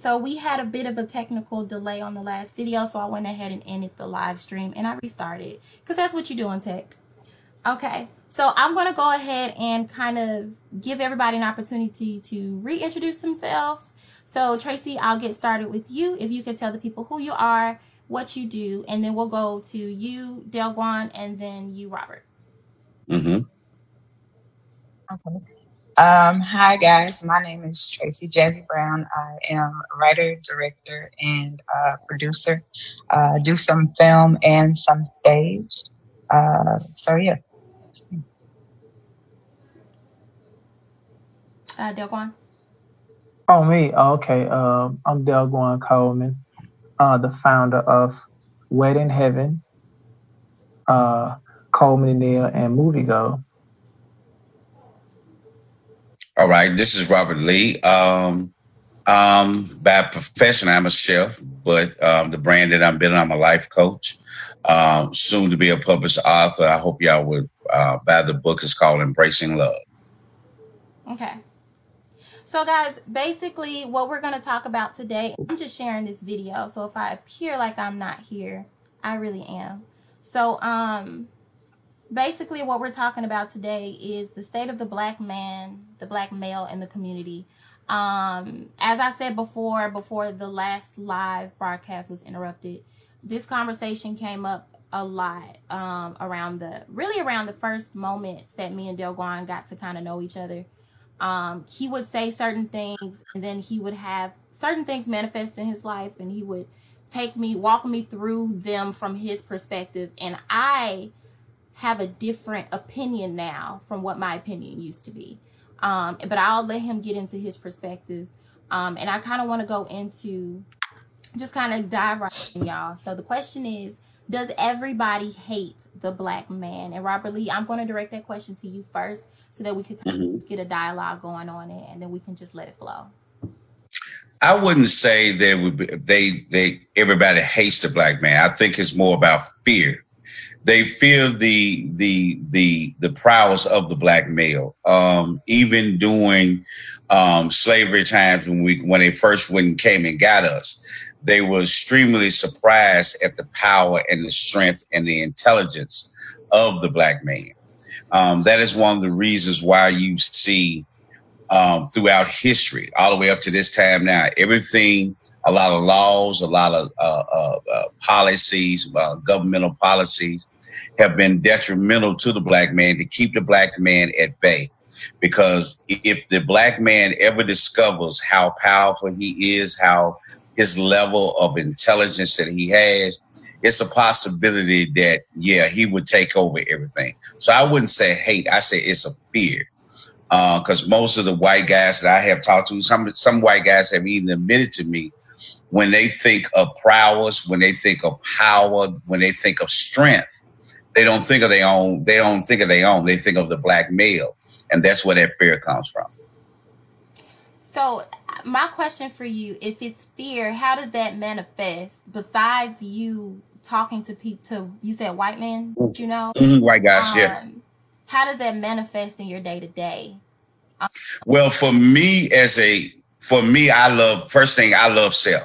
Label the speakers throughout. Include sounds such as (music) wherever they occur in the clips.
Speaker 1: So we had a bit of a technical delay on the last video, so I went ahead and ended the live stream and I restarted because that's what you do on tech. Okay, so I'm going to go ahead and kind of give everybody an opportunity to reintroduce themselves. So Tracy, I'll get started with you. If you could tell the people who you are, what you do, and then we'll go to you, Delguan, and then you, Robert.
Speaker 2: Mm-hmm.
Speaker 3: Okay. Um, hi guys, my name is Tracy Jazzy Brown. I am a writer, director, and uh, producer. Uh, do some film and some stage. Uh, so yeah.
Speaker 1: Uh, Delguan.
Speaker 4: Oh me, okay. Um, I'm Delguan Coleman, uh, the founder of Wedding Heaven, uh, Coleman and Neil, and Movie Go.
Speaker 2: All right, this is Robert Lee. Um, um, by profession, I'm a chef, but um, the brand that I'm building, I'm a life coach. Um, soon to be a published author. I hope y'all would uh, buy the book. It's called Embracing Love.
Speaker 1: Okay. So, guys, basically, what we're going to talk about today, I'm just sharing this video. So, if I appear like I'm not here, I really am. So, um, basically, what we're talking about today is the state of the black man, the black male in the community. Um, as I said before, before the last live broadcast was interrupted, this conversation came up a lot um, around the really around the first moments that me and Delguan got to kind of know each other. Um, he would say certain things, and then he would have certain things manifest in his life, and he would take me, walk me through them from his perspective, and I have a different opinion now from what my opinion used to be. Um, but I'll let him get into his perspective. Um, and I kind of want to go into just kind of dive right in, y'all. So the question is, does everybody hate the black man? And Robert Lee, I'm going to direct that question to you first so that we could kind
Speaker 2: Mhm.
Speaker 1: get a dialogue going on it and then we can just let it flow.
Speaker 2: I wouldn't say they would be, they they everybody hates the black man. I think it's more about fear. They fear the the the the prowess of the black male. Um, even during um, slavery times when we when they first when came and got us, they were extremely surprised at the power and the strength and the intelligence of the black man. Um, that is one of the reasons why you see um, throughout history, all the way up to this time now. Everything, a lot of laws, a lot of uh, uh, uh, policies, uh, governmental policies have been detrimental to the black man to keep the black man at bay. Because if the black man ever discovers how powerful he is, how his level of intelligence that he has, it's a possibility that, yeah, he would take over everything. So I wouldn't say hate, I say it's a fear because most of the white guys that I have talked to, some some white guys have even admitted to me when they think of prowess, when they think of power, when they think of strength, they don't think of their own. They don't think of their own. They think of the black male, and that's where that fear comes from.
Speaker 1: So my question for you, if it's fear, how does that manifest besides you talking to people, to, you said white men, you know?
Speaker 2: Mhm, White guys, yeah.
Speaker 1: Um, how does that manifest in your day to day?
Speaker 2: Well, for me as a for me, I love first thing I love self.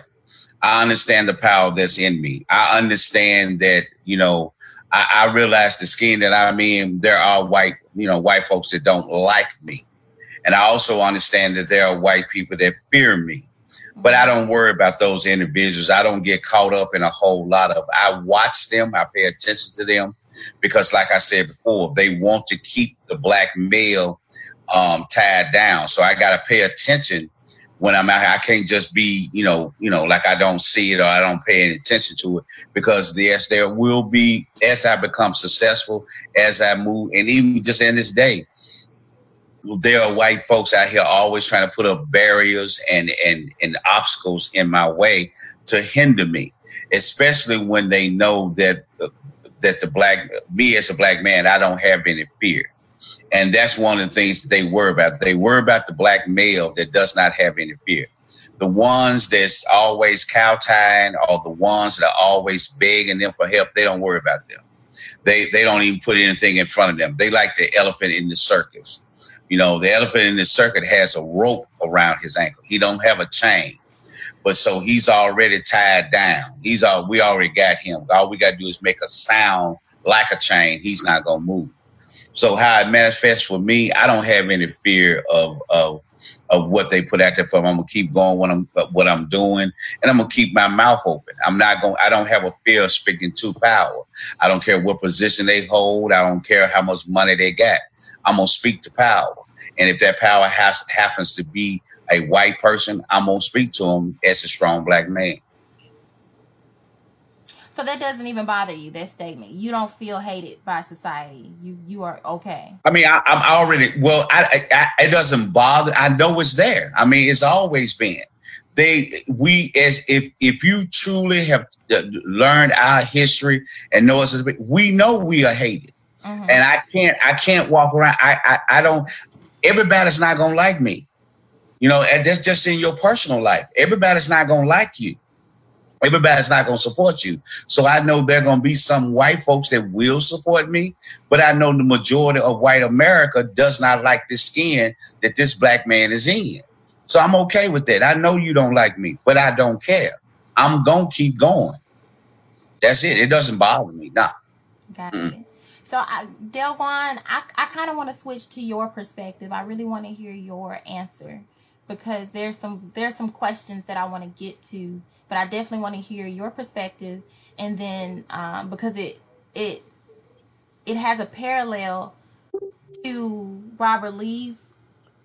Speaker 2: I understand the power that's in me. I understand that you know. I, I realize the skin that I'm in. There are white, you know, white folks that don't like me, and I also understand that there are white people that fear me. But I don't worry about those individuals. I don't get caught up in a whole lot of. I watch them. I pay attention to them because, like I said before, they want to keep the black male um, tied down. So I got to pay attention when I'm out here. I can't just be, you know, you know, like I don't see it or I don't pay any attention to it because yes, there will be as I become successful, as I move, and even just in this day, there are white folks out here always trying to put up barriers and and and obstacles in my way to hinder me, especially when they know that uh, that the black me as a black man, I don't have any fear. And that's one of the things that they worry about. They worry about the black male that does not have any fear. The ones that's always kowtowing or the ones that are always begging them for help, they don't worry about them. They they don't even put anything in front of them. They like the elephant in the circus. You know, the elephant in the circuit has a rope around his ankle. He don't have a chain. But so he's already tied down. He's all we already got him. All we got to do is make a sound like a chain. He's not gonna move. So how it manifests for me, I don't have any fear of of of what they put out there for. Me. I'm gonna keep going what I'm what I'm doing, and I'm gonna keep my mouth open. I'm not going. I don't have a fear of speaking to power. I don't care what position they hold. I don't care how much money they got. I'm gonna speak to power. And if that power has happens to be a white person, I'm gonna speak to him as a strong black man.
Speaker 1: So that doesn't even bother you. That statement. You don't feel hated by society. You you are okay.
Speaker 2: I mean, I, am already well. I, I, it doesn't bother. I know it's there. I mean, it's always been. They we as if if you truly have uh, learned our history and know us, we know we are hated. Mm-hmm. And I can't I can't walk around. I, I I don't. Everybody's not gonna like me. You know, and that's just in your personal life. Everybody's not gonna like you everybody's not going to support you. So I know there are going to be some white folks that will support me, but I know the majority of white America does not like the skin that this black man is in. So I'm okay with that. I know you don't like me, but I don't care. I'm going to keep going. That's it. It doesn't bother me. Nah.
Speaker 1: Got mm. it. So, I, Delguan, I, I kind of want to switch to your perspective. I really want to hear your answer because there's some there's some questions that I want to get to but I definitely want to hear your perspective, and then um, because it it it has a parallel to Robert Lee's,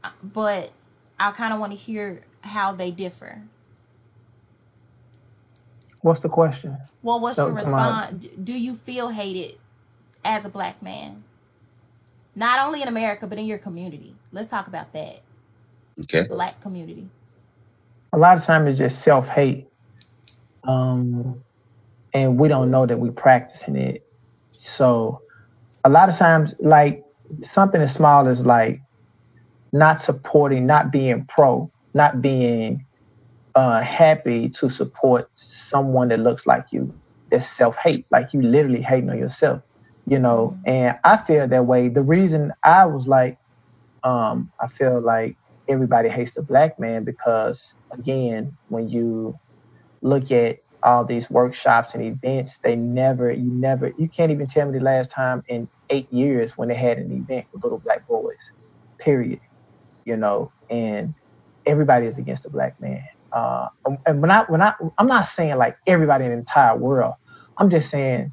Speaker 1: uh, but I kind of want to hear how they differ.
Speaker 4: What's the question?
Speaker 1: Well, what's so, your response? Do you feel hated as a black man? Not only in America, but in your community. Let's talk about that.
Speaker 2: Okay.
Speaker 1: Black community.
Speaker 4: A lot of times it's just self hate um, and we don't know that we're practicing it. So a lot of times, like something as small as like not supporting, not being pro, not being uh, happy to support someone that looks like you. That's self hate, like you literally hating on yourself, you know. And I feel that way. The reason I was like, um, I feel like everybody hates the black man because again, when you look at all these workshops and events, they never, you never, you can't even tell me the last time in eight years when they had an event with little black boys, period. You know, and everybody is against the black man. Uh, and when I, when I, I'm not saying like everybody in the entire world. I'm just saying,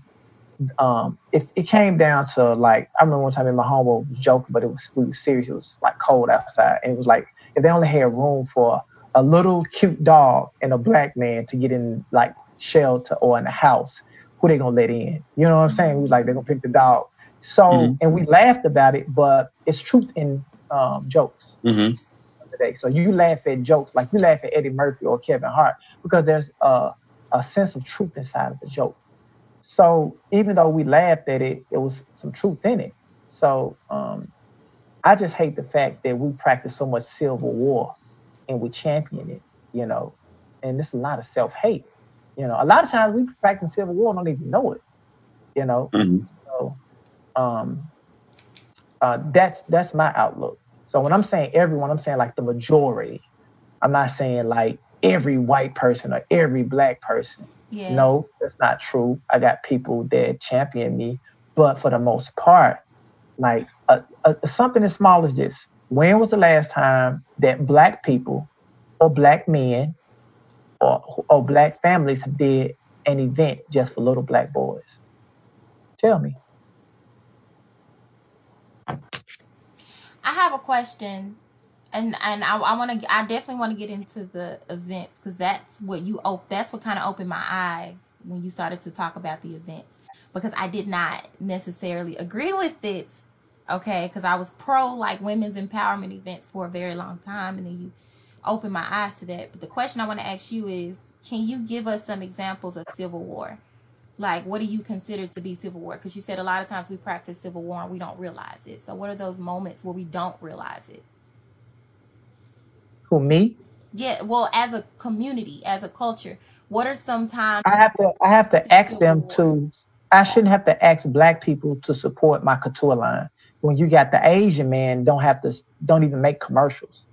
Speaker 4: um, if it came down to like, I remember one time in my home was joking, but it was, we was serious. It was like cold outside, and it was like if they only had room for a little cute dog and a black man to get in like shelter or in a house, who they gonna let in? You know what I'm saying? We was like they're gonna pick the dog. So mm-hmm. and we laughed about it, but it's truth in um, jokes.
Speaker 2: Mm-hmm.
Speaker 4: Today. So you laugh at jokes like you laugh at Eddie Murphy or Kevin Hart because there's a, a sense of truth inside of the joke. So even though we laughed at it, there was some truth in it. So um, I just hate the fact that we practice so much civil war and we champion it, you know, and it's a lot of self hate. You know, a lot of times we practice civil war don't even know it, you know.
Speaker 2: Mm-hmm.
Speaker 4: So um, uh, that's that's my outlook. So when I'm saying everyone, I'm saying like the majority. I'm not saying like every white person or every black person.
Speaker 1: Yeah.
Speaker 4: No, that's not true. I got people that champion me, but for the most part, like uh, uh, something as small as this, when was the last time that black people or black men or, or black families did an event just for little black boys? Tell me.
Speaker 1: I have a question, and and I, I want to. I definitely want to get into the events because that's what you. Op- that's what kind of opened my eyes when you started to talk about the events because I did not necessarily agree with it okay? Because i was pro like women's empowerment events for a very long time and then you opened my eyes to that. But the question i want to ask you is can you give us some examples of civil war? Like what do you consider to be civil war? Because you said a lot of times we practice civil war and we don't realize it. So what are those moments where we don't realize it?
Speaker 4: Who me?
Speaker 1: Yeah well as a community as a culture what are some times
Speaker 4: i have to i have to ask them war? to i shouldn't have to ask black people to support my couture line when you got the Asian man don't have to don't even make commercials,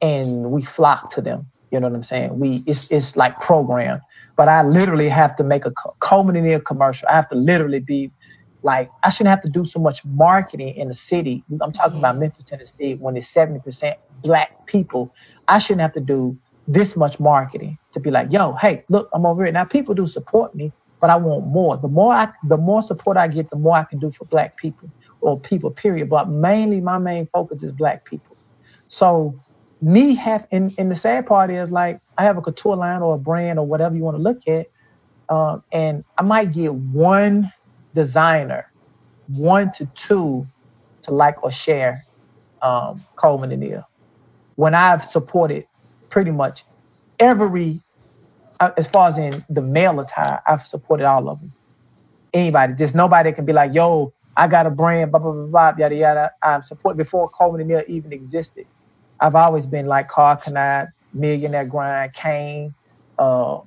Speaker 4: and we flock to them. You know what I'm saying? We it's it's like programmed. But I literally have to make a Coleman commercial. I have to literally be like I shouldn't have to do so much marketing in the city. I'm talking about Memphis, Tennessee, when it's 70% black people. I shouldn't have to do this much marketing to be like, yo, hey, look, I'm over here. Now people do support me, but I want more. The more I the more support I get, the more I can do for black people or people, period. But mainly my main focus is black people. So me have and, and the sad part is like I have a couture line or a brand or whatever you want to look at. Um, and I might get one designer, one to two to like or share um, Coleman and Neal. When I've supported pretty much every, uh, as far as in the male attire, I've supported all of them. Anybody, just nobody can be like, yo, I got a brand, blah, blah, blah, blah, yada, yada. I'm supporting before Coleman and Neal even existed. I've always been like Karl Kani, Millionaire Grind, Kane, uh,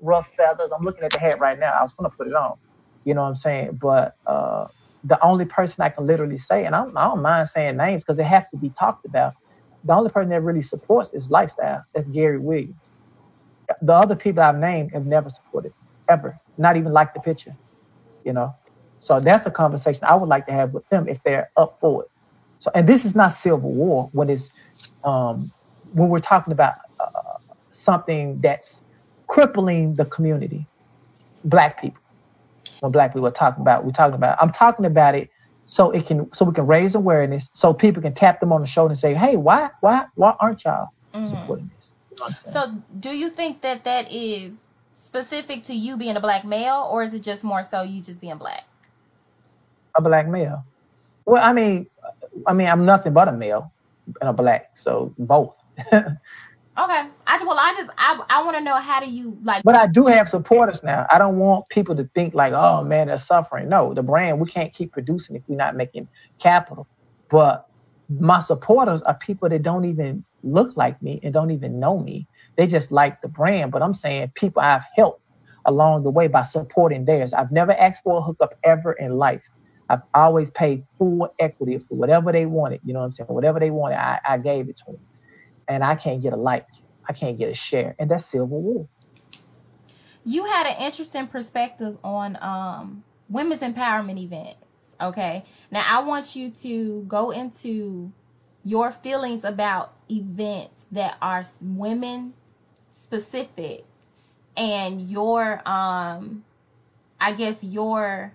Speaker 4: Ruff Feathers. I'm looking at the hat right now. I was gonna put it on. You know what I'm saying? But uh, the only person I can literally say, and I don't, I don't mind saying names because it has to be talked about. The only person that really supports is lifestyle. That's Gary Williams. The other people I've named have never supported ever, not even like the picture. You know, so that's a conversation I would like to have with them if they're up for it. So, and this is not civil war when it's um, when we're talking about uh, something that's crippling the community, black people. When black people are talking about, we're talking about. I'm talking about it so it can so we can raise awareness, so people can tap them on the shoulder and say, "Hey, why why why aren't y'all mm-hmm. supporting this?"
Speaker 1: You know so, do you think that that is specific to you being a black male, or is it just more so you just being black?
Speaker 4: A black male. Well, I mean, I mean, I'm nothing but a male and a black, so both. (laughs)
Speaker 1: okay, I well, I just I I want to know how do you like.
Speaker 4: But I do have supporters now. I don't want people to think like, oh man, they're suffering. No, the brand we can't keep producing if we're not making capital. But my supporters are people that don't even look like me and don't even know me. They just like the brand. But I'm saying people I've helped along the way by supporting theirs. I've never asked for a hookup ever in life. I've always paid full equity for whatever they wanted. You know what I'm saying? Whatever they wanted, I, I gave it to them. And I can't get a like, I can't get a share. And that's civil war.
Speaker 1: You had an interesting perspective on um, women's empowerment events. Okay. Now I want you to go into your feelings about events that are women specific and your um I guess your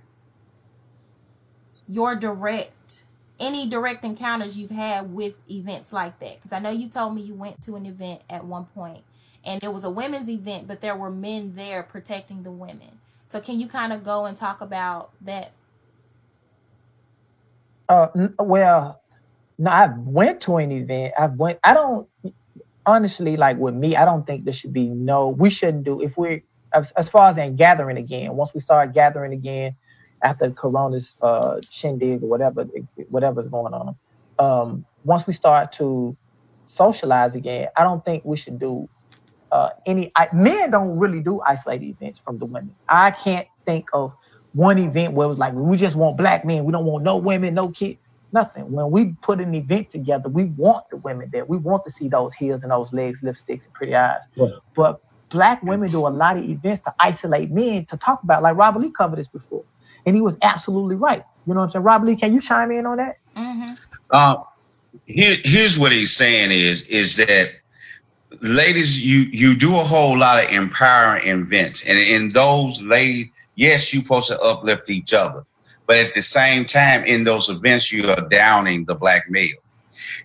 Speaker 1: your direct any direct encounters you've had with events like that. Because i know you told me you went to an event at one point and it was a women's event but there were men there protecting the women. So can you kind of go and talk about that?
Speaker 4: Uh well no i went to an event. I went i don't honestly like with me i don't think there should be no we shouldn't do if we're as, as far as in gathering again once we start gathering again after Corona's uh, shindig or whatever whatever's going on. Um, once we start to socialize again, I don't think we should do uh, any. I, men don't really do isolated events from the women. I can't think of one event where it was like we just want black men. We don't want no women, no kids, nothing. When we put an event together, we want the women there. We want to see those heels and those legs, lipsticks, and pretty eyes. Yeah. But black women do a lot of events to isolate men to talk about. Like Robert Lee covered this before and he was absolutely right. You know what I'm saying? Rob Lee, can you chime in on that?
Speaker 2: Mm-hmm. Uh, here, here's what he's saying is is that ladies, you you do a whole lot of empowering events, and in those ladies, yes, you're supposed to uplift each other, but at the same time, in those events, you are downing the black male.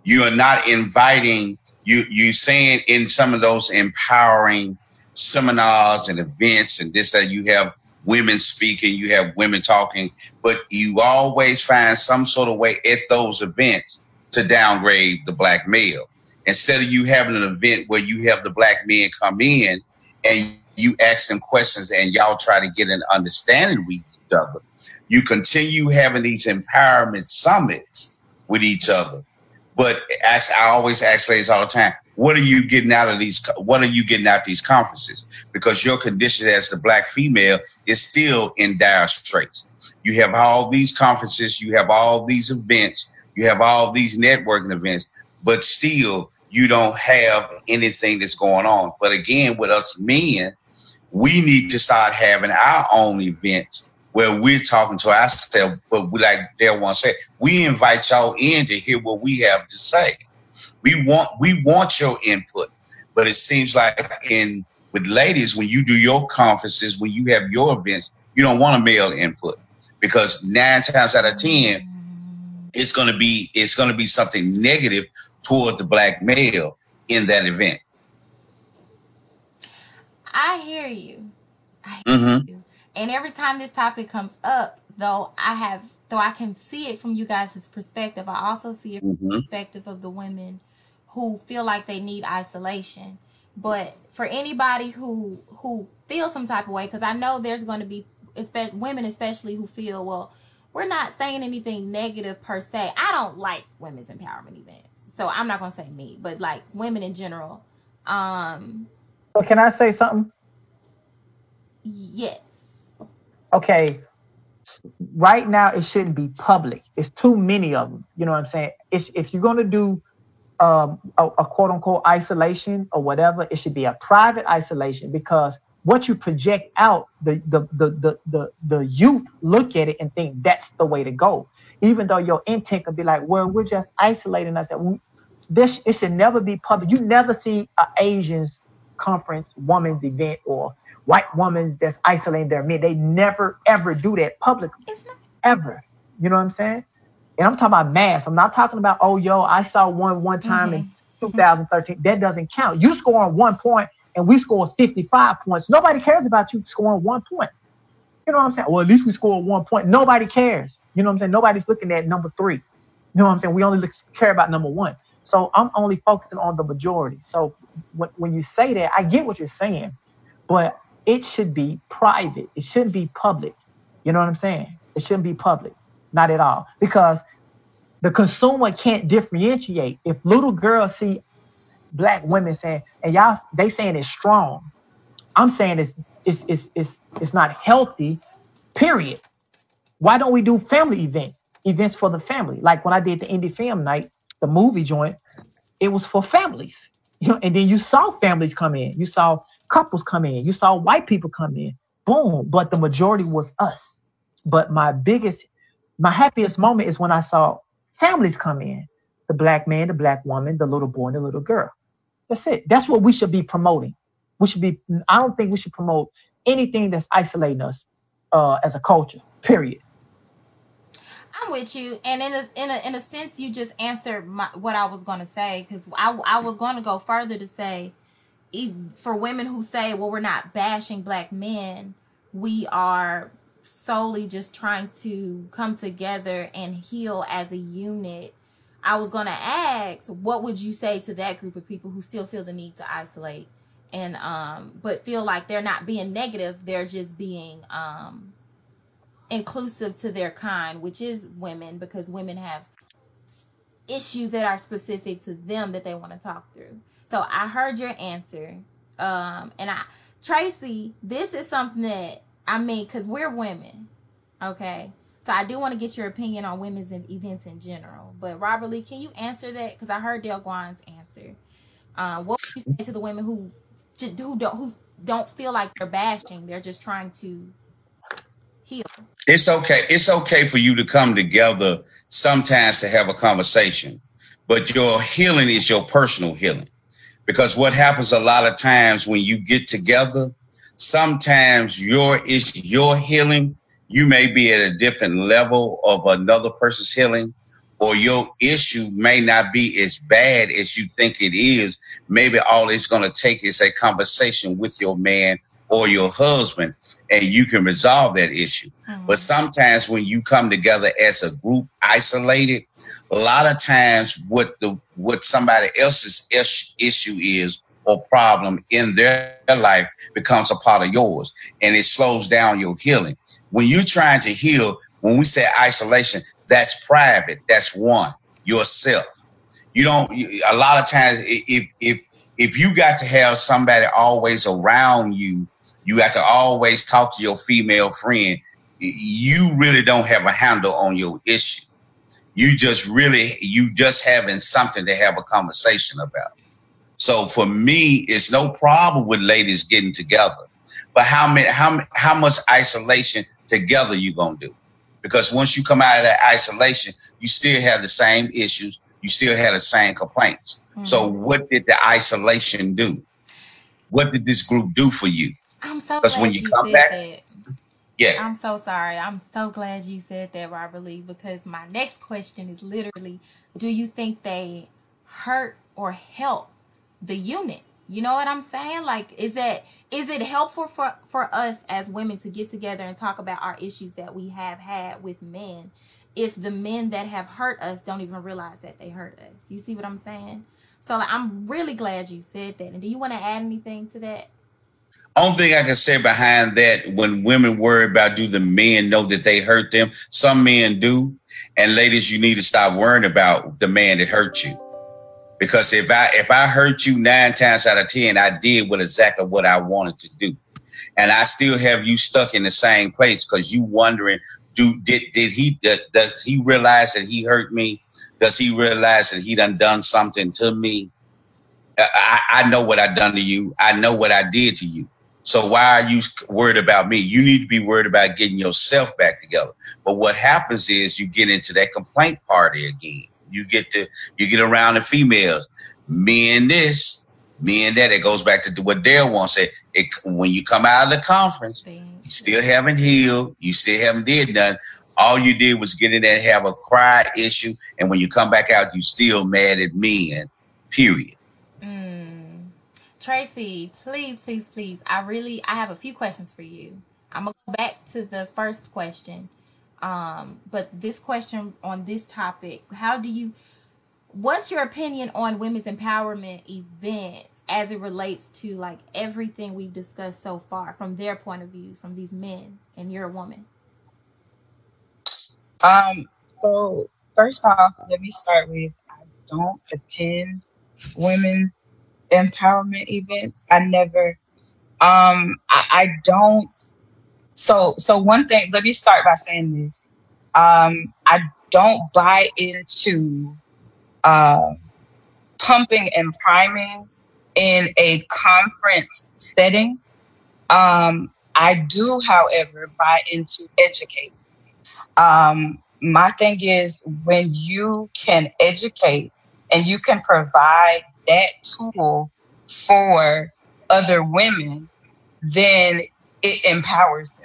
Speaker 2: You are not inviting you. You saying in some of those empowering seminars and events and this that you have women speaking, you have women talking, but you always find some sort of way at those events to downgrade the black male. Instead of you having an event where you have the black men come in and you ask them questions and y'all try to get an understanding with each other, you continue having these empowerment summits with each other. But as I always ask ladies all the time, what are you getting out of these what are you getting out of these conferences because your condition as the black female is still in dire straits you have all these conferences you have all these events you have all these networking events but still you don't have anything that's going on. But again, with us men, we need to start having our own events where we're talking to ourselves, but we like Dale to say, we invite y'all in to hear what we have to say. We want we want your input, but it seems like in with ladies when you do your conferences, when you have your events, you don't want a male input because nine times out of ten, it's gonna be it's gonna be something negative toward the black male in that event.
Speaker 1: I hear you. I hear mm-hmm. you. And every time this topic comes up, though, I have though I can see it from you guys' perspective, I also see it from mm-hmm. the perspective of the women who feel like they need isolation. But for anybody who who feels some type of way, because I know there's going to be especially women, especially who feel well, we're not saying anything negative per se. I don't like women's empowerment events, so I'm not going to say me, but like women in general. Um,
Speaker 4: well, can I say something?
Speaker 1: Yes
Speaker 4: okay, right now it shouldn't be public. It's too many of them. You know what I'm saying? It's if you're gonna do um, a, a quote unquote isolation or whatever, it should be a private isolation because what you project out, the the the the the, the youth look at it and think that's the way to go. Even though your intent could be like, well, we're just isolating us. This it should never be public. You never see an Asians conference, women's event, or white women that's isolating their men. They never ever do that publicly. Ever. You know what I'm saying? And I'm talking about mass. I'm not talking about, oh yo, I saw one one time mm-hmm. in 2013. That doesn't count. You scoring one point and we scored 55 points. Nobody cares about you scoring one point. You know what I'm saying? Well, at least we scored one point. Nobody cares. You know what I'm saying? Nobody's looking at number three. You know what I'm saying? We only look, care about number one. So I'm only focusing on the majority. So when, when you say that, I get what you're saying, but it should be private. It shouldn't be public. You know what I'm saying? It shouldn't be public, not at all, because the consumer can't differentiate. If little girls see black women saying, and y'all, they saying it's strong. I'm saying it's it's it's it's it's not healthy. Period. Why don't we do family events? Events for the family, like when I did the indie film night, the movie joint. It was for families, you (laughs) know, and then you saw families come in. You saw couples come in. You saw white people come in. Boom. But the majority was us. But my biggest, my happiest moment is when I saw families come in. The black man, the black woman, the little boy, and the little girl. That's it. That's what we should be promoting. We should be, I don't think we should promote anything that's isolating us uh, as a culture, period.
Speaker 1: I'm with you, and in a in a in a sense, you just answered my, what I was going to say because I I was going to go further to say for women who say, well, we're not bashing black men, we are solely just trying to come together and heal as a unit. I was going to ask, what would you say to that group of people who still feel the need to isolate and um but feel like they're not being negative, they're just being um inclusive to their kind, which is women because women have issues that are specific to them that they want to talk through. So I heard your answer. Um, and I, Tracy, this is something that I mean, because we're women, okay? So I do want to get your opinion on women's events in general. But Robert Lee, can you answer that? Because I heard Dale Guan's answer. Uh, what would you say to the women who who don't who don't feel like they're bashing? They're just trying to heal.
Speaker 2: It's okay. It's okay for you to come together sometimes to have a conversation, but your healing is your personal healing. Because what happens a lot of times when you get together, sometimes your is your healing, you may be at a different level of another person's healing, or your issue may not be as bad as you think it is. Maybe all it's going to take is a conversation with your man or your husband, and you can resolve that issue. Mm-hmm. But sometimes when you come together as a group, isolated, a lot of times what the what somebody else's issue is or problem in their life becomes a part of yours and it slows down your healing. When you're trying to heal when we say isolation that's private that's one yourself. You don't a lot of times if if if you got to have somebody always around you you got to always talk to your female friend you really don't have a handle on your issue. You just really you just having something to have a conversation about So for me, it's no problem with ladies getting together. But how many how how much isolation together you gonna do? Because once you come out of that isolation, you still have the same issues, you still have the same complaints. Mm-hmm. So what did the isolation do? What did this group do for you?
Speaker 1: I'm so because when you, you come back, that.
Speaker 2: yeah.
Speaker 1: I'm so sorry. I'm so glad you said that, Robert Lee, because my next question is literally, do you think they hurt or help the unit? You know what I'm saying? Like, is that is it helpful for for us as women to get together and talk about our issues that we have had with men if the men that have hurt us don't even realize that they hurt us you see what i'm saying so like, i'm really glad you said that and do you want to add anything to that
Speaker 2: only thing I can say behind that, when women worry about do the men know that they hurt them, some men do. And ladies, you need to stop worrying about the man that hurt you. Because if I if I hurt you nine times out of ten, I did what exactly what I wanted to do. And I still have you stuck in the same place because you wondering, do did did he does he realize that he hurt me? Does he realize that he done done something to me? Uh, I, I know what I done to you. I know what I did to you. So why are you worried about me? You need to be worried about getting yourself back together. But what happens is you get into that complaint party again. You get to you get around the females, Me and this, me and that. It goes back to what Dale once said. It, when you come out of the conference, you still haven't healed. You still haven't did nothing. All you did was get in there and have a cry issue, and when you come back out, you still mad at men. Period.
Speaker 1: Mm. Tracy, please, please, please. I really, I have a few questions for you. I'm gonna go back to the first question. Um, but this question on this topic, how do you, what's your opinion on women's empowerment events as it relates to like everything we've discussed so far from their point of views, from these men, and you're a woman?
Speaker 3: Um, so first off, let me start with I don't attend women empowerment events. I never, um, I, I don't so so one thing let me start by saying this. Um i don't buy into uh, pumping and priming in a conference setting. Um i do however buy into educating. Um my thing is when you can educate and you can provide that tool for other women then it empowers them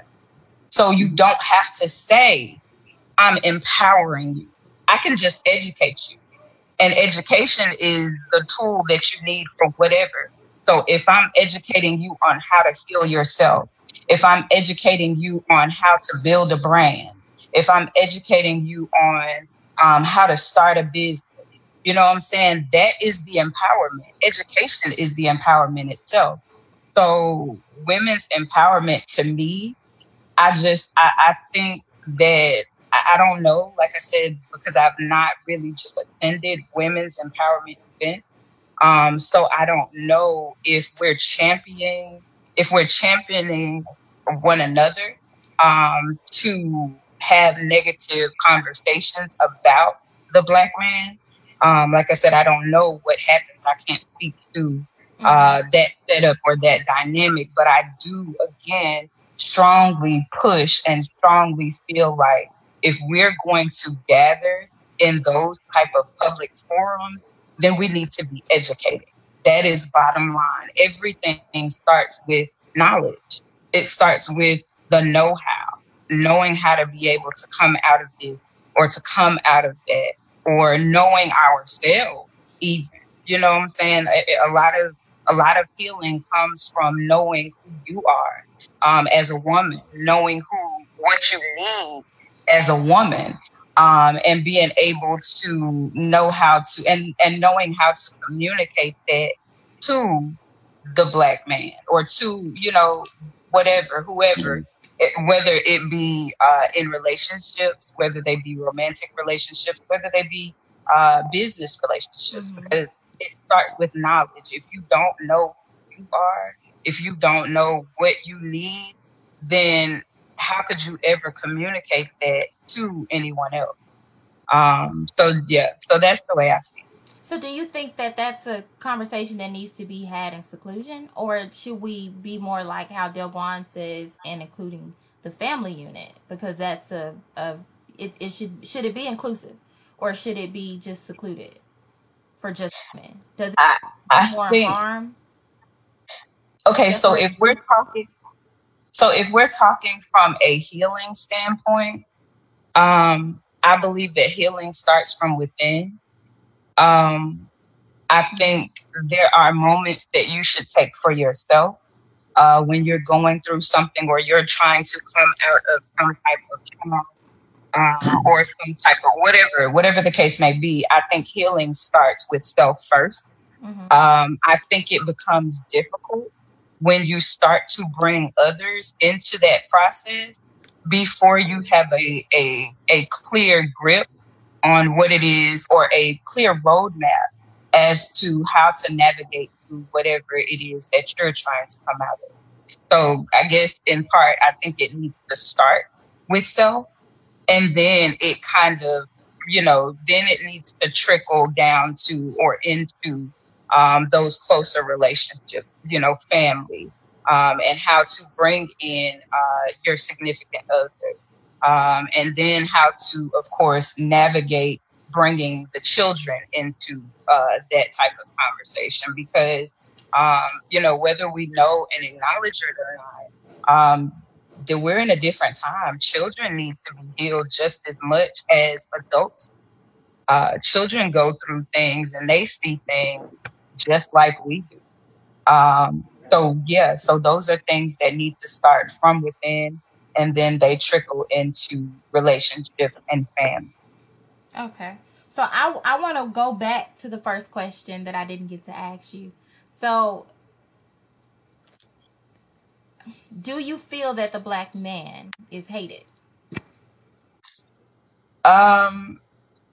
Speaker 3: so you don't have to say, I'm empowering you. I can just educate you. And education is the tool that you need for whatever. So if I'm educating you on how to heal yourself, if I'm educating you on how to build a brand, if I'm educating you on um, how to start a business, you know what I'm saying? That is the empowerment. Education is the empowerment itself. So women's empowerment to me I just I, I think that I, I, don't know, like I said, because I've not really just attended women's empowerment event. Um, so I don't know if we're championing if we're championing one another um, to have negative conversations about the black man. Um, like I said, I don't know what happens. I can't speak to uh, mm-hmm. that setup or that dynamic, but I do again strongly push and strongly feel like if we're going to gather in those type of public forums, then we need to be educated. That is bottom line. Everything starts with knowledge. It starts with the know-how, knowing how to be able to come out of this or to come out of that, or knowing ourselves even. You know what I'm saying? A, a lot of a lot of healing comes from knowing who you are um, as a woman, knowing who what you need as a woman, um, and being able to know how to and and knowing how to communicate that to the black man or to you know whatever whoever it, whether it be uh, in relationships whether they be romantic relationships whether they be uh, business relationships mm-hmm. because it starts with knowledge if you don't know who you are if you don't know what you need, then how could you ever communicate that to anyone else? Um, so yeah, so that's the way I see it.
Speaker 1: So, do you think that that's a conversation that needs to be had in seclusion, or should we be more like how Delguan says, and including the family unit, because that's a, a it, it should should it be inclusive, or should it be just secluded for just men? Does it
Speaker 3: I, I
Speaker 1: more
Speaker 3: think
Speaker 1: harm?
Speaker 3: Okay. So if we're talking, so if we're talking from a healing standpoint, um, I believe that healing starts from within. Um, I think there are moments that you should take for yourself uh, when you're going through something or you're trying to come out of some type of trauma uh, or some type of whatever, whatever the case may be. I think healing starts with self first.
Speaker 1: Mhm.
Speaker 3: Um, I think it becomes difficult when you start to bring others into that process before you have a, a, a clear grip on what it is or a clear roadmap as to how to navigate through whatever it is that you're trying to come out of. So I guess in part, I think it needs to start with self and then it kind of, you know, then it needs to trickle down to or into um, those closer relationships, you know, family, um, and how to bring in uh, your significant other. Um, and then how to, of course, navigate bringing the children into uh, that type of conversation because, um, you know, whether we know and acknowledge it or not, um, that we're in a different time. Children need to be healed just as much as adults. Uh, children go through things and they see things just like we do. Um, so yeah, so those are things that need to start from within, and then they trickle into relationships and family.
Speaker 1: Okay. So I I want to go back to the first question that I didn't get to ask you. So do you feel that the black man is hated?
Speaker 3: Um,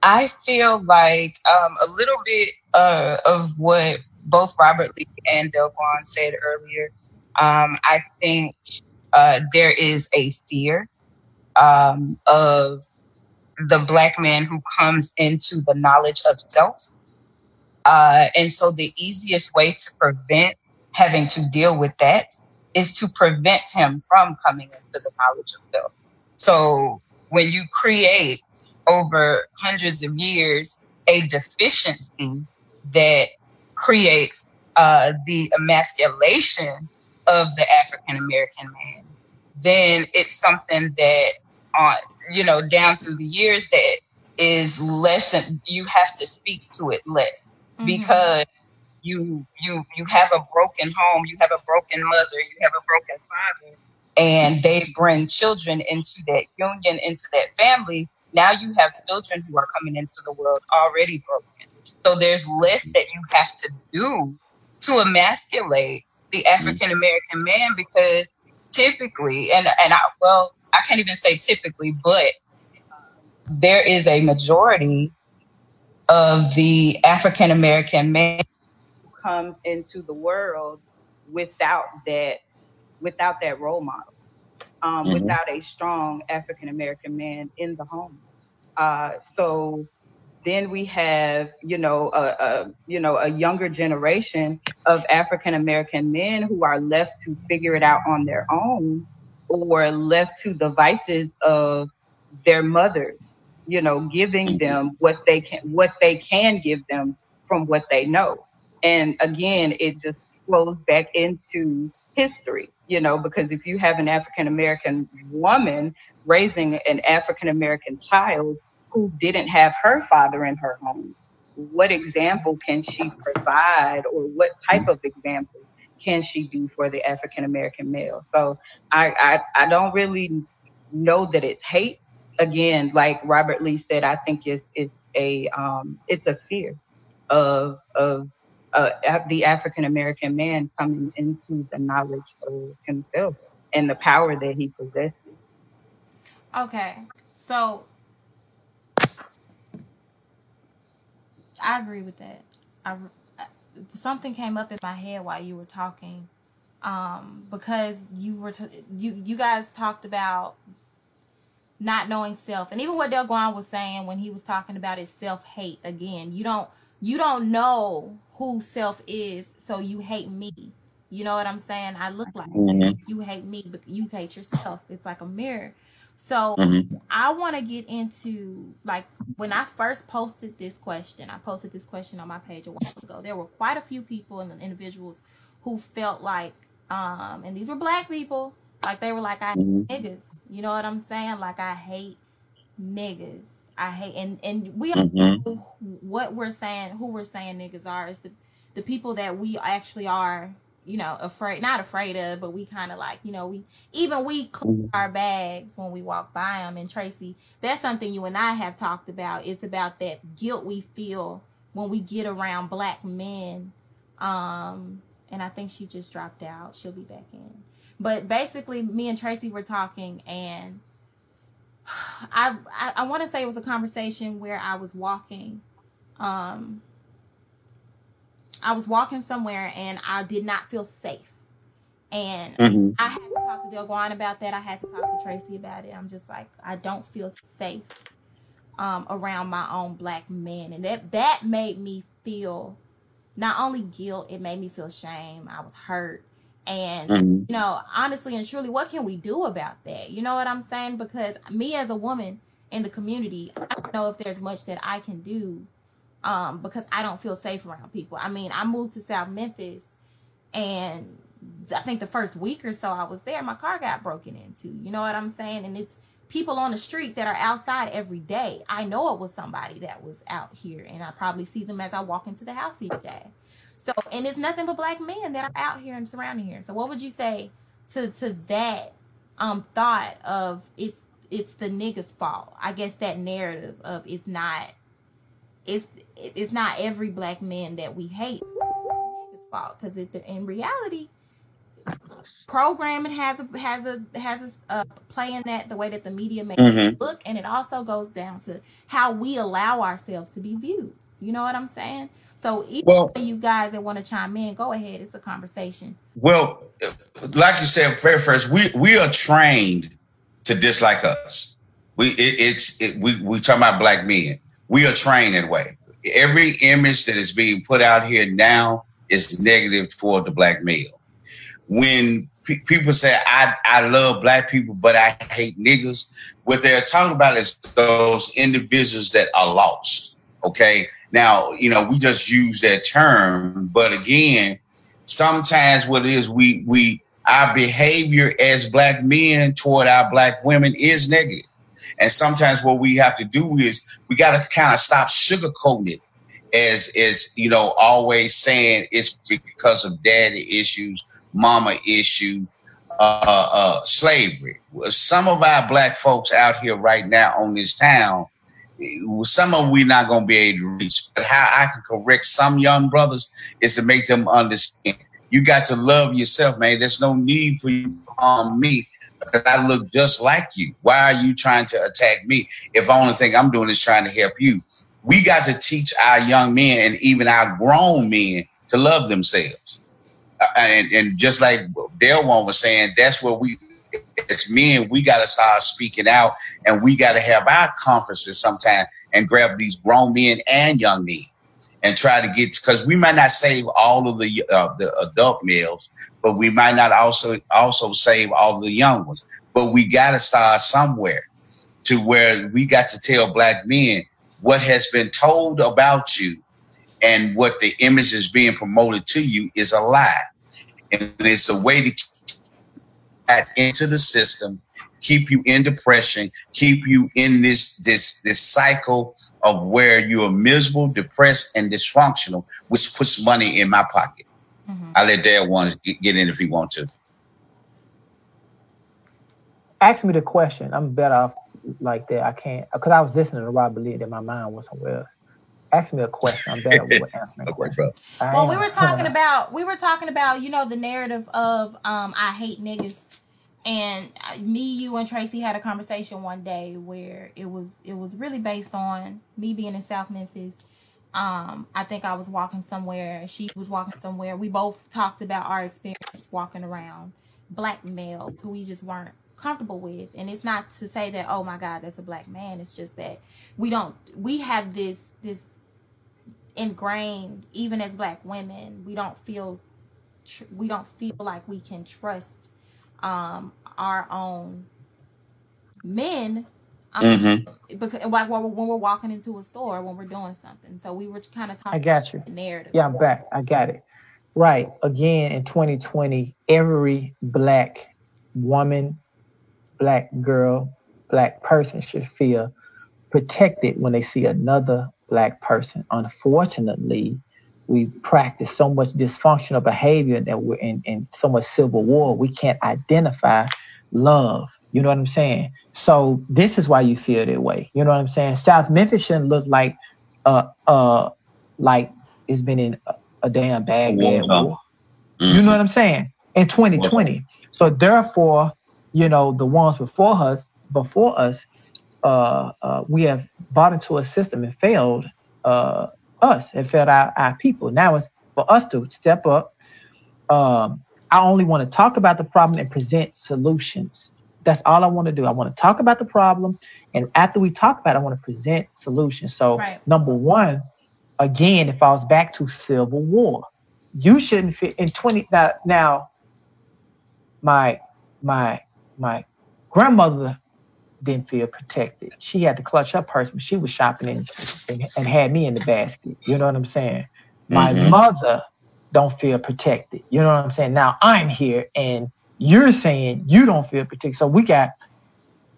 Speaker 3: I feel like um, a little bit uh, of what both Robert Lee and Delquan said earlier. Um, I think uh, there is a fear um, of the black man who comes into the knowledge of self. Uh, and so the easiest way to prevent having to deal with that is to prevent him from coming into the knowledge of self. So when you create over hundreds of years a deficiency that creates uh, the emasculation of the African American man, then it's something that on you know down through the years that is less than you have to speak to it less
Speaker 1: Mhm.
Speaker 3: because you you you have a broken home, you have a broken mother, you have a broken father, and they bring children into that union, into that family. Now you have children who are coming into the world already broken. So there's less that you have to do to emasculate the African American man because typically, and and I well, I can't even say typically, but there is a majority of the African American man who comes into the world without that without that role model, um,
Speaker 2: Mhm.
Speaker 3: without a strong African American man in the home. Uh, so then we have you know a, a you know a younger generation of African American men who are left to figure it out on their own or left to the vices of their mothers you know giving mm-hmm. them what they can what they can give them from what they know. And again it just flows back into history you know because if you have an african american woman raising an african american child who didn't have her father in her home what example can she provide or what type of example can she be for the african american male so I, I i don't really know that it's hate again, like Robert Lee said, I think it's it's a um, it's a fear of of uh, the African American man coming into the knowledge of himself and the power that he possesses.
Speaker 1: Okay. So I agree with that. I, something came up in my head while you were talking, um, because you were t- you you guys talked about not knowing self, and even what Del Guan was saying when he was talking about his self hate. Again, you don't you don't know who self is, so you hate me. You know what I'm saying? I look like
Speaker 2: Mhm.
Speaker 1: you hate me, but you hate yourself. It's like a mirror. So
Speaker 2: Mhm.
Speaker 1: I want to get into like when I first posted this question, I posted this question on my page a while ago. There were quite a few people and individuals who felt like, um, and these were black people, like they were like, I hate
Speaker 2: Mhm.
Speaker 1: niggas. You know what I'm saying? Like I hate niggas. I hate and and we all
Speaker 2: Mhm.
Speaker 1: know what we're saying, who we're saying niggas are is the the people that we actually are, you know, afraid not afraid of, but we kind of like, you know, we even we clean our bags when we walk by them. And Tracy, that's something you and I have talked about. It's about that guilt we feel when we get around black men. Um, and I think she just dropped out. She'll be back in. But basically, me and Tracy were talking, and (sighs) I I, I want to say it was a conversation where I was walking. Um, I was walking somewhere and I did not feel safe. And
Speaker 2: Mhm.
Speaker 1: I had to talk to Delguan about that. I had to talk to Tracy about it. I'm just like, I don't feel safe um, around my own black men. And that that made me feel not only guilt, it made me feel shame. I was hurt. And
Speaker 2: Mhm.
Speaker 1: you know, honestly and truly, what can we do about that? You know what I'm saying? Because me as a woman in the community, I don't know if there's much that I can do um, because I don't feel safe around people. I mean, I moved to South Memphis, and I think the first week or so I was there, my car got broken into. You know what I'm saying? And it's people on the street that are outside every day. I know it was somebody that was out here, and I probably see them as I walk into the house each day. So, and it's nothing but black men that are out here and surrounding here. So, what would you say to to that um thought of it's it's the niggas' fault? I guess that narrative of it's not it's it's not every black man that we hate niggas' fault because in reality programming has a has a has a uh, play in that the way that the media makes it look and it also goes down to how we allow ourselves to be viewed you know what i'm saying so even
Speaker 2: Well-
Speaker 1: you guys that want to chime in go ahead it's a conversation
Speaker 2: Well, like you said, very first, we we are trained to dislike us. We it, it's it, we we talking about black men. We are trained that way. Every image that is being put out here now is negative toward the black male. When pe- people say I I love black people, but I hate niggas, what they're talking about is those individuals that are lost. Okay, now you know we just use that term, but again sometimes what it is we we our behavior as black men toward our black women is negative and sometimes what we have to do is we got to kind of stop sugarcoating it as as you know always saying it's because of daddy issues mama issue uh, uh slavery. Some of our black folks out here right now on this town some of we not to be able to reach. But how i can correct some young brothers is to make them understand. You got to love yourself, man. There's no need for you to harm me because I look just like you. Why are you trying to attack me if the only thing I'm doing is trying to help you? We got to teach our young men and even our grown men to love themselves. Uh, and, and just like Delguan was saying, that's where we, as men, we got to start speaking out and we got to have our conferences sometime and grab these grown men and young men and try to get because we might not save all of the uh, the adult males, but we might not also also save all the young ones. But we got to start somewhere to where we got to tell black men what has been told about you and what the image is being promoted to you is a lie, and it's a way to that into the system, keep you in depression, keep you in this this this cycle of where you are miserable, depressed, and dysfunctional, which puts money in my pocket.
Speaker 1: Mhm.
Speaker 2: I let Delguan to get in if he want to.
Speaker 4: Ask me the question. I'm better off like that. I can't because I was listening to Rob Lee that my mind was somewhere else. Ask me a question. I'm better with (laughs) answering a
Speaker 2: Okay,
Speaker 4: question.
Speaker 1: well we were talking about we were talking about you know the narrative of um i hate niggas and uh, me you and tracy had a conversation one day where it was it was really based on me being in south memphis um i think i was walking somewhere she was walking somewhere. We both talked about our experience walking around black males who we just weren't comfortable with. And it's not to say that oh my god that's a black man. It's just that we don't we have this this ingrained even as black women we don't feel tr- we don't feel like we can trust um, our own men um,
Speaker 2: Mm-hmm.
Speaker 1: because like when we're, when we're walking into a store when we're doing something so we were kind of talking.
Speaker 4: I got you.
Speaker 1: narrative
Speaker 4: Yeah, I'm back. I got it. Right. Again, in 2020, every black woman, black girl, black person should feel protected when they see another black person. Unfortunately, we practice so much dysfunctional behavior that we're in, in so much civil war, we can't identify love. You know what I'm saying? So this is why you feel that way. You know what I'm saying? South Memphis shouldn't look like uh uh like it's been in a, a damn bad
Speaker 2: War
Speaker 4: war. You know what I'm saying? In 2020. So therefore, you know, the ones before us, before us, uh, uh, we have bought into a system and failed uh, us and failed our, our people. Now it's for us to step up. Um, I only want to talk about the problem and present solutions. That's all I want to do. I want to talk about the problem, and after we talk about it, I want to present solutions. So,
Speaker 1: Right.
Speaker 4: number one, again, it falls back to civil war. You shouldn't fit in 20 now. Now, my my my grandmother didn't feel protected. She had to clutch her purse when she was shopping and, and, and had me in the basket. You know what I'm saying? My
Speaker 2: Mhm.
Speaker 4: mother don't feel protected. You know what I'm saying? Now I'm here and you're saying you don't feel protected. So we got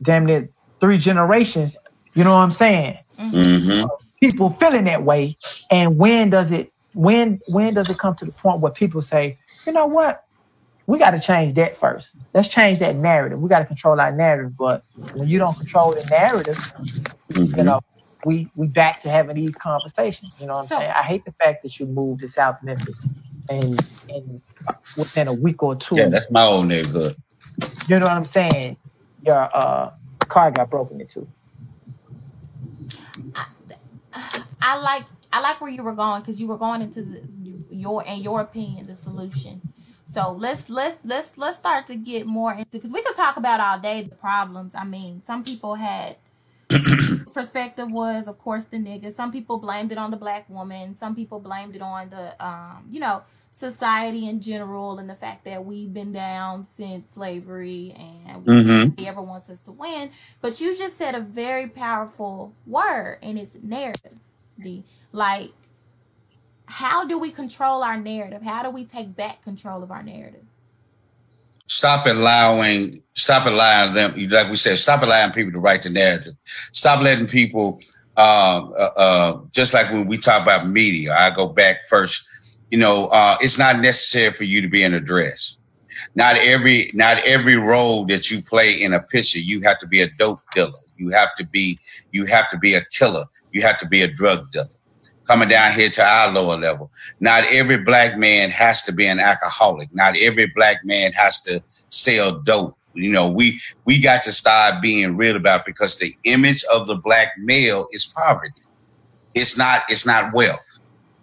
Speaker 4: damn near three generations. You know what I'm saying?
Speaker 2: Mm-hmm.
Speaker 4: People feeling that way. And when does it when when does it come to the point where people say, you know what? We got to change that first. Let's change that narrative. We got to control our narrative. But when you don't control the narrative, you
Speaker 2: Mm-hmm.
Speaker 4: know, we we back to having these conversations. You know what I'm
Speaker 1: So-
Speaker 4: saying? I hate the fact that you moved to South Memphis and and within a week or two,
Speaker 2: Yeah, that's my old neighborhood.
Speaker 4: you know what I'm saying? Your uh car got broken into.
Speaker 1: I like I like where you were going because you were going into the, your in your opinion the solution. So let's let's let's let's start to get more into because we could talk about all day the problems. I mean, some people had (clears throat) perspective was of course the nigga. Some people blamed it on the black woman. Some people blamed it on the um you know society in general and the fact that we've been down since slavery and
Speaker 2: Mhm.
Speaker 1: nobody ever wants us to win. But you just said a very powerful word and it's narrative. Like, how do we control our narrative? How do we take back control of our narrative?
Speaker 2: Stop allowing, stop allowing them. Like we said, stop allowing people to write the narrative. Stop letting people. Uh, uh, uh, just like when we talk about media, I go back first. You know, uh, it's not necessary for you to be in a dress. Not every, not every role that you play in a picture, you have to be a dope dealer. You have to be, you have to be a killer. You have to be a drug dealer. Coming down here to our lower level. Not every black man has to be an alcoholic. Not every black man has to sell dope. You know, we we got to start being real about because the image of the black male is poverty. It's not it's not wealth.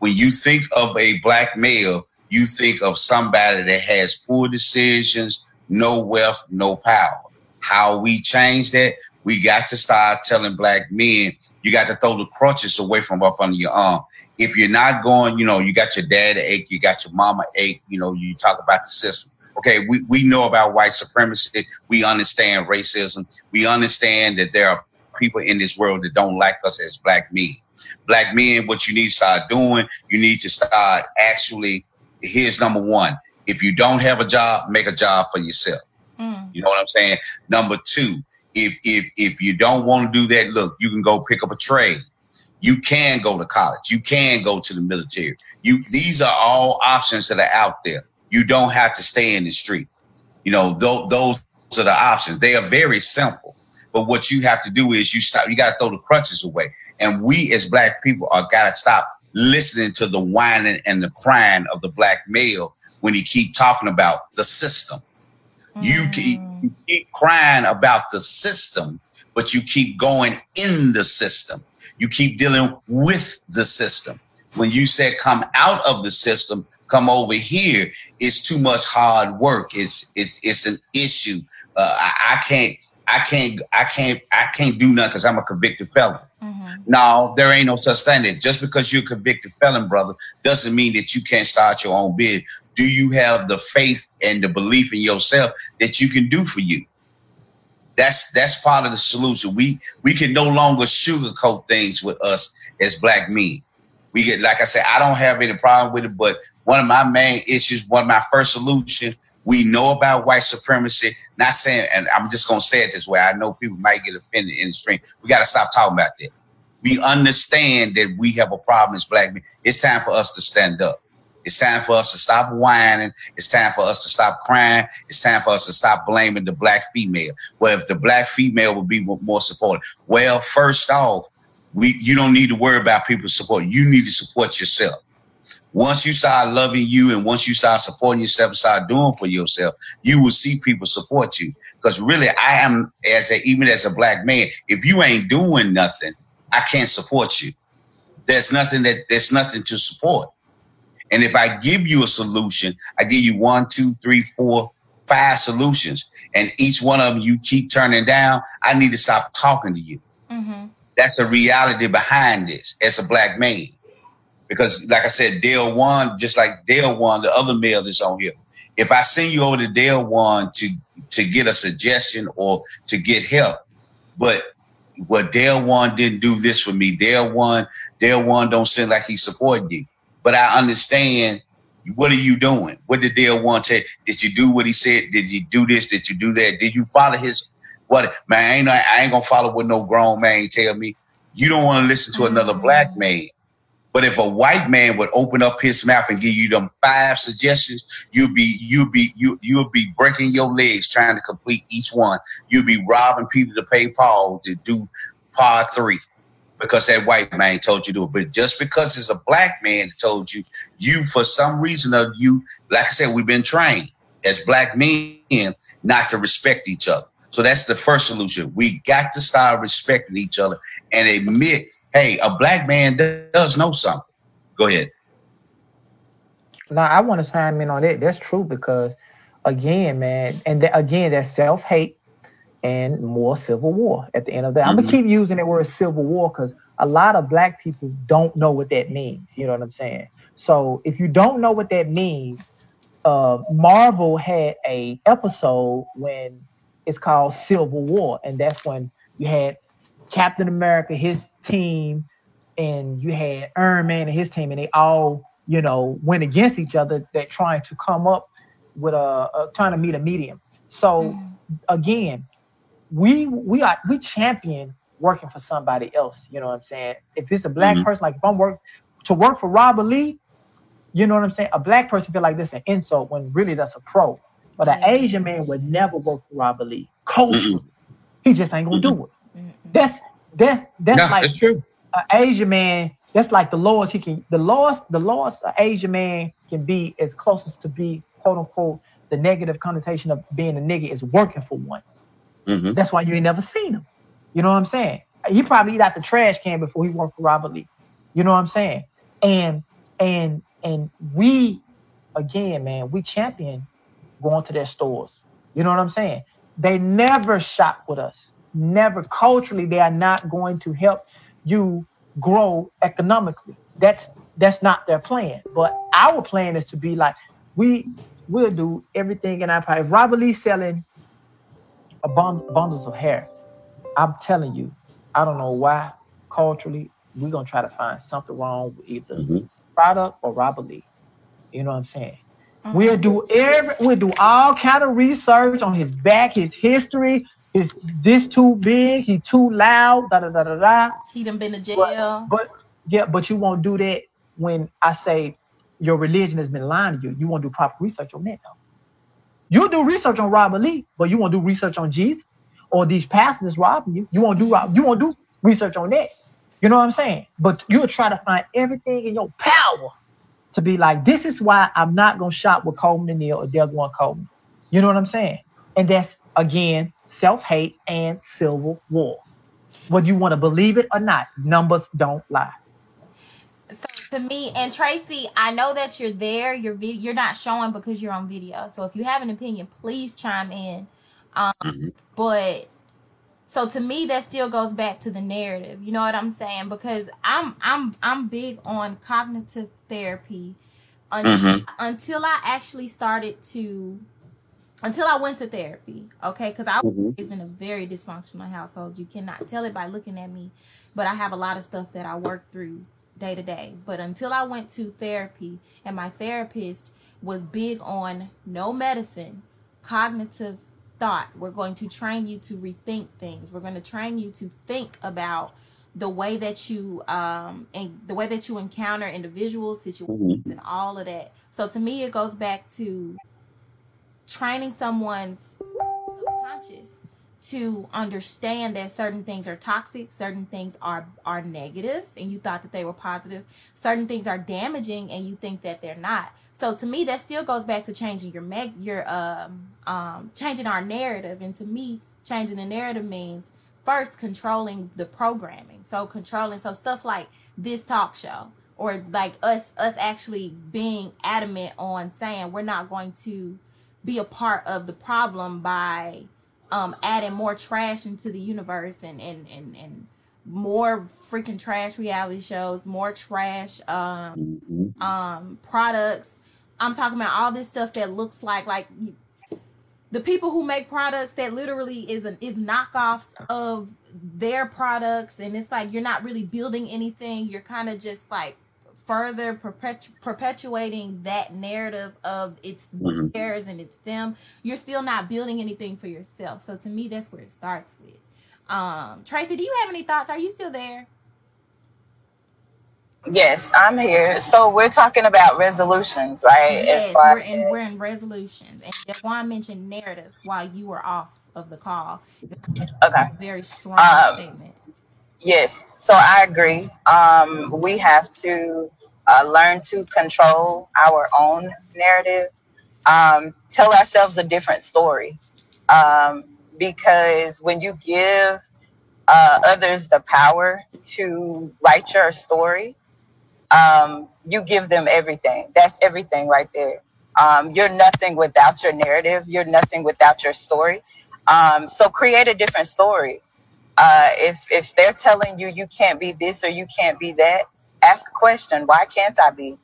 Speaker 2: When you think of a black male, you think of somebody that has poor decisions, no wealth, no power. How we change that? We got to start telling black men, you got to throw the crutches away from up under your arm. If you're not going, you know, you got your dad ache, you got your mama ache, you know, you talk about the system. Okay, we, we know about white supremacy. We understand racism. We understand that there are people in this world that don't like us as black men. Black men, what you need to start doing, you need to start actually, here's number one. If you don't have a job, make a job for yourself.
Speaker 1: Mm.
Speaker 2: You know what I'm saying? Number two, if if if you don't want to do that, look, you can go pick up a trade. You can go to college. You can go to the military. You these are all options that are out there. You don't have to stay in the street. You know, those those are the options. They are very simple. But what you have to do is you stop. You got to throw the crutches away. And we as black people are got to stop listening to the whining and the crying of the black male when he keep talking about the system. You keep,
Speaker 1: Mm.
Speaker 2: you keep crying about the system, but you keep going in the system. You keep dealing with the system. When you said come out of the system, come over here, it's too much hard work. It's it's it's an issue. Uh, I, I can't. I can't, I can't, I can't do nothing because I'm a convicted felon.
Speaker 1: Mm-hmm.
Speaker 2: No, there ain't no such thing. That just because you're a convicted felon, brother, doesn't mean that you can't start your own bid. Do you have the faith and the belief in yourself that you can do for you? That's that's part of the solution. We we can no longer sugarcoat things with us as black men. We get like I said, I don't have any problem with it, but one of my main issues, one of my first solutions, we know about white supremacy. Not saying, and I'm just gonna say it this way. I know people might get offended in the stream. We gotta stop talking about that. We understand that we have a problem as black men. It's time for us to stand up. It's time for us to stop whining. It's time for us to stop crying. It's time for us to stop blaming the black female. Well, if the black female would be more supportive, well, first off, we you don't need to worry about people's support. You need to support yourself. Once you start loving you and once you start supporting yourself and start doing for yourself, you will see people support you. Because really, I am as a even as a black man, if you ain't doing nothing, I can't support you. There's nothing that there's nothing to support. And if I give you a solution, I give you one, two, three, four, five solutions, and each one of them you keep turning down, I need to stop talking to you.
Speaker 1: Mm-hmm.
Speaker 2: That's a reality behind this as a black man. Because, like I said, Delguan, just like Delguan, the other male that's on here. If I send you over to Delguan to to get a suggestion or to get help, but what Delguan didn't do this for me. Delguan, Dale One don't seem like he's supporting you. But I understand what are you doing? What did Delguan say? Did you do what he said? Did you do this? Did you do that? Did you follow his what man? I ain't I ain't gonna follow what no grown man tell me. You don't want to listen to another black man. But if a white man would open up his mouth and give you them five suggestions, you'd be you'd be you you'll be breaking your legs trying to complete each one. You'd be robbing people to pay Paul to do part three because that white man told you to do it. But just because it's a black man told you, you for some reason of you, like I said, we've been trained as black men not to respect each other. So that's the first solution. We got to start respecting each other and admit hey, a black man does know something. Go ahead.
Speaker 4: No, I want to chime in on that. That's true because, again, man, and again, that's self hate and more civil war at the end of that. Mm-hmm. I'm gonna keep using the word civil war because a lot of black people don't know what that means. You know what I'm saying? So if you don't know what that means, uh, Marvel had a episode when it's called Civil War, and that's when you had Captain America, his team, and you had Iron Man and his team, and they all, you know, went against each other. That trying to come up with a, a trying to meet a medium. So mm. again, we we are we champion working for somebody else. You know what I'm saying? If it's a black mm-hmm. person, like if I'm work to work for Robert Lee, you know what I'm saying? A black person feel like this an insult when really that's a pro. But an Asian man would never work for Robert Lee. Culturally, mm-hmm. he just ain't gonna do it. That's that's that's
Speaker 2: no,
Speaker 4: like
Speaker 2: true.
Speaker 4: An Asian man. That's like the lowest he can. The lowest the lowest an Asian man can be as closest to be quote unquote the negative connotation of being a nigga is working for one. Mm-hmm. That's why you ain't never seen him. You know what I'm saying? He probably eat out the trash can before he worked for Robert Lee. You know what I'm saying? And and and we again, man, we champion going to their stores. You know what I'm saying? They never shop with us never culturally they are not going to help you grow economically. That's that's not their plan. But our plan is to be like we will do everything in our power. If Robert Lee selling a bund- bundles of hair, I'm telling you, I don't know why culturally we're gonna try to find something wrong with either mm-hmm. product or Robert Lee. You know what I'm saying? Mm-hmm. We'll do every we'll do all kind of research on his back, his history, is this too big? He too loud? Da da da da da.
Speaker 1: He done been to jail.
Speaker 4: But, but yeah, but you won't do that when I say your religion has been lying to you. You won't do proper research on that though. You do research on Robert Lee, but you won't do research on Jesus or these pastors robbing you. You won't do you won't do research on that. You know what I'm saying? But you'll try to find everything in your power to be like, this is why I'm not gonna shop with Coleman and Neal or Delguan Coleman. You know what I'm saying? And that's again self hate, and civil war. Whether you want to believe it or not, numbers don't lie.
Speaker 1: So to me and Tracy, I know that you're there. You're you're not showing because you're on video. So if you have an opinion, please chime in. Um, mm-hmm. but so to me that still goes back to the narrative you know what i'm saying because i'm i'm i'm big on cognitive therapy un-
Speaker 2: Mhm.
Speaker 1: until i actually started to until i went to therapy okay because i was in a very dysfunctional household you cannot tell it by looking at me but i have a lot of stuff that i work through day to day but until i went to therapy and my therapist was big on no medicine cognitive thought. We're going to train you to rethink things. We're going to train you to think about the way that you um and the way that you encounter individuals, situations, and all of that. So to me, it goes back to training someone's subconscious to understand that certain things are toxic, certain things are are negative, and you thought that they were positive. Certain things are damaging, and you think that they're not. So to me, that still goes back to changing your meg your um um changing our narrative. And to me, changing the narrative means first controlling the programming. So controlling so stuff like this talk show or like us us actually being adamant on saying we're not going to be a part of the problem by um adding more trash into the universe and and and, and more freaking trash reality shows, more trash um
Speaker 2: Mhm.
Speaker 1: um products. I'm talking about all this stuff that looks like like the people who make products that literally is an is knockoffs of their products and it's like you're not really building anything you're kind of just like further perpetu- perpetuating that narrative of it's
Speaker 2: Mhm.
Speaker 1: theirs and it's them you're still not building anything for yourself so to me that's where it starts with um tracy do you have any thoughts are you still there
Speaker 3: Yes, I'm here. So we're talking about resolutions, right?
Speaker 1: Yes,
Speaker 3: As far
Speaker 1: we're in we're in resolutions, and Jaquan mentioned narrative while you were off of the call.
Speaker 3: okay.
Speaker 1: Very strong
Speaker 3: Um,
Speaker 1: statement.
Speaker 3: Yes, so I agree. Um, we have to uh, learn to control our own narrative, um, tell ourselves a different story. Um, because when you give uh, others the power to write your story, um, you give them everything. That's everything right there. Um, you're nothing without your narrative. You're nothing without your story. Um, so create a different story. Uh, if if they're telling you you can't be this or you can't be that, ask a question. Why can't I be?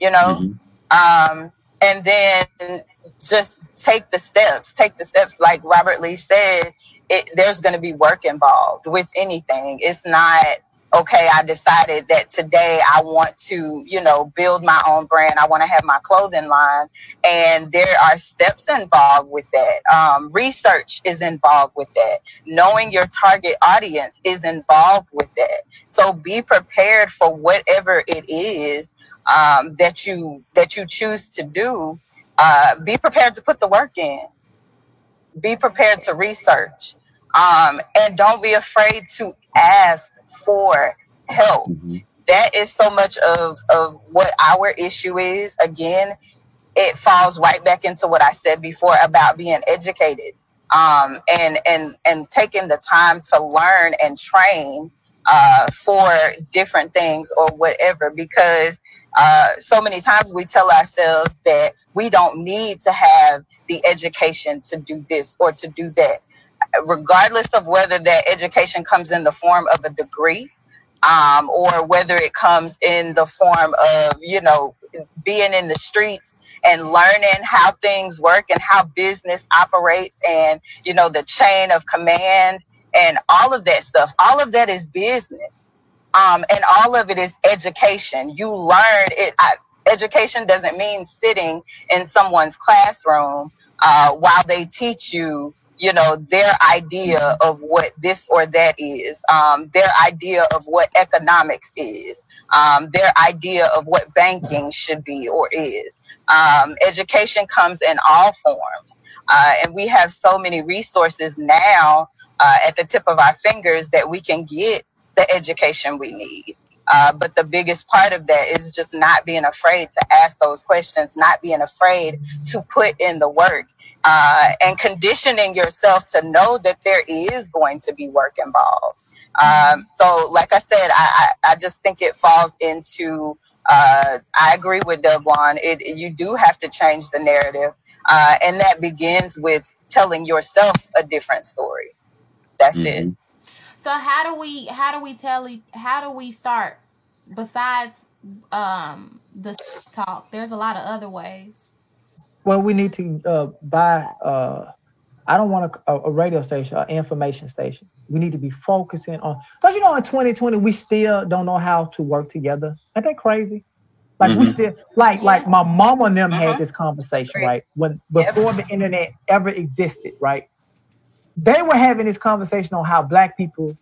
Speaker 3: You know,
Speaker 2: Mhm.
Speaker 3: um, and then just take the steps. Take the steps, like Robert Lee said. It, there's going to be work involved with anything. It's not okay. I decided that today I want to, you know, build my own brand. I want to have my clothing line, and there are steps involved with that. Um, research is involved with that. Knowing your target audience is involved with that. So be prepared for whatever it is um, that you that you choose to do, uh, be prepared to put the work in. Be prepared to research, um, and don't be afraid to ask for help.
Speaker 2: Mhm.
Speaker 3: That is so much of of what our issue is. Again, it falls right back into what I said before about being educated um, and and and taking the time to learn and train uh, for different things or whatever because uh, so many times we tell ourselves that we don't need to have the education to do this or to do that regardless of whether that education comes in the form of a degree um, or whether it comes in the form of you know being in the streets and learning how things work and how business operates and you know the chain of command and all of that stuff. All of that is business. Um, and all of it is education. You learn it. I, education doesn't mean sitting in someone's classroom uh, while they teach you you know their idea of what this or that is um, their idea of what economics is um, their idea of what banking should be or is. Um, education comes in all forms uh, and we have so many resources now uh, at the tip of our fingers that we can get the education we need. Uh, but the biggest part of that is just not being afraid to ask those questions not being afraid to put in the work uh, and conditioning yourself to know that there is going to be work involved. Um, so, like I said, I, I, I just think it falls into. Uh, I agree with Delguan. It you do have to change the narrative, uh, and that begins with telling yourself a different story. That's mm-hmm. it.
Speaker 1: So how do we how do we tell how do we start besides um the talk? There's a lot of other ways.
Speaker 4: Well, we need to uh, buy. Uh, I don't want a, a radio station, an information station. We need to be focusing on. Because you know, in 2020, we still don't know how to work together. Ain't that crazy? Like mm-hmm. we still like yeah. like my mom and them uh-huh. had this conversation right when before yep. the internet ever existed, right? They were having this conversation on how black people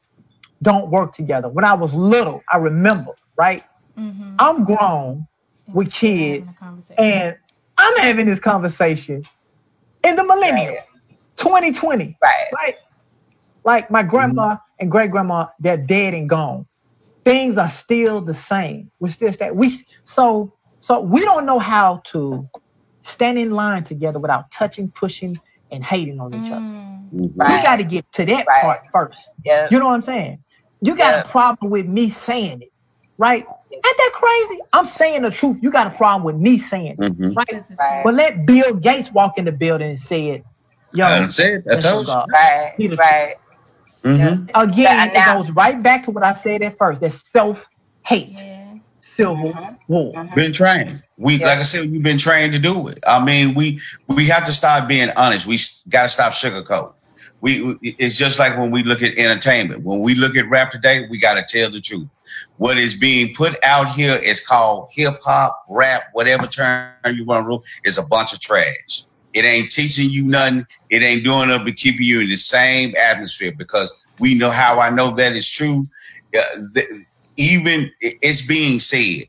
Speaker 4: don't work together. When I was little, I remember, right? Mm-hmm. I'm grown with kids, and I'm having this conversation in the millennium, right. 2020,
Speaker 3: right?
Speaker 4: Right? Like my grandma mm-hmm. and great grandma, they're dead and gone things are still the same. We're still that we so so we don't know how to stand in line together without touching, pushing, and hating on each other. Mm, right. We got to get to that right. part first. Yep. You know what I'm saying? You got yep. a problem with me saying it, right? Ain't that crazy? I'm saying the truth. You got a problem with me saying mm-hmm. right? right? But let Bill Gates walk in the building and say it.
Speaker 2: Yo, I said, I told you.
Speaker 3: Right, right.
Speaker 4: Mm-hmm. Again, it goes right back to what I said at first. That self hate. Yeah. Civil mm-hmm. war.
Speaker 2: Mm-hmm. Been trained. We yeah. like I said, we've been trained to do it. I mean, we we have to stop being honest. We got to stop sugarcoat. We it's just like when we look at entertainment. When we look at rap today, we got to tell the truth. What is being put out here is called hip hop, rap, whatever term you want to rule, is a bunch of trash. It ain't teaching you nothing. It ain't doing nothing but keeping you in the same atmosphere because we know how I know that is true. Uh, the, even it's being said,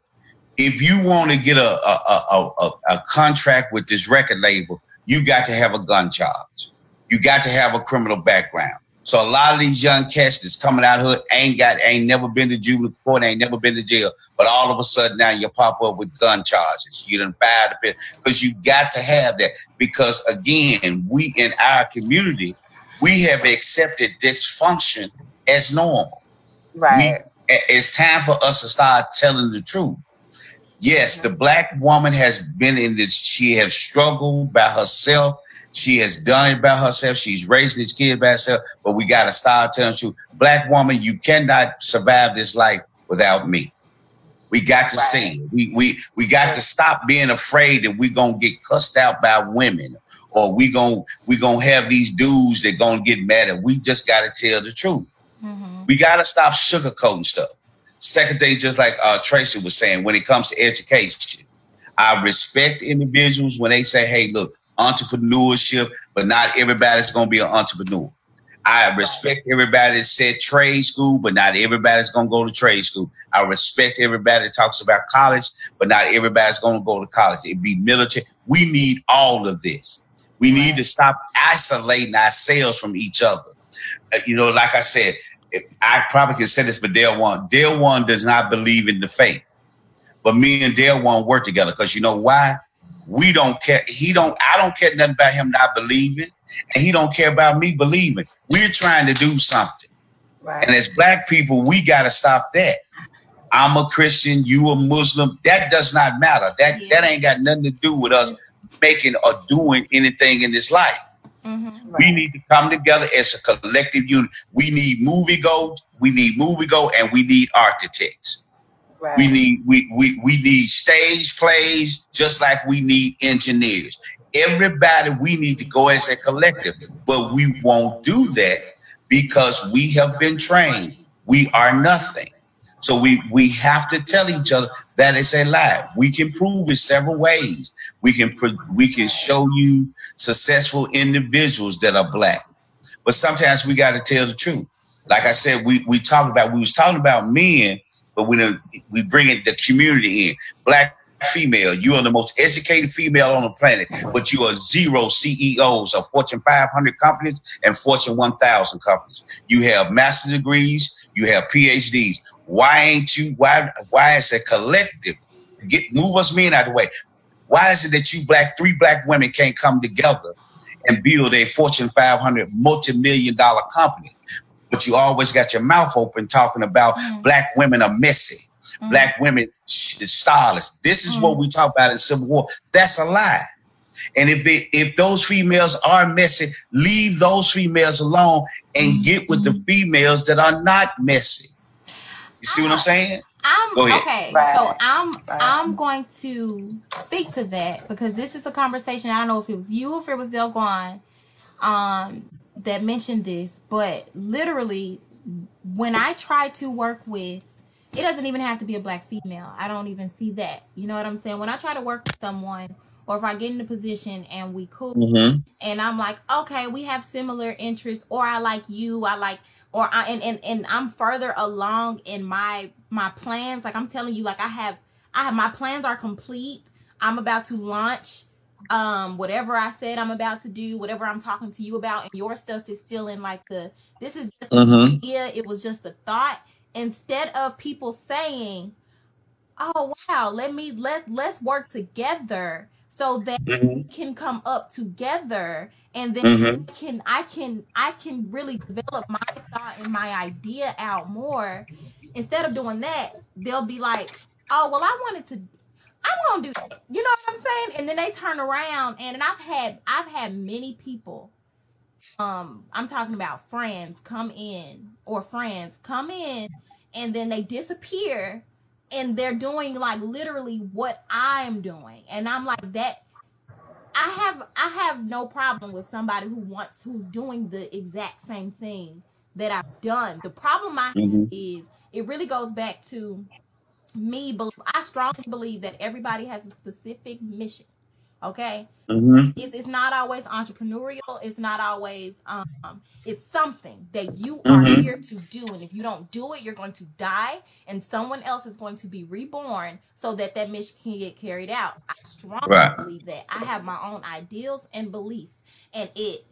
Speaker 2: if you want to get a a, a, a, a contract with this record label, you got to have a gun charge. You got to have a criminal background. So a lot of these young cats that's coming out hood ain't got ain't never been to juvenile court, ain't never been to jail, but all of a sudden now you pop up with gun charges. You done fired the pit because you got to have that because again, we in our community, we have accepted dysfunction as normal.
Speaker 3: Right.
Speaker 2: We, it's time for us to start telling the truth. Yes, the mm-hmm. black woman has been in this. She has struggled by herself she has done it by herself. She's raising these kids by herself. But we got to start telling you, black woman, you cannot survive this life without me. We got to right. see. We we we got to stop being afraid that we're gonna get cussed out by women or we gonna we gonna have these dudes that gonna get mad at. We just gotta tell the truth. Mm-hmm. We gotta stop sugarcoating stuff. Second thing, just like uh, Tracy was saying, when it comes to education, I respect individuals when they say, "Hey, look, entrepreneurship, but not everybody's going to be an entrepreneur. I respect everybody that said trade school, but not everybody's going to go to trade school. I respect everybody that talks about college, but not everybody's going to go to college. It'd be military. We need all of this. We need to stop isolating ourselves from each other. Uh, you know, like I said, I probably can say this for Delguan. Dale One does not believe in the faith, but me and Delguan work together because you know why? We don't care. He don't. I don't care nothing about him not believing, and he don't care about me believing. We're trying to do something, right. and as black people, we got to stop that. I'm a Christian. You a Muslim. That does not matter. That yeah. that ain't got nothing to do with us making or doing anything in this life. Mm-hmm. Right. We need to come together as a collective unit. We need movie go. We need movie go, and we need architects. Right. We need we, we we need stage plays just like we need engineers. Everybody we need to go as a collective, but we won't do that because we have been trained. We are nothing. So we we have to tell each other that it's a lie. We can prove it several ways. We can we can show you successful individuals that are black, but sometimes we got to tell the truth. Like I said, we we talk about we was talking about men but we we bring in the community in. Black female, you are the most educated female on the planet, but you are zero CEOs of Fortune 500 companies and Fortune 1000 companies. You have master's degrees, you have PhDs. Why ain't you? Why? Why is a collective get move us men out of the way? Why is it that you black three black women can't come together and build a Fortune 500 multi-million dollar company? But you always got your mouth open talking about mm. black women are messy, mm. black women is stylish. This is mm. what we talk about in Civil War. That's a lie. And if it, if those females are messy, leave those females alone and get with the females that are not messy. You see what I'm saying?
Speaker 1: I'm okay. Right. So I'm right. I'm going to speak to that because this is a conversation. I don't know if it was you or if it was Delguan um, that mentioned this, but literally, when I try to work with, it doesn't even have to be a black female. I don't even see that. You know what I'm saying? When I try to work with someone, or if I get in a position and we cool, mm-hmm. and I'm like, okay, we have similar interests, or I like you, I like, or I and, and and I'm further along in my my plans. Like I'm telling you, like I have, I have my plans are complete. I'm about to launch um whatever I said I'm about to do, whatever I'm talking to you about, and your stuff is still in like the this is just an idea, it was just a thought. Instead of people saying, Oh wow, let me let let's work together so that mm-hmm. we can come up together and then mm-hmm. I can I can I can really develop my thought and my idea out more. Instead of doing that, they'll be like, Oh well I wanted to I'm gonna do that. You know what I'm saying? And then they turn around and, and I've had I've had many people um I'm talking about friends come in or friends come in and then they disappear and they're doing like literally what I'm doing. And I'm like that I have I have no problem with somebody who wants who's doing the exact same thing that I've done. The problem I mm-hmm. have is it really goes back to me, believe. I strongly believe that everybody has a specific mission. Okay, mm-hmm. it's, it's not always entrepreneurial. It's not always. Um, it's something that you are mm-hmm. here to do, and if you don't do it, you're going to die, and someone else is going to be reborn so that that mission can get carried out. I strongly right. believe that. I have my own ideals and beliefs, and it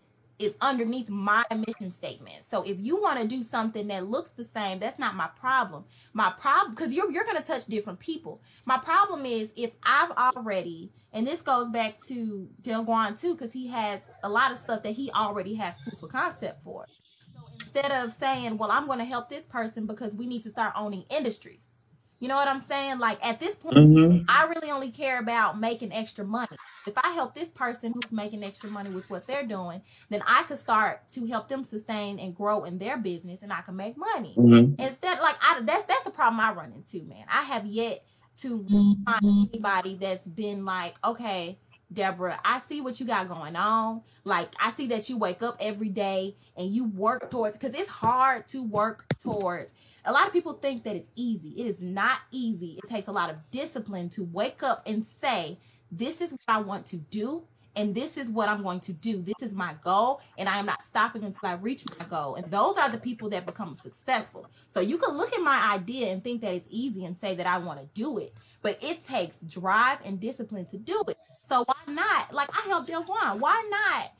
Speaker 1: is underneath my mission statement. So if you want to do something that looks the same, that's not my problem. My problem because you're you're gonna touch different people. My problem is if I've already and this goes back to Delguan too, because he has a lot of stuff that he already has proof of concept for. So instead of saying, Well, I'm gonna help this person because we need to start owning industries you know what I'm saying? Like at this point, mm-hmm. I really only care about making extra money. If I help this person who's making extra money with what they're doing, then I could start to help them sustain and grow in their business, and I can make money. Mm-hmm. Instead, like I, that's that's the problem I run into, man. I have yet to find anybody that's been like, okay, Deborah, I see what you got going on. Like, I see that you wake up every day and you work towards, because it's hard to work towards a lot of people think that it's easy. It is not easy. It takes a lot of discipline to wake up and say, This is what I want to do, and this is what I'm going to do. This is my goal, and I am not stopping until I reach my goal. And those are the people that become successful. So you can look at my idea and think that it's easy and say that I want to do it, but it takes drive and discipline to do it. So why not? Like I help Delguan. Why not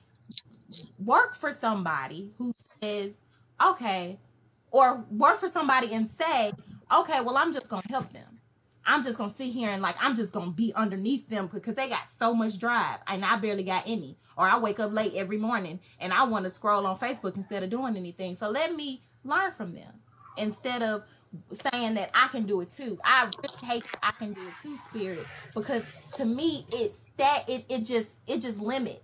Speaker 1: work for somebody who says, okay, or work for somebody and say, okay, well, I'm just going to help them. I'm just going to sit here and like, I'm just going to be underneath them because they got so much drive and I barely got any. Or I wake up late every morning and I want to scroll on Facebook instead of doing anything. So let me learn from them instead of saying that I can do it too. I really hate I can do it too spirit because to me it's that it, it just it just limits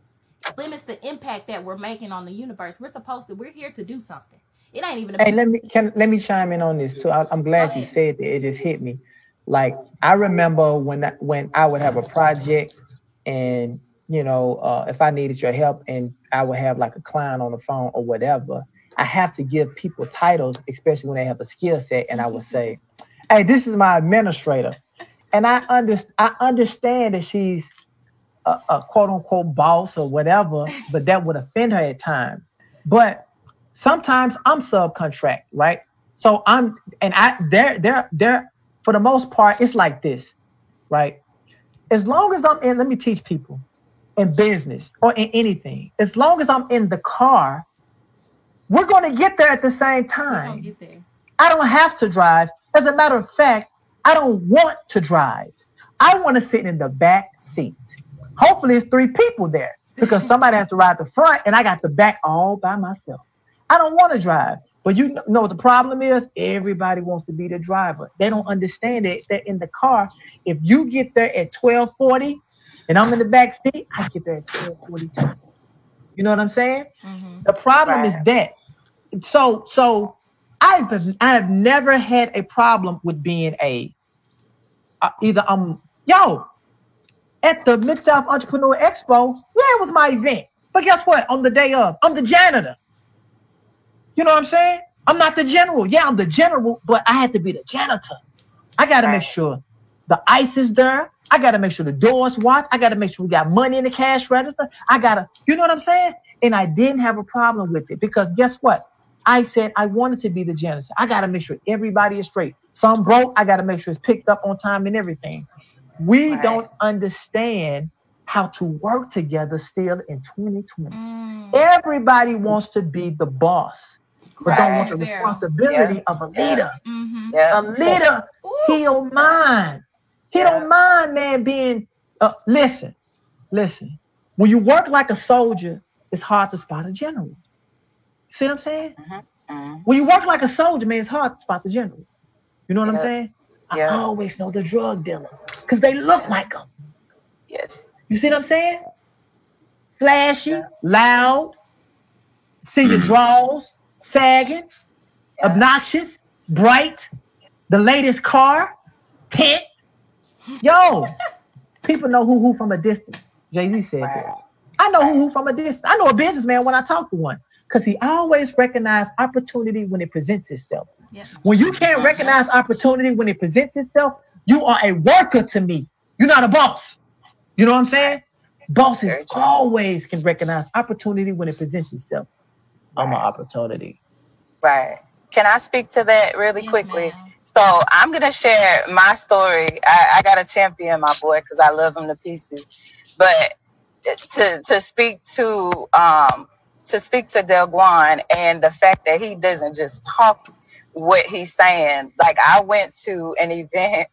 Speaker 1: limits the impact that we're making on the universe. We're supposed to we're here to do something. It ain't even.
Speaker 4: hey, let me can let me chime in on this too. I, am glad you said that. It just hit me. Like I remember when I, when I would have a project, and you know, uh, if I needed your help, and I would have like a client on the phone or whatever, I have to give people titles, especially when they have a skill set, and I would say, "Hey, this is my administrator," and I under I understand that she's a, a quote unquote boss or whatever, but that would offend her at times. But Sometimes I'm subcontract, right? So I'm and I they're they're they're for the most part, it's like this, right? As long as I'm in, let me teach people in business or in anything, as long as I'm in the car, we're going to get there at the same time. I don't have to drive. As a matter of fact, I don't want to drive. I want to sit in the back seat. Hopefully, it's three people there because somebody has to ride the front and I got the back all by myself. I don't want to drive. But you know what the problem is? Everybody wants to be the driver. They don't understand it that in the car, if you get there at 1240, and I'm in the back seat, I get there at 1242. You know what I'm saying? Mm-hmm. The problem right. is that. So so I've I've never had a problem with being a uh, either I'm yo at the Mid South Entrepreneur Expo. Yeah, it was my event, but guess what? On the day of, I'm the janitor. You know what I'm saying? I'm not the general. Yeah, I'm the general, but I had to be the janitor. I got to right. make sure the ice is there. I got to make sure the doors watch. I got to make sure we got money in the cash register. I got to, you know what I'm saying? And I didn't have a problem with it because guess what? I said I wanted to be the janitor. I got to make sure everybody is straight. Some broke. I got to make sure it's picked up on time and everything. We right. don't understand how to work together still in 2020. Mm. Everybody wants to be the boss, but right. don't want the responsibility yeah. of a leader. Mm-hmm. Yeah. A leader, Ooh. he don't mind. He yeah. don't mind, man, being. Uh, listen, listen. When you work like a soldier, it's hard to spot a general. See what I'm saying? Mm-hmm. Mm-hmm. When you work like a soldier, man, it's hard to spot the general. You know what I'm saying? I always know the drug dealers because they look like them.
Speaker 3: Yes.
Speaker 4: You see what I'm saying? Flashy, yeah. loud, see your draws, sagging, obnoxious, bright, the latest car, tent. Yo, (laughs) people know who who from a distance. Jay Z said that. I know who who from a distance. I know a businessman when I talk to one because he always recognizes opportunity when it presents itself. When you can't mm-hmm. recognize opportunity when it presents itself, you are a worker to me. You're not a boss. You know what I'm saying? Bosses always can recognize opportunity when it presents itself. Right. I'm an opportunity.
Speaker 3: Right. Can I speak to that really yes, quickly? Ma'am. So I'm gonna share my story. I, I got to champion my boy because I love him to pieces. But to to speak to um to speak to Delguan and the fact that he doesn't just talk what he's saying. Like I went to an event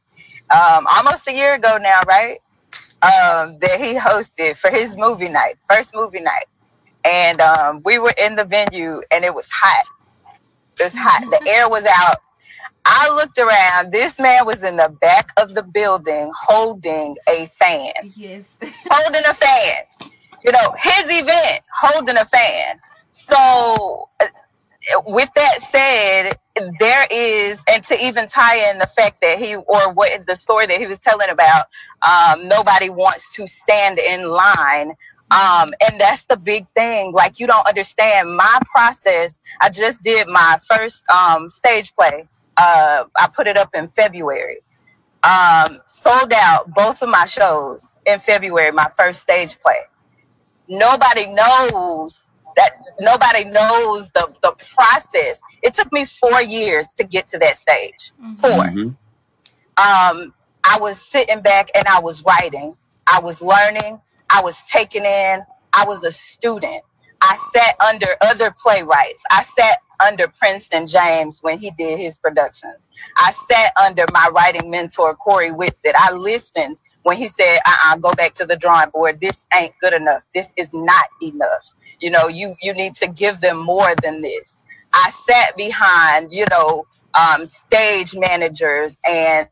Speaker 3: um, almost a year ago now, right? Um, that he hosted for his movie night, first movie night, and um, we were in the venue and it was hot. It was hot. The air was out. I looked around. This man was in the back of the building holding a fan.
Speaker 1: Yes. (laughs)
Speaker 3: holding a fan. You know, his event, holding a fan. So, uh, with that said, there is, and to even tie in the fact that he, or what the story that he was telling about, um, nobody wants to stand in line. Um, and that's the big thing. Like, you don't understand my process. I just did my first um, stage play. Uh, I put it up in February. Um, sold out both of my shows in February, my first stage play. Nobody knows that nobody knows the the process. It took me four years to get to that stage. Mm-hmm. 4 mm-hmm. Um, I was sitting back and I was writing. I was learning. I was taken in. I was a student. I sat under other playwrights. I sat under Princeton James when he did his productions. I sat under my writing mentor, Corey Whitsitt. I listened when he said, uh-uh, go back to the drawing board. This ain't good enough. This is not enough. You know, you, you need to give them more than this. I sat behind, you know, um, stage managers and,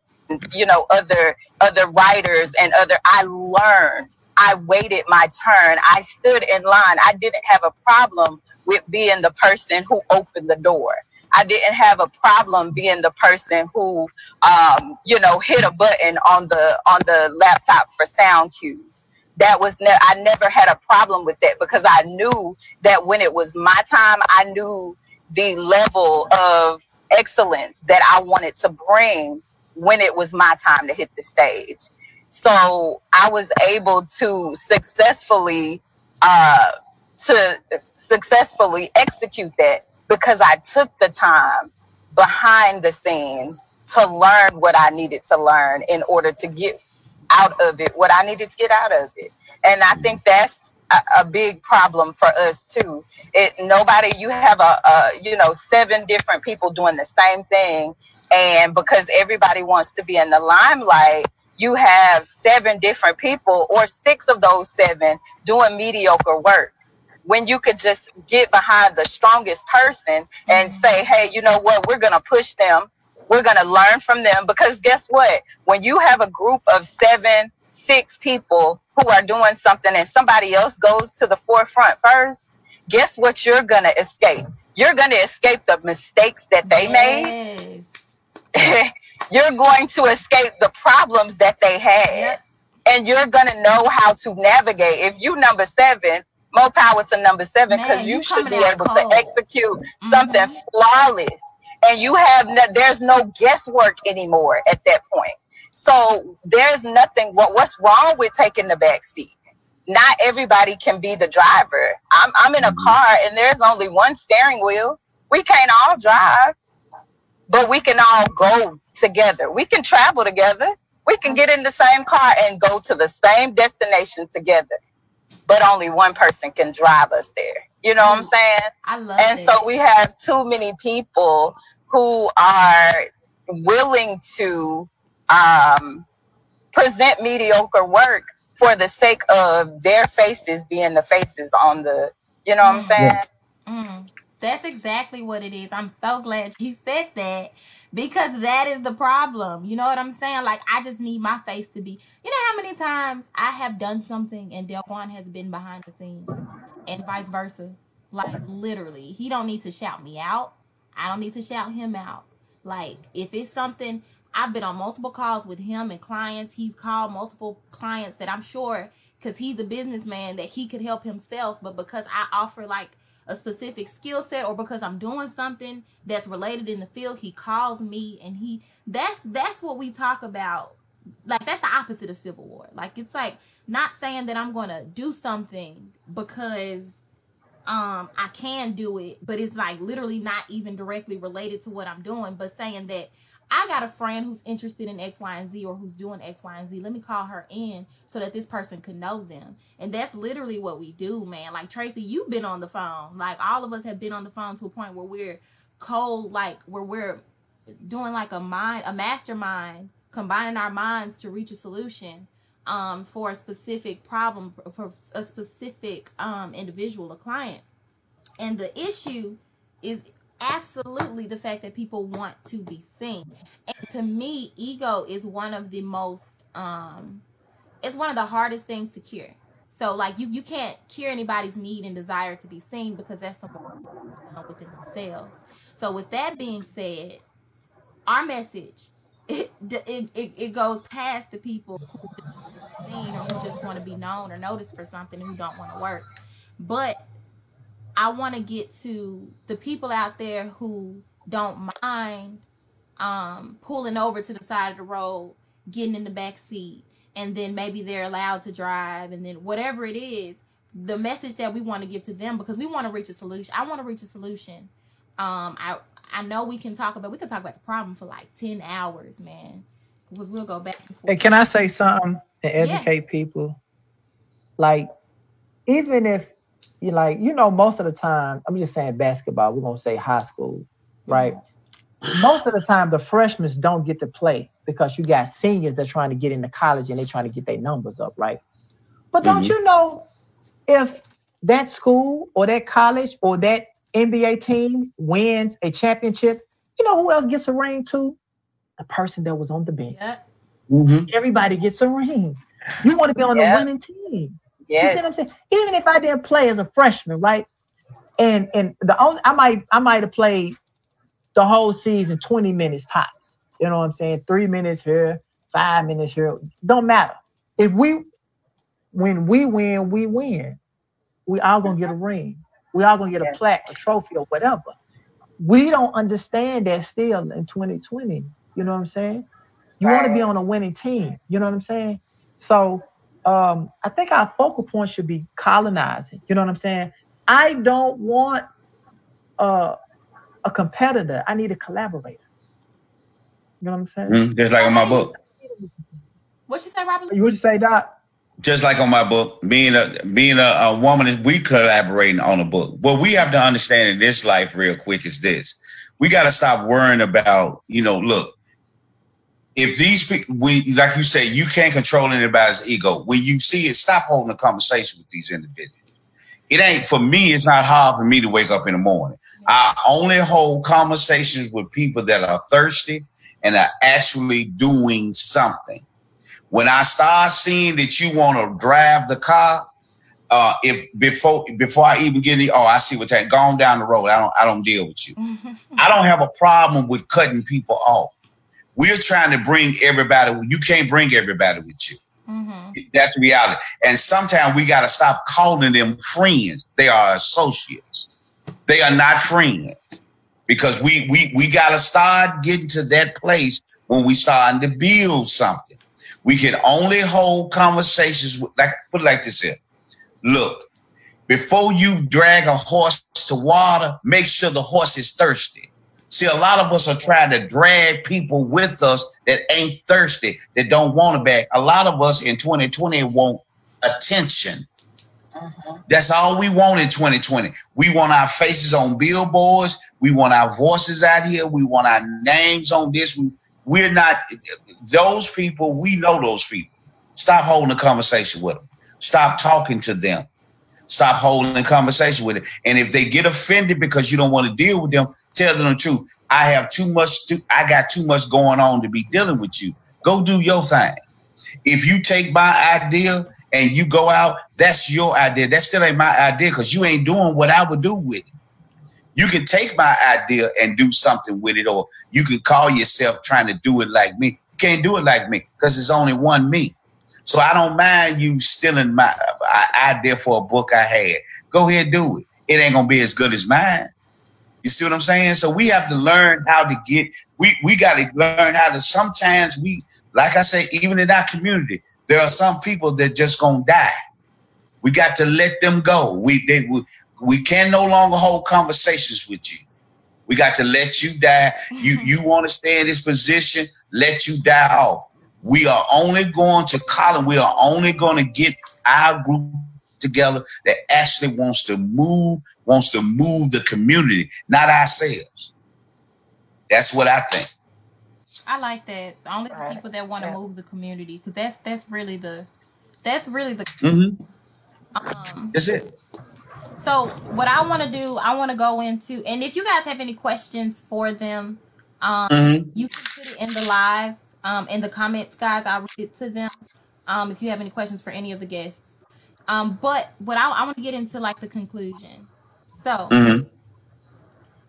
Speaker 3: you know, other, other writers and other, I learned I waited my turn. I stood in line. I didn't have a problem with being the person who opened the door. I didn't have a problem being the person who, um, you know, hit a button on the on the laptop for sound cues. That was ne- I never had a problem with that because I knew that when it was my time, I knew the level of excellence that I wanted to bring when it was my time to hit the stage. So I was able to successfully uh, to successfully execute that because I took the time behind the scenes to learn what I needed to learn in order to get out of it what I needed to get out of it. And I think that's a, big problem for us too. It nobody you have a, a you know seven different people doing the same thing and because everybody wants to be in the limelight you have seven different people or six of those seven doing mediocre work when you could just get behind the strongest person and mm-hmm. say hey you know what we're going to push them we're going to learn from them because guess what when you have a group of seven six people who are doing something and somebody else goes to the forefront first, guess what you're going to escape? You're going to escape the mistakes that they yes. made. (laughs) you're going to escape the problems that they had. Yep. And you're going to know how to navigate. If you number seven, more power to number seven because you, you should be able cold. to execute mm-hmm. something flawless. And you have no, there's no guesswork anymore at that point. So there's nothing. What what's wrong with taking the back seat? Not everybody can be the driver. I'm I'm in a mm-hmm. car and there's only one steering wheel. We can't all drive, but we can all go together. We can travel together. We can get in the same car and go to the same destination together but only one person can drive us there. You know what I'm mm. saying?
Speaker 1: I love
Speaker 3: And
Speaker 1: it.
Speaker 3: so we have too many people who are willing to um, present mediocre work for the sake of their faces being the faces on the, you know what mm. I'm saying?
Speaker 1: Mm. That's exactly what it is. I'm so glad you said that because that is the problem. You know what I'm saying? Like I just need my face to be. You know how many times I have done something and Delguan has been behind the scenes, and vice versa. Like literally, he don't need to shout me out. I don't need to shout him out. Like if it's something I've been on multiple calls with him and clients. He's called multiple clients that I'm sure because he's a businessman that he could help himself, but because I offer like a specific skill set or because I'm doing something that's related in the field, he calls me and he that's that's what we talk about. Like that's the opposite of civil war. Like it's like not saying that I'm going to do something because um I can do it, but it's like literally not even directly related to what I'm doing, but saying that I got a friend who's interested in X, Y, and Z or who's doing X, Y, and Z. Let me call her in so that this person can know them. And that's literally what we do, man. Like Tracy, you've been on the phone. Like all of us have been on the phone to a point where we're cold, like where we're doing like a mind, a mastermind, combining our minds to reach a solution um, for a specific problem, for a specific um, individual, a client. And the issue is absolutely the fact that people want to be seen. And to me, ego is one of the most um it's one of the hardest things to cure. So like you you can't cure anybody's need and desire to be seen because that's something within themselves. So with that being said, our message it it, it, goes past the people who seen or who just want to be known or noticed for something and who don't want to work. But I want to get to the people out there who don't mind um, pulling over to the side of the road, getting in the back seat, and then maybe they're allowed to drive, and then whatever it is, the message that we want to give to them because we want to reach a solution. I want to reach a solution. Um, I I know we can talk about we can talk about the problem for like ten hours, man, because we'll go back and forth.
Speaker 4: And can I say something to educate yeah. people? Like, even if you like, you know, most of the time, I'm just saying basketball, we're gonna say high school, right? Most of the time the freshmen don't get to play because you got seniors that are trying to get into college and they're trying to get their numbers up, right? But don't mm-hmm. you know if that school or that college or that NBA team wins a championship, you know who else gets a ring too? The person that was on the bench. Yep. Mm-hmm. Everybody gets a ring. You want to be on yep. the winning team.
Speaker 3: Yes.
Speaker 4: You see what I'm saying? Even if I didn't play as a freshman, right? And and the only I might I might have played the whole season 20 minutes tops. You know what I'm saying? Three minutes here, five minutes here. Don't matter. If we when we win, we win. We all gonna get a mm-hmm. ring. We all gonna get a plaque, a trophy, or whatever. We don't understand that still in 2020. You know what I'm saying? You right. want to be on a winning team. You know what I'm saying? So um, I think our focal point should be colonizing. You know what I'm saying? I don't want uh, a competitor. I need a collaborator. You know what I'm saying?
Speaker 2: Mm, just like in my book.
Speaker 1: What you say, Robert?
Speaker 4: You would say, Doc?
Speaker 2: Just like on my book, being a being a, a woman is we collaborating on a book. What we have to understand in this life, real quick, is this: we got to stop worrying about. You know, look, if these people, we like you say, you can't control anybody's ego. When you see it, stop holding a conversation with these individuals. It ain't for me. It's not hard for me to wake up in the morning. I only hold conversations with people that are thirsty and are actually doing something. When I start seeing that you want to drive the car, uh, if before before I even get any, oh, I see what that. Going down the road, I don't I don't deal with you. (laughs) I don't have a problem with cutting people off. We're trying to bring everybody. You can't bring everybody with you. Mm-hmm. That's the reality. And sometimes we got to stop calling them friends. They are associates. They are not friends because we we we got to start getting to that place when we starting to build something. We can only hold conversations with, like put it like this here. Look, before you drag a horse to water, make sure the horse is thirsty. See, a lot of us are trying to drag people with us that ain't thirsty, that don't want it back. A lot of us in 2020 want attention. Uh-huh. That's all we want in 2020. We want our faces on billboards. We want our voices out here. We want our names on this. We, we're not those people. We know those people. Stop holding a conversation with them. Stop talking to them. Stop holding a conversation with it. And if they get offended because you don't want to deal with them, tell them the truth. I have too much. To, I got too much going on to be dealing with you. Go do your thing. If you take my idea and you go out, that's your idea. That still ain't my idea because you ain't doing what I would do with it. You can take my idea and do something with it, or you can call yourself trying to do it like me. You can't do it like me because there's only one me. So I don't mind you stealing my uh, idea for a book I had. Go ahead, do it. It ain't gonna be as good as mine. You see what I'm saying? So we have to learn how to get. We we got to learn how to. Sometimes we, like I say, even in our community, there are some people that just gonna die. We got to let them go. We they we, we can no longer hold conversations with you. We got to let you die. You mm-hmm. you want to stay in this position? Let you die off. We are only going to call Colin. We are only going to get our group together that actually wants to move, wants to move the community, not ourselves. That's what I think.
Speaker 1: I like that. Only the people that want to yeah. move the community, because that's that's really the that's really the. Mm-hmm.
Speaker 2: Um, that's it.
Speaker 1: So what I want to do, I want to go into, and if you guys have any questions for them, um, mm-hmm. you can put it in the live um, in the comments, guys. I'll read it to them. Um, if you have any questions for any of the guests. Um, but what I, I want to get into like the conclusion. So mm-hmm.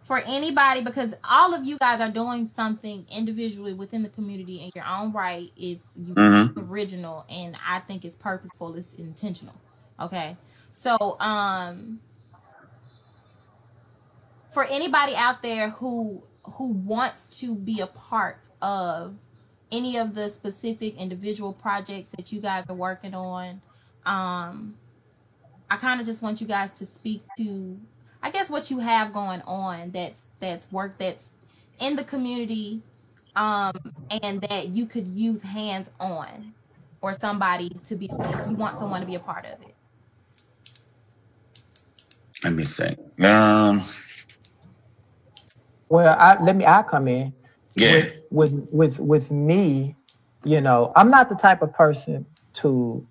Speaker 1: for anybody, because all of you guys are doing something individually within the community in your own right, it's mm-hmm. original and I think it's purposeful, it's intentional. Okay. So um for anybody out there who who wants to be a part of any of the specific individual projects that you guys are working on. Um, I kind of just want you guys to speak to, I guess, what you have going on that's that's work that's in the community, um, and that you could use hands on, or somebody to be. You want someone to be a part of it.
Speaker 2: Let me think. Um.
Speaker 4: Well, I, let me. I come in.
Speaker 2: Yeah.
Speaker 4: With, with with with me, you know, I'm not the type of person to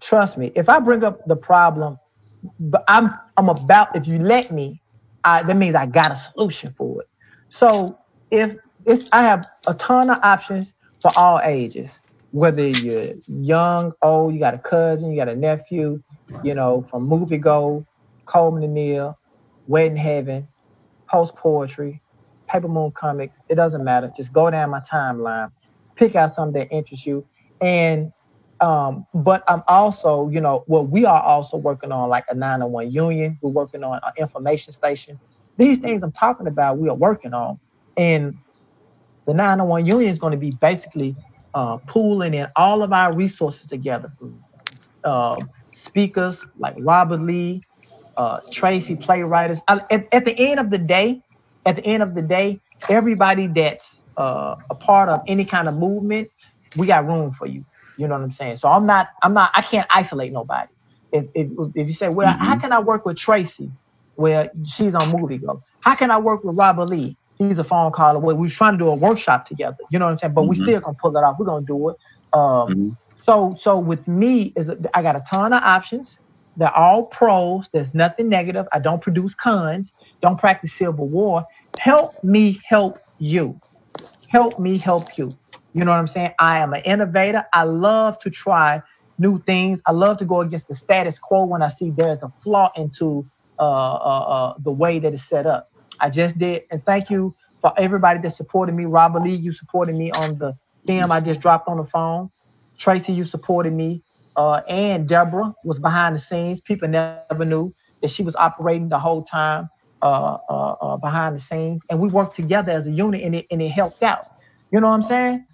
Speaker 4: trust me. If I bring up the problem, but I'm I'm about if you let me, I, that means I got a solution for it. So if it's I have a ton of options for all ages, whether you're young, old, you got a cousin, you got a nephew, you know, from movie go, Coleman and Neil, Wedding Heaven, Post Poetry, Paper Moon Comics. It doesn't matter. Just go down my timeline, pick out something that interests you. And um, but I'm also, you know, well, we are also working on like a 901 union. We're working on an information station. These things I'm talking about, we are working on. And the 901 union is going to be basically uh, pooling in all of our resources together. Uh, speakers like Robert Lee, uh, Tracy, playwrights. At, at, the end of the day, at the end of the day, everybody that's uh, a part of any kind of movement, we got room for you. You know what I'm saying? So I'm not, I'm not, I can't isolate nobody. If, if, if you say, well, mm-hmm. how can I work with Tracy? Well, she's on Movie Go. How can I work with Robert Lee? He's a phone call away. We are trying to do a workshop together. You know what I'm saying? But mm-hmm. we still gonna pull it off. We're gonna do it. Um, mm-hmm. So, so with me is I got a ton of options. They're all pros. There's nothing negative. I don't produce cons. Don't practice civil war help me help you. Help me help you. You know what I'm saying? I am an innovator. I love to try new things. I love to go against the status quo when I see there's a flaw into uh, uh, uh, the way that it's set up. I just did, and thank you for everybody that supported me. Robert Lee, you supported me on the film I just dropped on the phone. Tracy, you supported me. Uh, and Deborah was behind the scenes. People never knew that she was operating the whole time uh, uh, behind the scenes, and we worked together as a unit, and it and it helped out. You know what I'm saying?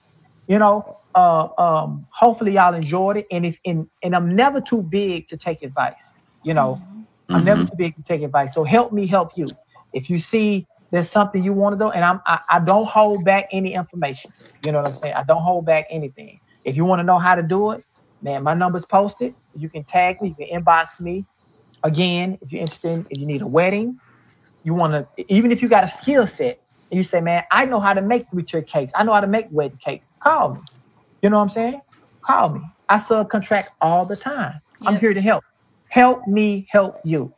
Speaker 4: You know, uh, um, hopefully y'all enjoyed it, and if and and I'm never too big to take advice. You know, mm-hmm. I'm never too big to take advice. So help me help you. If you see there's something you want to do, and I'm I, I don't hold back any information. You know what I'm saying? I don't hold back anything. If you want to know how to do it, man, my number's posted. You can tag me, you can inbox me. Again, if you're interested, if you need a wedding, you want to, even if you got a skill set, and you say, man, I know how to make three-tier cakes. I know how to make wedding cakes. Call me. You know what I'm saying? Call me. I subcontract all the time. Yep. I'm here to help. Help me help you.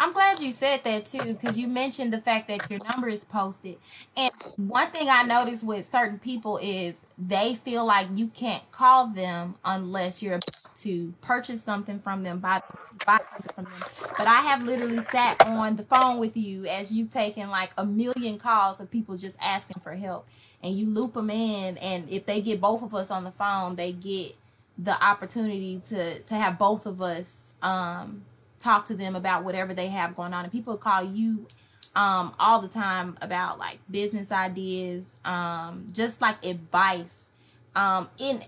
Speaker 1: I'm glad you said that too, because you mentioned the fact that your number is posted. And one thing I noticed with certain people is they feel like you can't call them unless you're about to purchase something from them, buy, buy something from them. But I have literally sat on the phone with you as you've taken like a million calls of people just asking for help. And you loop them in, and if they get both of us on the phone, they get the opportunity to to have both of us um, talk to them about whatever they have going on. And people call you um, all the time about like business ideas, um, just like advice. Um, in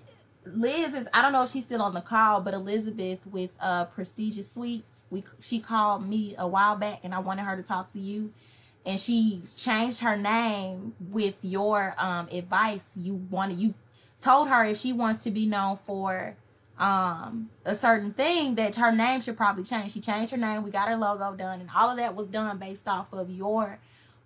Speaker 1: Liz is I don't know if she's still on the call, but Elizabeth with uh, Prestigious Sweets, we she called me a while back, and I wanted her to talk to you. And she's changed her name with your um, advice. You wanted you told her if she wants to be known for um, a certain thing that her name should probably change. She changed her name. We got her logo done, and all of that was done based off of your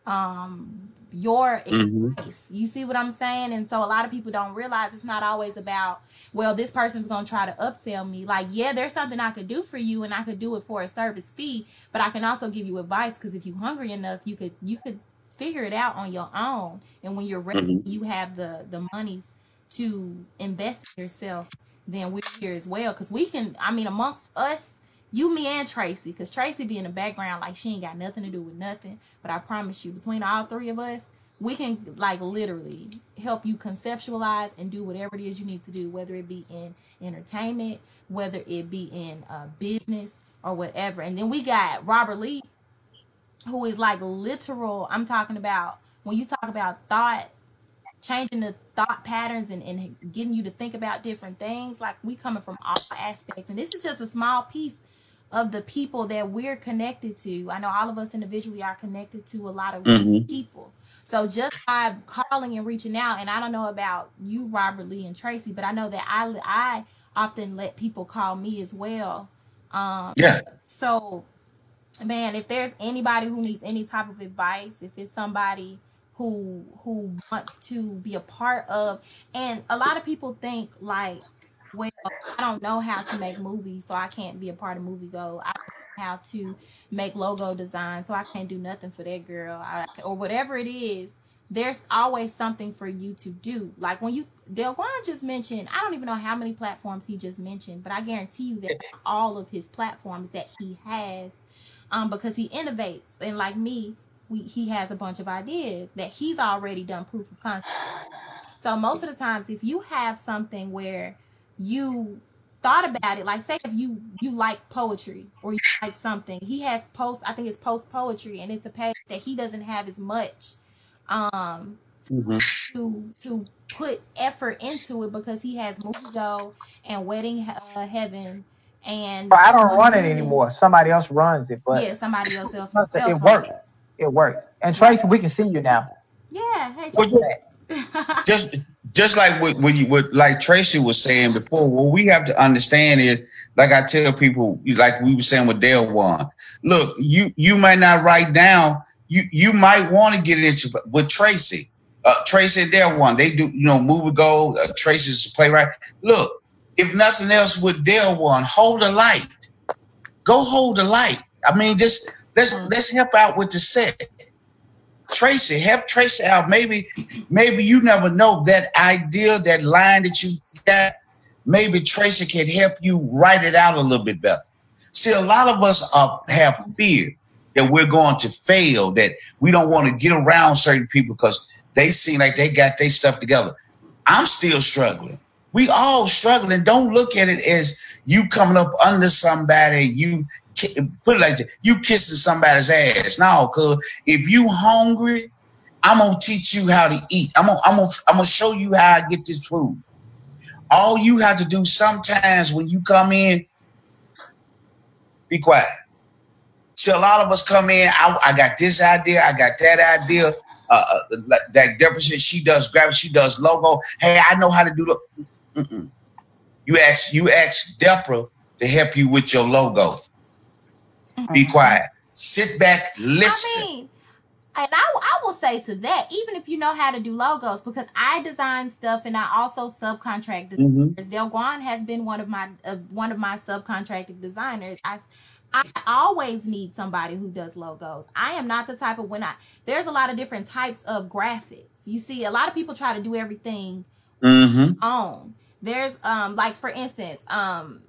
Speaker 1: um your mm-hmm. advice. You see what I'm saying? And so a lot of people don't realize it's not always about, well, this person's gonna try to upsell me. Like, yeah, there's something I could do for you and I could do it for a service fee, but I can also give you advice because if you're hungry enough, you could you could figure it out on your own. And when you're ready, mm-hmm. you have the the monies to invest in yourself then we're here as well. Cause we can, I mean, amongst us, you, me, and Tracy, because Tracy be in the background like she ain't got nothing to do with nothing. But I promise you, between all three of us, we can like literally help you conceptualize and do whatever it is you need to do, whether it be in entertainment, whether it be in uh, business or whatever. And then we got Robert Lee, who is like literal. I'm talking about when you talk about thought changing the thought patterns and, and getting you to think about different things. Like we coming from all aspects. And this is just a small piece of the people that we're connected to. I know all of us individually are connected to a lot of mm-hmm. people. So just by calling and reaching out, and I don't know about you, Robert Lee and Tracy, but I know that I I often let people call me as well. Um,
Speaker 2: yeah.
Speaker 1: So, man, if there's anybody who needs any type of advice, if it's somebody who who want to be a part of and a lot of people think like well i don't know how to make movies so i can't be a part of movie go. I don't know how to make logo design so i can't do nothing for that girl. I, or whatever it is there's always something for you to do. Like when you Delguan just mentioned i don't even know how many platforms he just mentioned but i guarantee you that all of his platforms that he has um because he innovates. And like me we he has a bunch of ideas that he's already done proof of concept. So most of the times, if you have something where you thought about it, like say if you you like poetry or you like something, he has post. I think it's post poetry, and it's a page that he doesn't have as much um mm-hmm. to to put effort into it because he has movie go and wedding uh, heaven and
Speaker 4: but I don't run it anymore. Somebody else runs it, but
Speaker 1: yeah, somebody else (laughs) else,
Speaker 4: else it works it works. And Tracy, we can see you now.
Speaker 1: Yeah. Hey,
Speaker 2: just just like what, what you what like Tracy was saying before, what we have to understand is like I tell people, like we were saying with Delguan. Look, you you might not write down. You you might want to get into with Tracy. Uh, Tracy and Delguan. They do you know movie go. Uh, Tracy's a playwright. Look, if nothing else with Delguan, hold a light. Go hold a light. I mean, just Let's mm-hmm. let's help out with the set. Tracy, help Tracy out. Maybe, maybe you never know that idea, that line that you got. Maybe Tracy can help you write it out a little bit better. See, a lot of us are, have fear that we're going to fail, that we don't want to get around certain people because they seem like they got their stuff together. I'm still struggling. We all struggling. Don't look at it as you coming up under somebody, you put it like you kissing somebody's ass. No, cause if you hungry, I'm gonna teach you how to eat. I'm gonna, I'm gonna, I'm gonna show you how I get this food. All you have to do sometimes when you come in, be quiet. See, a lot of us come in. I, I got this idea. I got that idea. Uh, uh that Deborah said she does graphics. She does logo. Hey, I know how to do the. Mm-mm. You ask you ask Deborah to help you with your logo. Mm-hmm. Be quiet. Sit back, listen.
Speaker 1: I mean, and I, I will say to that, even if you know how to do logos, because I design stuff and I also subcontract mm-hmm. designers. Mm-hmm. Guan has been one of my uh, one of my subcontracted designers. I I always need somebody who does logos. I am not the type of when I there's a lot of different types of graphics. You see, a lot of people try to do everything mm-hmm. on. There's um like for instance, um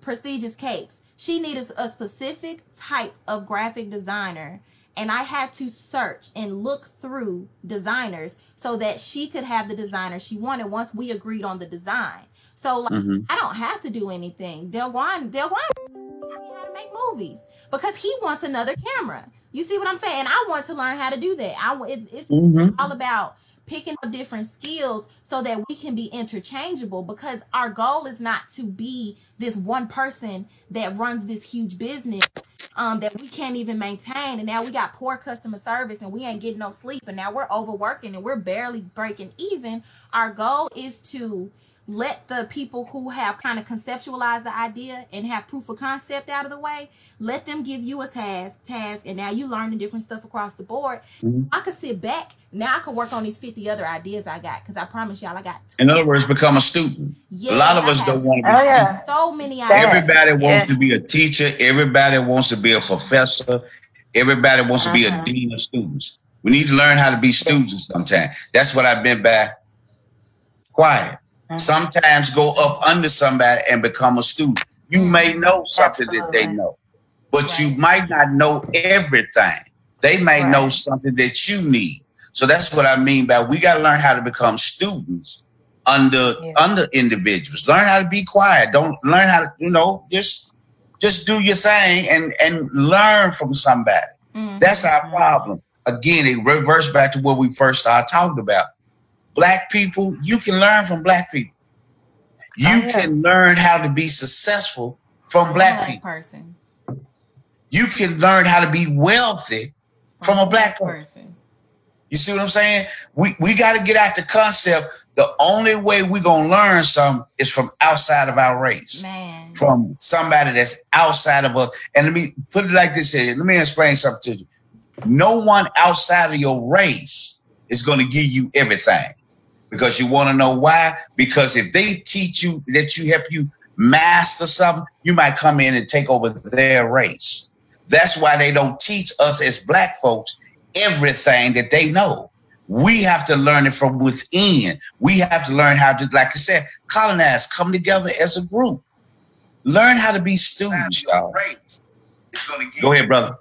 Speaker 1: prestigious cakes. She needed a specific type of graphic designer and I had to search and look through designers so that she could have the designer she wanted once we agreed on the design. So like, mm-hmm. I don't have to do anything. Delguan, Delguan me how to make movies because he wants another camera. You see what I'm saying? And I want to learn how to do that. I it, it's mm-hmm. all about picking up different skills so that we can be interchangeable because our goal is not to be this one person that runs this huge business um, that we can't even maintain. And now we got poor customer service and we ain't getting no sleep and now we're overworking and we're barely breaking even. Our goal is to let the people who have kind of conceptualized the idea and have proof of concept out of the way, let them give you a task, task, and now you learn the different stuff across the board. Mm-hmm. I could sit back. Now I could work on these 50 other ideas I got because I promise y'all I got
Speaker 2: In other words, become a student. Yes, a lot of us don't want to be oh, yeah.
Speaker 1: so many ideas.
Speaker 2: Everybody wants yeah. to be a teacher, everybody wants to be a professor, everybody wants uh-huh. to be a uh-huh. dean of students. We need to learn how to be students sometimes. That's what I've been back quiet sometimes go up under somebody and become a student. You mm. may know something Absolutely. that they know, but right. you might not know everything. They may right. know something that you need. So that's what I mean by we got to learn how to become students under yeah. under individuals. Learn how to be quiet. Don't learn how to you know just just do your thing and and learn from somebody. Mm-hmm. That's our problem. Again, it reverts back to what we first started talking about black people, you can learn from black people. You oh, yeah. can learn how to be successful from black people. Person. You can learn how to be wealthy from, from a black person. You see what I'm saying? We we got to get out the concept. The only way we're gonna learn some is from outside of our race. Man. From somebody that's outside of us. And let me put it like this here. Let me explain something to you. No one outside of your race is gonna give you everything because you want to know why. Because if they teach you that you help you master something, you might come in and take over their race. That's why they don't teach us as black folks everything that they know. We have to learn it from within. We have to learn how to, like I said, colonize, come together as a group. Learn how to be students, y'all. Go ahead, brother.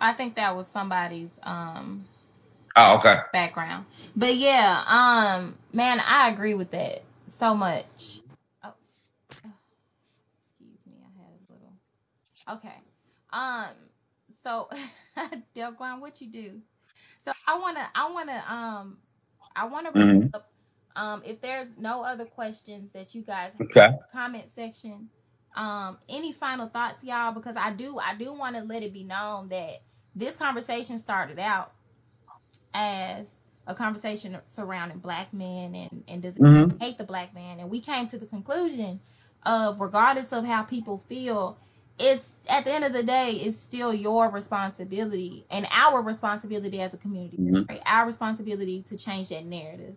Speaker 1: I think that was somebody's um
Speaker 2: Oh, okay.
Speaker 1: Background. But yeah, um, man, I agree with that so much. Oh, excuse me, I had a little. Okay. Um, so (laughs) Delguan, what you do? So I wanna, I wanna, um, I wanna mm-hmm. up, um, if there's no other questions that you guys okay. comment section, um, any final thoughts, y'all? Because I do, I do want to let it be known that this conversation started out as a conversation surrounding black men and, and does mm-hmm. hate the black man. And we came to the conclusion of regardless of how people feel, it's at the end of the day, it's still your responsibility and our responsibility as a community, mm-hmm. right? Our responsibility to change that narrative.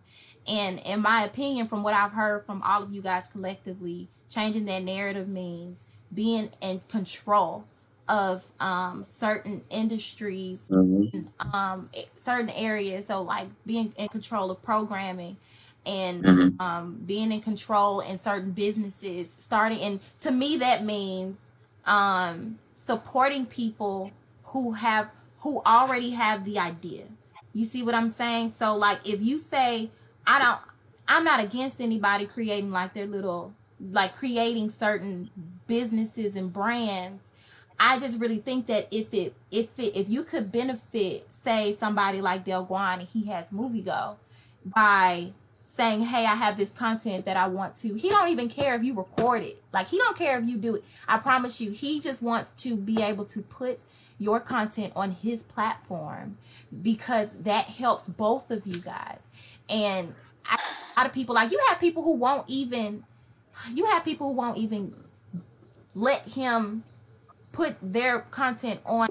Speaker 1: And in my opinion, from what I've heard from all of you guys collectively, changing that narrative means being in control of um, certain industries,
Speaker 2: Mm-hmm.
Speaker 1: um, certain areas. So, like being in control of programming and
Speaker 2: Mhm.
Speaker 1: um, being in control in certain businesses, starting. And to me, that means um, supporting people who have who already have the idea. You see what I'm saying? So, like, if you say, I don't, I'm not against anybody creating like their little, like creating certain businesses and brands. I just really think that if it, if it, if you could benefit, say somebody like Delguan and he has Movie Go by saying, "Hey, I have this content that I want to." He don't even care if you record it. Like he don't care if you do it. I promise you, he just wants to be able to put your content on his platform because that helps both of you guys. And I, a lot of people like you have people who won't even you have people who won't even let him put their content on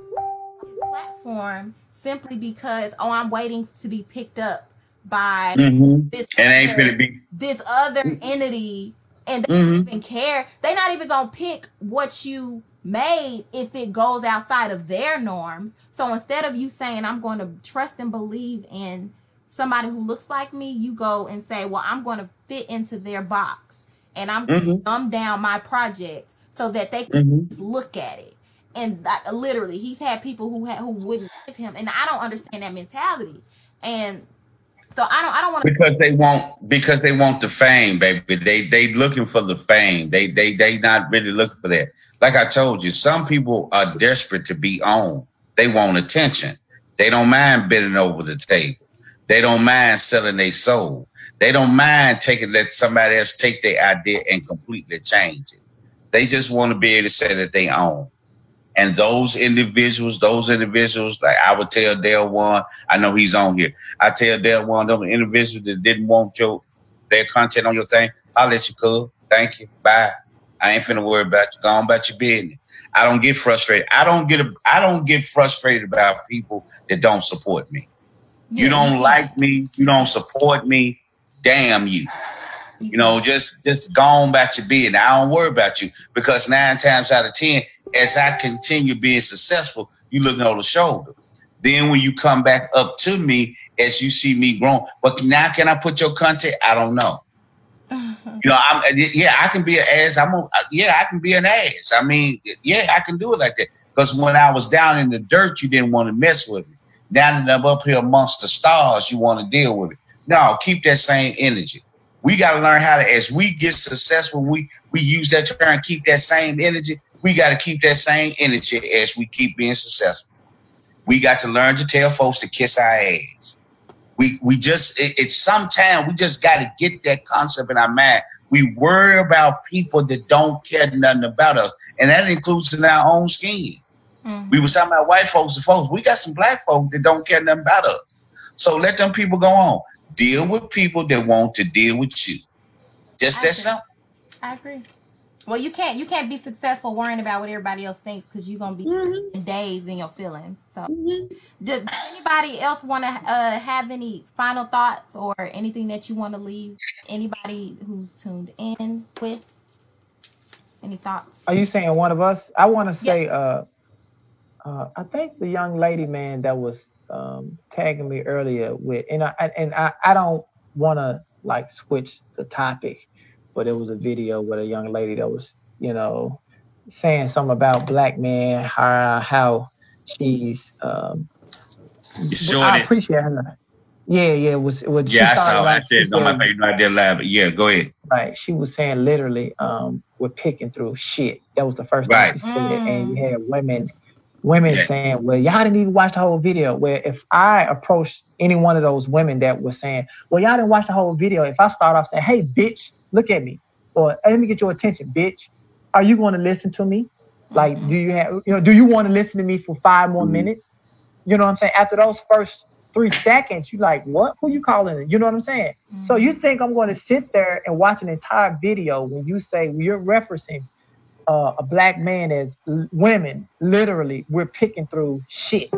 Speaker 1: his platform simply because oh I'm waiting to be picked up by
Speaker 2: Mm-hmm.
Speaker 1: this
Speaker 2: ain't
Speaker 1: other-
Speaker 2: gonna be.
Speaker 1: this other entity and they
Speaker 2: Mhm.
Speaker 1: don't even care. They're not even gonna pick what you made if it goes outside of their norms. So instead of you saying, I'm going to trust and believe in somebody who looks like me, you go and say, Well, I'm going to fit into their box and I'm going to dumb down my project so that they can
Speaker 2: Mm-hmm.
Speaker 1: look at it. And literally, he's had people who had, who wouldn't give him, and I don't understand that mentality. And so I don't I don't want to
Speaker 2: Because they want because they want the fame, baby. They they looking for the fame. They they they not really looking for that. Like I told you, some people are desperate to be on. They want attention. They don't mind bending over the table. They don't mind selling their soul. They don't mind taking let somebody else take their idea and completely change it. They just want to be able to say that they own. And those individuals, those individuals, like I would tell Delguan, I know he's on here. I tell Delguan them individuals that didn't want your their content on your thing, I'll let you cool. Thank you. Bye. I ain't finna worry about you. Go on about your business. I don't get frustrated. I don't get a, I don't get frustrated about people that don't support me. You don't like me, you don't support me, damn you. You know, just just go on about your business. I don't worry about you because nine times out of ten, as I continue being successful, you looking over the shoulder. Then when you come back up to me, as you see me growing, but now can I put your content? I don't know. Uh-huh. You know, I'm yeah, I can be an ass. I'm a, yeah, I can be an ass. I mean, yeah, I can do it like that. Because when I was down in the dirt, you didn't want to mess with me. Now that I'm up here amongst the stars, you want to deal with it. No, keep that same energy. We got to learn how to, as we get successful, we we use that term, keep that same energy. We got to keep that same energy as we keep being successful. We got to learn to tell folks to kiss our ass. We we just it, it's sometimes we just got to get that concept in our mind. We worry about people that don't care nothing about us, and that includes in our own skin.
Speaker 1: Mhm.
Speaker 2: We were talking about white folks and folks. We got some black folks that don't care nothing about us. So let them people go on. Deal with people that want to deal with you. Just that
Speaker 1: I
Speaker 2: simple.
Speaker 1: I agree. Well, you can't you can't be successful worrying about what everybody else thinks because you're gonna be in days in your feelings. So, does anybody else want to uh, have any final thoughts or anything that you want to leave anybody who's tuned in with? Any thoughts?
Speaker 4: Are you saying one of us? I want to say, uh, uh, I think the young lady, man, that was um, tagging me earlier with, and I and I, I don't want to like switch the topic, but it was a video with a young lady that was, you know, saying something about black men, how how she's. Um, I
Speaker 2: Shorty.
Speaker 4: appreciate her. Yeah, yeah. It was it was. she
Speaker 2: Yeah, I saw. I
Speaker 4: like- she
Speaker 2: said, no, my
Speaker 4: said-
Speaker 2: baby, not there live. But yeah, go ahead.
Speaker 4: Right. She was saying literally, um, we're picking through shit. That was the first
Speaker 2: Right.
Speaker 4: time she said it. And you
Speaker 1: Mm.
Speaker 4: had women women
Speaker 2: Yeah.
Speaker 4: saying, Well, y'all didn't even watch the whole video. Where if I approached any one of those women that was saying, Well, y'all didn't watch the whole video, if I start off saying, Hey bitch, look at me, or let me get your attention, bitch, are you gonna listen to me? Like,
Speaker 1: Mhm.
Speaker 4: do you have you know, do you want to listen to me for five more
Speaker 2: Mhm.
Speaker 4: minutes? You know what I'm saying? After those first three seconds, you're like, what? Who you calling? You know what I'm saying? So
Speaker 1: Mhm.
Speaker 4: you think I'm going to sit there and watch an entire video when you say when you're referencing uh, a black man as l- women? Literally, we're picking through shit.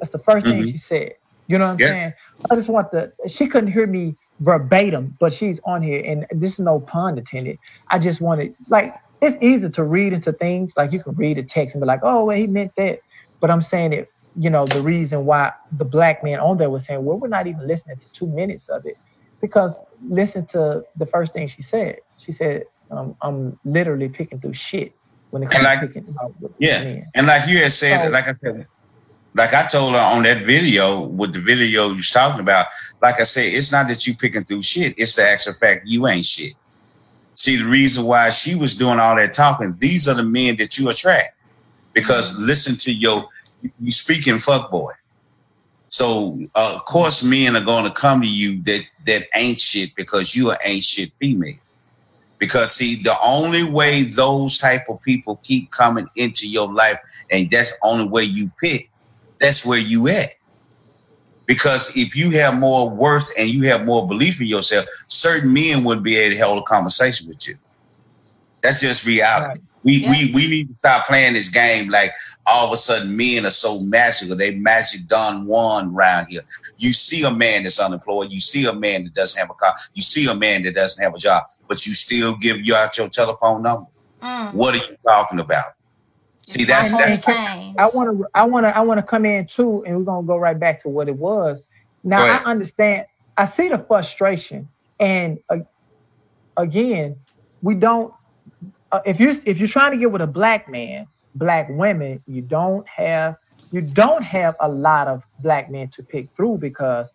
Speaker 4: That's the 1st thing
Speaker 2: Mhm.
Speaker 4: she said. You know what I'm
Speaker 2: Yeah.
Speaker 4: saying? I just want the. She couldn't hear me verbatim, but she's on here, and this is no pun intended. I just wanted like it's easy to read into things. Like you can read a text and be like, oh, well, he meant that. But I'm saying it, you know, the reason why the black man on there was saying, well, we're not even listening to two minutes of it. Because listen to the first thing she said. She said, um, I'm literally picking through shit when it comes
Speaker 2: like,
Speaker 4: to picking
Speaker 2: Yeah. Men. And like you had said, so, like I said, like I told her on that video, with the video you was talking about, like I said, it's not that you picking through shit. It's the actual fact you ain't shit. See, the reason why she was doing all that talking, these are the men that you attract. Because mm-hmm. listen to your, you speaking fuck boy. So uh, of course, men are going to come to you that that ain't shit because you are ain't shit female. Because see, the only way those type of people keep coming into your life, and that's the only way you pick, that's where you at. Because if you have more worth and you have more belief in yourself, certain men wouldn't be able to hold a conversation with you. That's just reality. Right. We, yeah. we we need to stop playing this game like all of a sudden men are so magical. They magic done one around here. You see a man that's unemployed. You see a man that doesn't have a car. You see a man that doesn't have a job, but you still give you out your telephone number. Mm. What are you talking about? See, that's that's.
Speaker 4: I want to I want to I want to come in too, and we're gonna go right back to what it was. Now I understand. I see the frustration, and uh, again, we don't uh, if you if you're trying to get with a black man, black women, you don't have you don't have a lot of black men to pick through because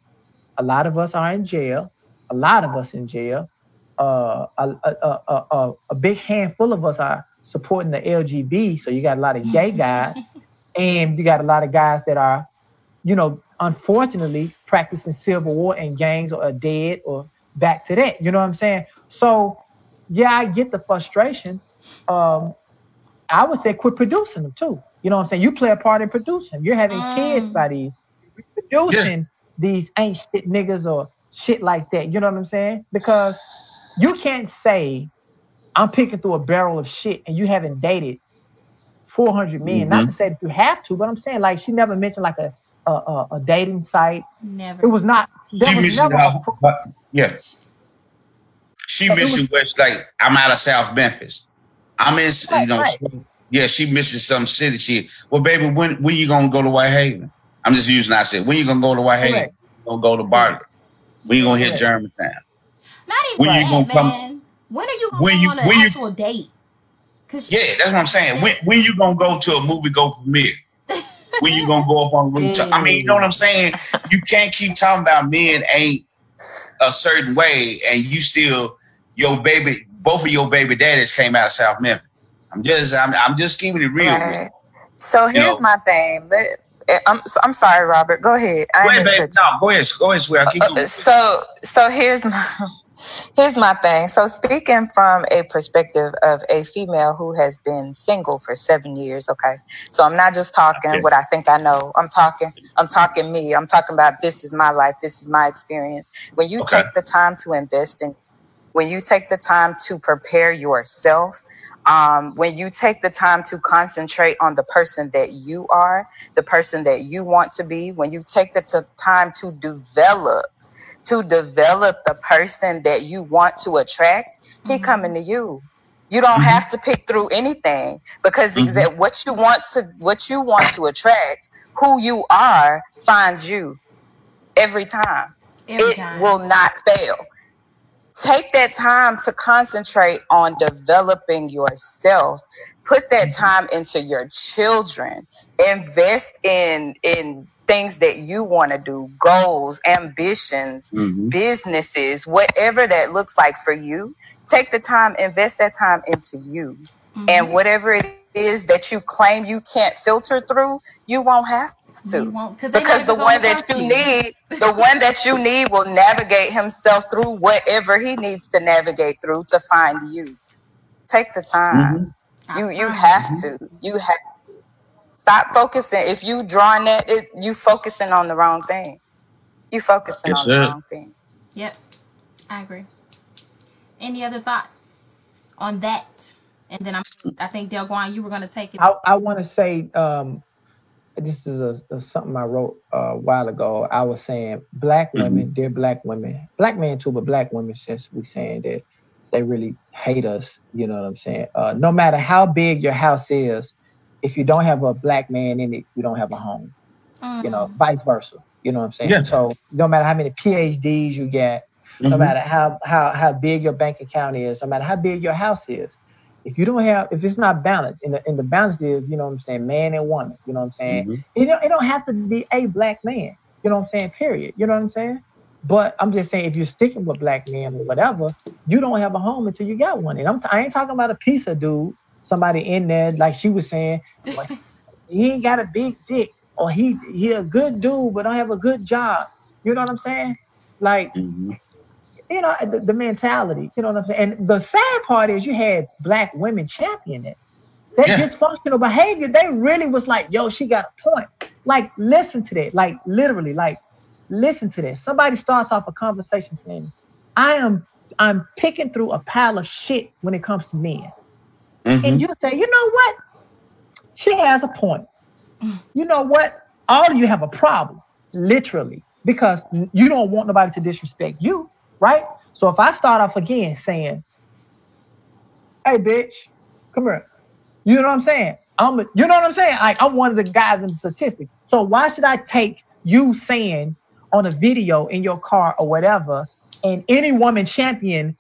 Speaker 4: a lot of us are in jail. A lot of us in jail. Uh, a, a, a, a, a big handful of us are supporting the LGB. So you got a lot of gay guys, (laughs) and you got a lot of guys that are, you know, unfortunately practicing civil war and gangs or are dead or back to that. You know what I'm saying? So yeah, I get the frustration, um, I would say quit producing them too. You know what I'm saying? You play a part in producing. You're having mm. kids by these producing yeah. these ain't shit niggas or shit like that. You know what I'm saying? Because you can't say I'm picking through a barrel of shit and you haven't dated 400 men. Mm-hmm. Not to say that you have to, but I'm saying like she never mentioned like a a, a, a dating site.
Speaker 1: Never.
Speaker 4: It was not.
Speaker 2: She was never. How, yes. She mentioned West like I'm out of South Memphis. I'm in, right, you know, right. yeah, she missing some city. She, well, baby, when when you gonna go to Whitehaven? I'm just using. I said, when you gonna go to Whitehaven? Right. Gonna go to Bartlett? When you gonna hit Germantown?
Speaker 1: Not even when you gonna come? Man. When are you gonna when go you, on an when actual you, date?
Speaker 2: yeah, that's what I'm saying. When when you gonna go to a movie go premiere? (laughs) when you gonna go up on (laughs) rooftop? I mean, you know what I'm saying? You can't keep talking about men ain't a certain way, and you still your baby both of your baby daddies came out of South Memphis. I'm just I'm, I'm just keeping it real. Right.
Speaker 3: So here's you know? my thing. Eh, I'm I'm sorry, Robert. Go ahead.
Speaker 2: Go ahead, baby. No, go ahead. Go ahead, swear.
Speaker 3: Uh, so so here's my (laughs) here's my thing. So speaking from a perspective of a female who has been single for seven years, okay. So I'm not just talking okay. what I think I know. I'm talking. I'm talking me. I'm talking about this is my life. This is my experience. When you okay. take the time to invest in when you take the time to prepare yourself, um, when you take the time to concentrate on the person that you are, the person that you want to be, when you take the t- time to develop, to develop the person that you want to attract, mm-hmm. he coming to you. You don't mm-hmm. have to pick through anything because mm-hmm. exactly what you want to what you want to attract, who you are finds you every time. Every it time. will not fail take that time to concentrate on developing yourself put that mm-hmm. time into your children invest in in things that you want to do goals ambitions mm-hmm. businesses whatever that looks like for you take the time invest that time into you mm-hmm. and whatever it is that you claim you can't filter through you won't have to because the one that you, you. need the one that you need will navigate himself through whatever he needs to navigate through to find you. Take the time. Mm-hmm. you you have mm-hmm. to. You have to. stop focusing. If you drawing that it, you focusing on the wrong thing. You focusing on the wrong thing.
Speaker 1: Yep. I agree. Any other thoughts on that? And then I'm, I think Delguan, you were going to take it.
Speaker 4: I, I want to say um, this is a, a, something I wrote a while ago. I was saying black mm-hmm. women, mm-hmm. they're black women, black men too, but black women, since we saying that they really hate us. You know what I'm saying? Uh, no matter how big your house is, if you don't have a black man in it, you don't have a home. Mm. You know, vice versa. You know what I'm saying? Yeah. So no matter how many PhDs you get, mm-hmm. no matter how how how big your bank account is, no matter how big your house is, if you don't have if it's not balanced, and the and the balance is, you know what I'm saying, man and woman. You know what I'm saying? Mm-hmm. It, don't, it don't have to be a black man. You know what I'm saying? Period. You know what I'm saying? But I'm just saying, if you're sticking with black men or whatever, you don't have a home until you got one. And I'm t- I ain't talking about a piece of dude, somebody in there, like she was saying, (laughs) he ain't got a big dick, or he he a good dude, but don't have a good job. You know what I'm saying? Like, mm-hmm. You know, the, the, mentality. You know what I'm saying? And the sad part is, you had black women champion it. That yeah. dysfunctional behavior, they really was like, yo, she got a point. Like, listen to that. Like, literally, like listen to this. Somebody starts off a conversation saying, I am I'm picking through a pile of shit when it comes to men. Mm-hmm. And you say, you know what? She has a point. You know what? All of you have a problem, literally, because you don't want nobody to disrespect you, right? So if I start off again saying, hey bitch, come here. You know what I'm saying? I'm you know what I'm saying? Like I'm one of the guys in the statistics. So why should I take you saying on a video in your car or whatever, and any woman champion,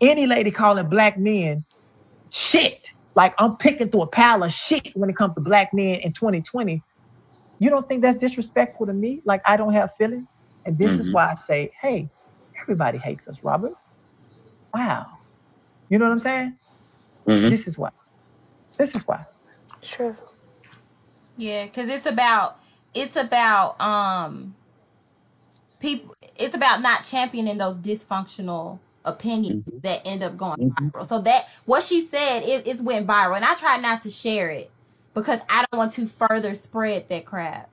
Speaker 4: any lady calling black men shit, like I'm picking through a pile of shit when it comes to black men in 2020, you don't think that's disrespectful to me? Like I don't have feelings? And this mm-hmm. is why I say, hey, everybody hates us, Robert. Wow. You know what I'm saying? Mm-hmm. This is why. This is why.
Speaker 1: True. Yeah, because it's about it's about um people it's about not championing those dysfunctional opinions mm-hmm. that end up going mm-hmm. viral. So that what she said it, it went viral, and I tried not to share it because I don't want to further spread that crap.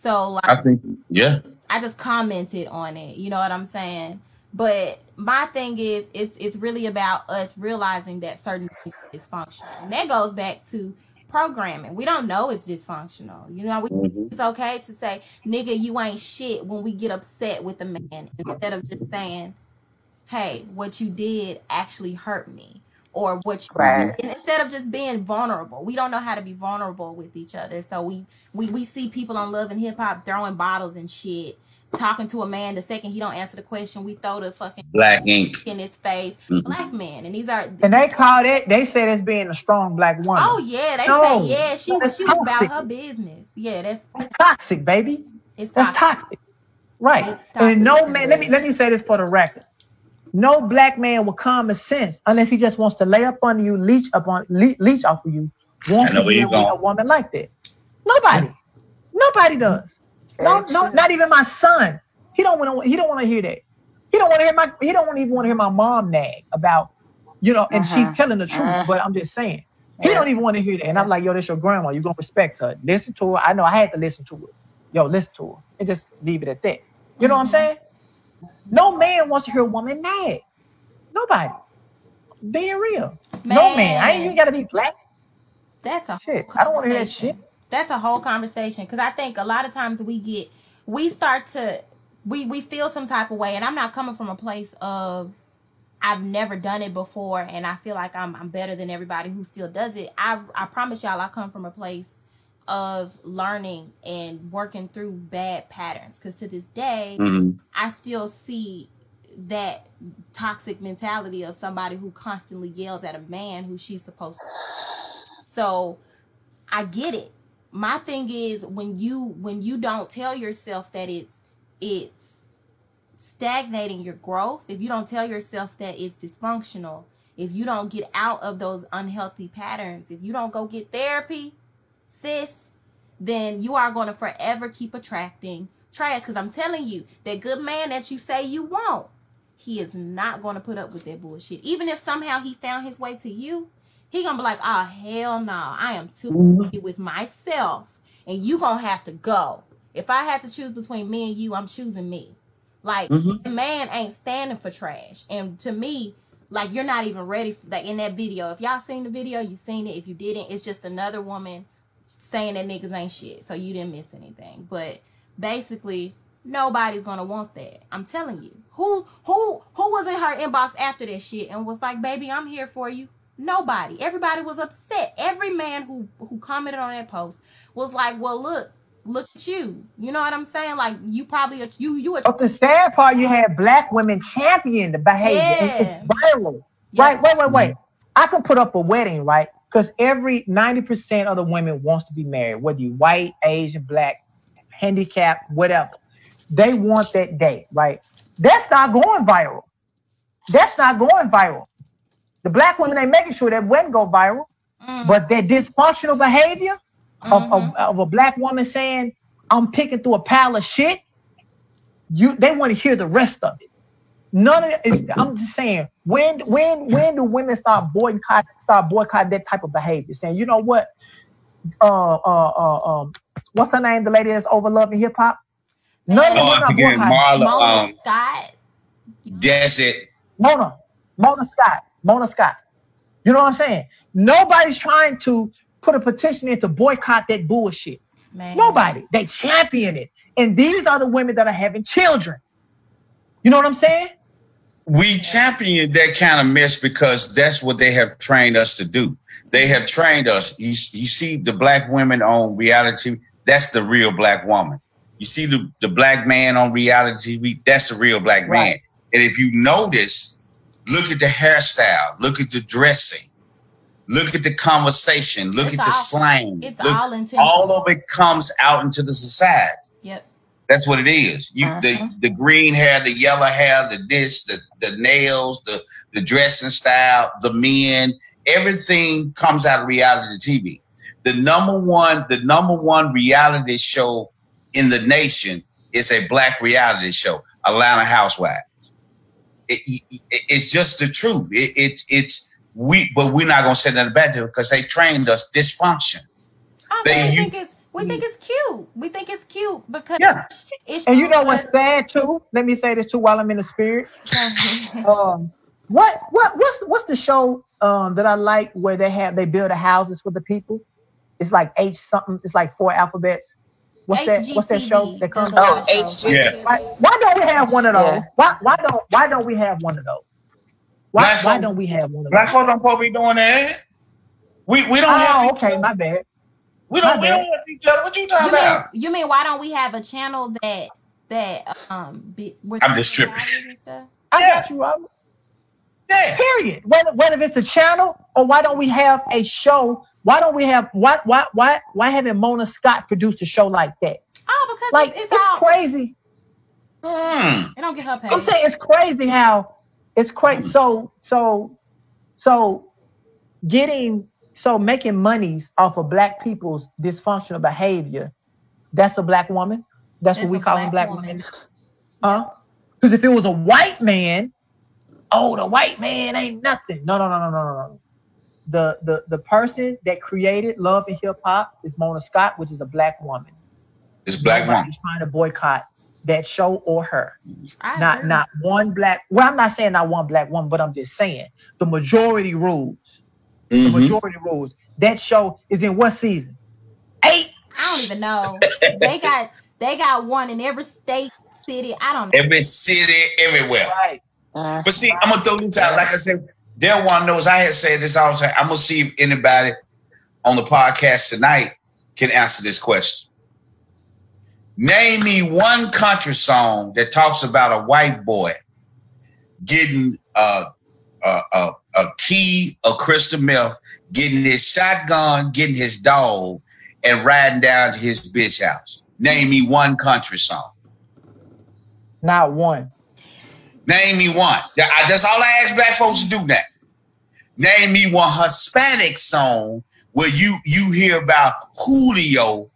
Speaker 1: So like,
Speaker 2: I think yeah,
Speaker 1: I just commented on it. You know what I'm saying? But my thing is, it's it's really about us realizing that certain things is dysfunctional, and that goes back to programming. We don't know it's dysfunctional. You know, we, mm-hmm. it's okay to say, nigga, you ain't shit when we get upset with a man instead of just saying, hey, what you did actually hurt me. Or what you right. instead of just being vulnerable. We don't know how to be vulnerable with each other. So we we, we see people on love and hip hop throwing bottles and shit talking to a man the second he don't answer the question we throw the fucking
Speaker 2: black ink
Speaker 1: in his face mm-hmm. black man and these are
Speaker 4: and they called it they said it's being a strong black woman
Speaker 1: oh yeah they no, say yeah she was she was about her business yeah that's
Speaker 4: that's toxic baby it's toxic. that's toxic right toxic. and no man let me let me say this for the record no black man with common sense unless he just wants to lay up on you leech up on le- leech off of you wants to be with a woman like that nobody nobody does no, no, not even my son. He don't want to. He don't want to hear that. He don't want to hear my. He don't even want to hear my mom nag about, you know. And uh-huh. she's telling the truth, uh-huh. but I'm just saying. He don't even want to hear that. And I'm like, yo, that's your grandma. You gonna respect her. Listen to her. I know I had to listen to her. Yo, listen to her. And just leave it at that. You know what I'm mm-hmm. saying? No man wants to hear a woman nag. Nobody. Being real. Man. No man. I ain't even gotta be black.
Speaker 1: That's a
Speaker 4: shit. I don't want to hear that shit
Speaker 1: that's a whole conversation because I think a lot of times we get we start to we we feel some type of way, and I'm not coming from a place of I've never done it before, and I feel like I'm I'm better than everybody who still does it. I I promise y'all, I come from a place of learning and working through bad patterns because to this day mm-hmm. I still see that toxic mentality of somebody who constantly yells at a man who she's supposed to. So I get it my thing is when you when you don't tell yourself that it's it's stagnating your growth if you don't tell yourself that it's dysfunctional if you don't get out of those unhealthy patterns if you don't go get therapy sis then you are going to forever keep attracting trash because i'm telling you that good man that you say you want he is not going to put up with that bullshit even if somehow he found his way to you he gonna be like, oh hell no, I am too mm-hmm. with myself, and you gonna have to go. If I had to choose between me and you, I'm choosing me. Like mm-hmm. man ain't standing for trash, and to me, like you're not even ready for like in that video. If y'all seen the video, you seen it. If you didn't, it's just another woman saying that niggas ain't shit, so you didn't miss anything. But basically, nobody's gonna want that. I'm telling you. Who who who was in her inbox after that shit and was like, "Baby, I'm here for you." Nobody. Everybody was upset. Every man who who commented on that post was like, "Well, look, look at you." You know what I'm saying? Like you probably you you. A,
Speaker 4: But the sad part, you had black women champion the behavior.
Speaker 1: Yeah.
Speaker 4: It's viral.
Speaker 1: Yeah.
Speaker 4: Right? Wait, wait, wait. I can put up a wedding, right? Because every 90% of the women wants to be married, whether you white, Asian, black, handicapped, whatever. They want that day, right? That's not going viral. That's not going viral. The black women ain't making sure that wedding go viral,
Speaker 1: Mm,
Speaker 4: but that dysfunctional behavior of,
Speaker 1: mhm.
Speaker 4: of, of a black woman saying, I'm picking through a pile of shit, you they want to hear the rest of it. None of it is I'm just saying, when when when do women start boycott start boycotting that type of behavior? Saying, you know what? Uh uh uh um what's her name? The lady that's over love in hip hop? None of them
Speaker 2: Oh,
Speaker 4: are not boycotting.
Speaker 2: Marla.
Speaker 1: Mona
Speaker 2: Um,
Speaker 1: Scott.
Speaker 2: that's it.
Speaker 4: Mona, Mona Scott, Mona Scott. You know what I'm saying? Nobody's trying to put a petition in to boycott that bullshit.
Speaker 1: Man.
Speaker 4: Nobody. They champion it. And these are the women that are having children. You know what I'm saying?
Speaker 2: We champion that kind of mess because that's what they have trained us to do. They have trained us. You, you see the black women on reality, that's the real black woman. You see the, the black man on reality TV, that's the real black man. And if you notice, look at the hairstyle, look at the dressing, look at the conversation, look
Speaker 1: It's
Speaker 2: at the
Speaker 1: all-
Speaker 2: slang.
Speaker 1: It's
Speaker 2: look,
Speaker 1: all intentional.
Speaker 2: all of it comes out into the society. That's what it is. You
Speaker 1: Uh-huh.
Speaker 2: the the green hair, the yellow hair, the this, the the nails, the the dressing style, the men, everything comes out of reality TV. The number one, the number one reality show in the nation is a black reality show, Atlanta Housewives. It, it- it's just the truth. It, it's it's we, but we're not gonna say nothing about it because they trained us dysfunction. They-
Speaker 1: we
Speaker 2: you-
Speaker 1: think it's we think it's cute. We think it's cute because
Speaker 2: Yeah.
Speaker 1: it
Speaker 4: And you know what's
Speaker 1: us-
Speaker 4: sad too? Let me say this too while I'm in the spirit. (laughs) Um, what what what's what's the show um that I like where they have they build the houses for the people? It's like H something. It's like four alphabets. What's that? What's that show that comes
Speaker 1: the
Speaker 4: out?
Speaker 3: Oh,
Speaker 1: show.
Speaker 2: Yeah.
Speaker 4: Why, why don't we have one of those?
Speaker 3: Yeah.
Speaker 4: Why why don't why don't we have one of those? Why why don't we have one of
Speaker 2: Black
Speaker 4: those?
Speaker 2: folk don't supposed to be doing that. We we don't
Speaker 4: Oh,
Speaker 2: have
Speaker 4: okay, my bad.
Speaker 2: We don't
Speaker 4: my
Speaker 2: we
Speaker 4: bad.
Speaker 2: don't have each other. What you talking
Speaker 1: You mean,
Speaker 2: about?
Speaker 1: you mean why don't we have a channel that that um be, with
Speaker 2: I'm just tripping.
Speaker 1: and?
Speaker 4: I
Speaker 2: Yeah.
Speaker 4: got you, Robert.
Speaker 2: Yeah.
Speaker 4: Period. Whether whether it's a channel or why don't we have a show? Why don't we have why why why why haven't Mona Scott produced a show like that?
Speaker 1: Oh, because
Speaker 4: Like
Speaker 1: it's,
Speaker 4: it's,
Speaker 1: it's all
Speaker 4: crazy.
Speaker 2: Mm.
Speaker 1: They don't get her paid.
Speaker 4: I'm saying it's crazy how it's crazy. So so so getting so making monies off of black people's dysfunctional behavior. That's a black woman. That's
Speaker 1: It's
Speaker 4: what we
Speaker 1: a
Speaker 4: call
Speaker 1: black
Speaker 4: black
Speaker 1: woman.
Speaker 4: women. Huh? Because if it was a white man, oh, the white man ain't nothing. No, no, no, no, no, no, no. The the the person that created love and hip hop is Mona Scott, which is a black woman.
Speaker 2: It's black woman.
Speaker 4: Nobody's trying to boycott that show or her
Speaker 1: I
Speaker 4: not
Speaker 1: agree.
Speaker 4: not one black well i'm not saying not one black woman but i'm just saying the majority rules the
Speaker 2: Mhm.
Speaker 4: majority rules that show is in what season eight
Speaker 1: I don't even know. they (laughs) got they got one in every state, city. I don't know.
Speaker 2: Every city, everywhere.
Speaker 4: right
Speaker 3: Uh,
Speaker 2: But see, I'm gonna throw this out. Like I said, Delguan knows I had said this all the time. I'm gonna see if anybody on the podcast tonight can answer this question. Name me one country song that talks about a white boy getting a a, a, a key of crystal meth, getting his shotgun, getting his dog, and riding down to his bitch house. Name me one country song.
Speaker 4: not one
Speaker 2: Name me one. That's all I ask black folks to do now. Name me one Hispanic song where you you hear about Julio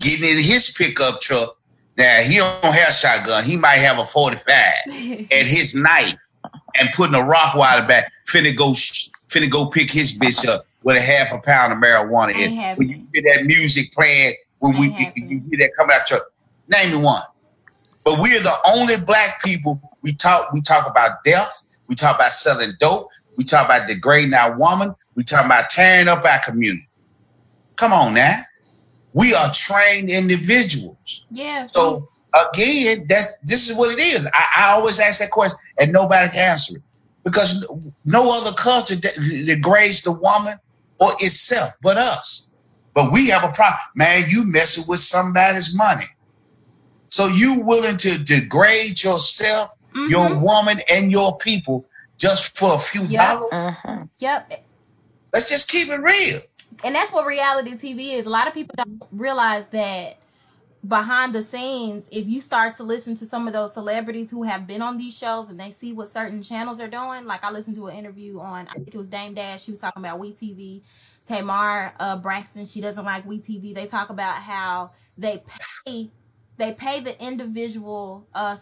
Speaker 2: getting in his pickup truck. Now he don't have a shotgun. He might have a 45 (laughs) and his knife and putting a rock wire back. Finna go finna go pick his bitch up with a half a pound of marijuana
Speaker 1: happening.
Speaker 2: When you hear that music playing, when we you hear that coming out your name me one. But we are the only black people we talk we talk about death, we talk about selling dope, we talk about degrading our woman, we talk about tearing up our community. Come on now. We are trained individuals.
Speaker 1: yeah.
Speaker 2: So again, that's this is what it is. I, I always ask that question, and nobody can answer it because no other culture degrades the woman or itself but us. But we have a problem, man. You messing with somebody's money, so you willing to degrade yourself, mm-hmm. your woman, and your people just for a few
Speaker 1: yep.
Speaker 2: dollars?
Speaker 1: Uh-huh. Yep.
Speaker 2: Let's just keep it real.
Speaker 1: And that's what reality TV is. A lot of people don't realize that behind the scenes, if you start to listen to some of those celebrities who have been on these shows and they see what certain channels are doing, like I listened to an interview on, I think it was Dame Dash, she was talking about WeTV. Tamar uh, Braxton, she doesn't like WeTV. They talk about how they pay they pay the individual uh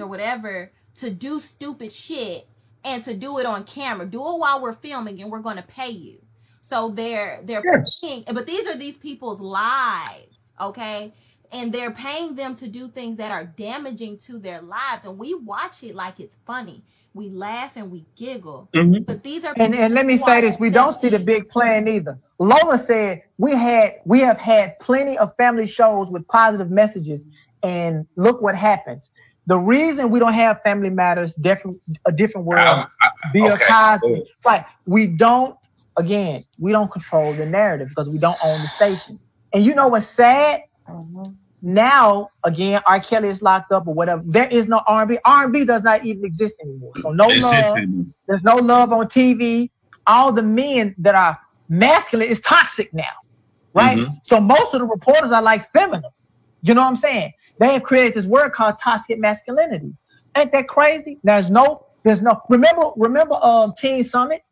Speaker 1: or whatever to do stupid shit and to do it on camera. Do it while we're filming and we're going to pay you. So they're they're yes. paying, but these are these people's lives, okay? And they're paying them to do things that are damaging to their lives. And we watch it like it's funny. We laugh and we giggle. Mm-hmm. but these are
Speaker 4: and, and let me say this we don't see the big plan either. Lola said we had we have had plenty of family shows with positive messages. And look what happens. The reason we don't have family matters different a different world um, Bill okay. Cosby, like we don't again we don't control the narrative because we don't own the stations and you know what's sad Mm-hmm. Now, again, R. Kelly is locked up or whatever. There is no R&B. R&B does not even exist anymore. So no love. There's no love on TV. All the men that are masculine is toxic now, right? Mm-hmm. So most of the reporters are like feminine. You know what I'm saying? They have created this word called toxic masculinity. Ain't that crazy? There's no, there's no. Remember, remember, um, Teen Summit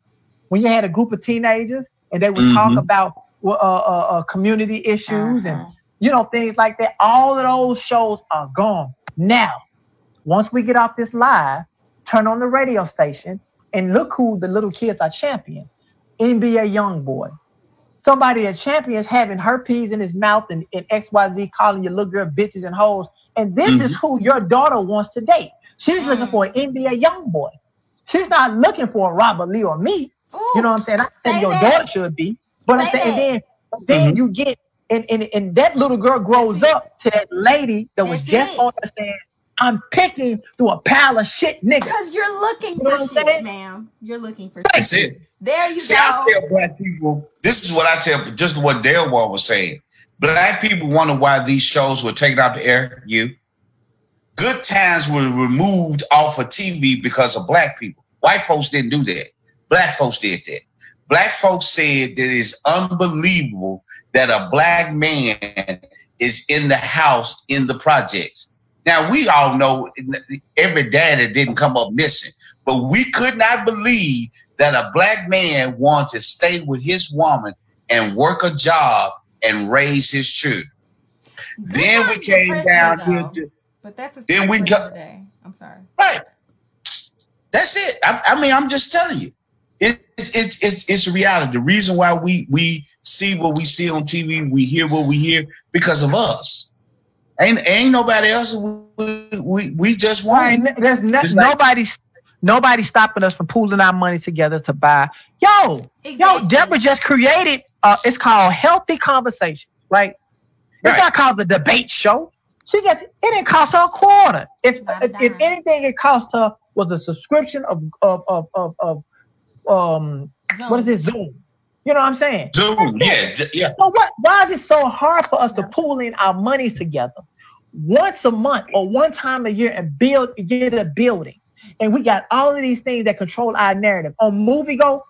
Speaker 4: when you had a group of teenagers and they would mm-hmm. talk about uh, uh, uh, community issues uh-huh. and you know, things like that. All of those shows are gone. Now, once we get off this live, turn on the radio station and look who the little kids are championing. NBA YoungBoy. Somebody at champions having herpes in his mouth and, and XYZ calling your little girl bitches and hoes. And this mm-hmm. is who your daughter wants to date. She's mm. looking for an NBA YoungBoy. She's not looking for a Robert Lee or me. Ooh, you know what I'm saying? I said your that. daughter should be. But say I'm saying, then, then mm-hmm. you get and, and, and that little girl grows up to that lady that was That's just it. on the stand. I'm picking through a pile of shit, niggas.
Speaker 1: Because you're looking you for shit, ma'am. You're looking for
Speaker 2: That's shit. it.
Speaker 1: There you See,
Speaker 2: go. I tell black people, this is what I tell, just what Delguan was saying. Black people wonder why these shows were taken off the air. You. Good times were removed off of TV because of black people. White folks didn't do that. Black folks did that. Black folks said that it's unbelievable that a black man is in the house in the projects. Now we all know every daddy didn't come up missing, but we could not believe that a black man wanted to stay with his woman and work a job and raise his children. then we came down though, here to,
Speaker 1: but that's a then we got day. I'm sorry.
Speaker 2: Right. That's it. I, I mean, I'm just telling you it's it's it's it's reality. The reason why we we see what we see on TV, we hear what we hear because of us. Ain't ain't nobody else. We we, we just want.
Speaker 4: Right, there's no, nobody like, nobody stopping us from pooling our money together to buy. Yo, exactly. yo, Deborah just created. Uh, it's called Healthy Conversation, right? It's right. not called the debate show. She gets it didn't cost her a quarter. If if, if anything, it cost her was a subscription of of of of, of um Zoom. what is this Zoom? You know what I'm saying?
Speaker 2: Zoom, yeah, yeah.
Speaker 4: So what? Why is it so hard for us to pool in our money together once a month or one time a year and build get a building? And we got all of these things that control our narrative. On Movie Go,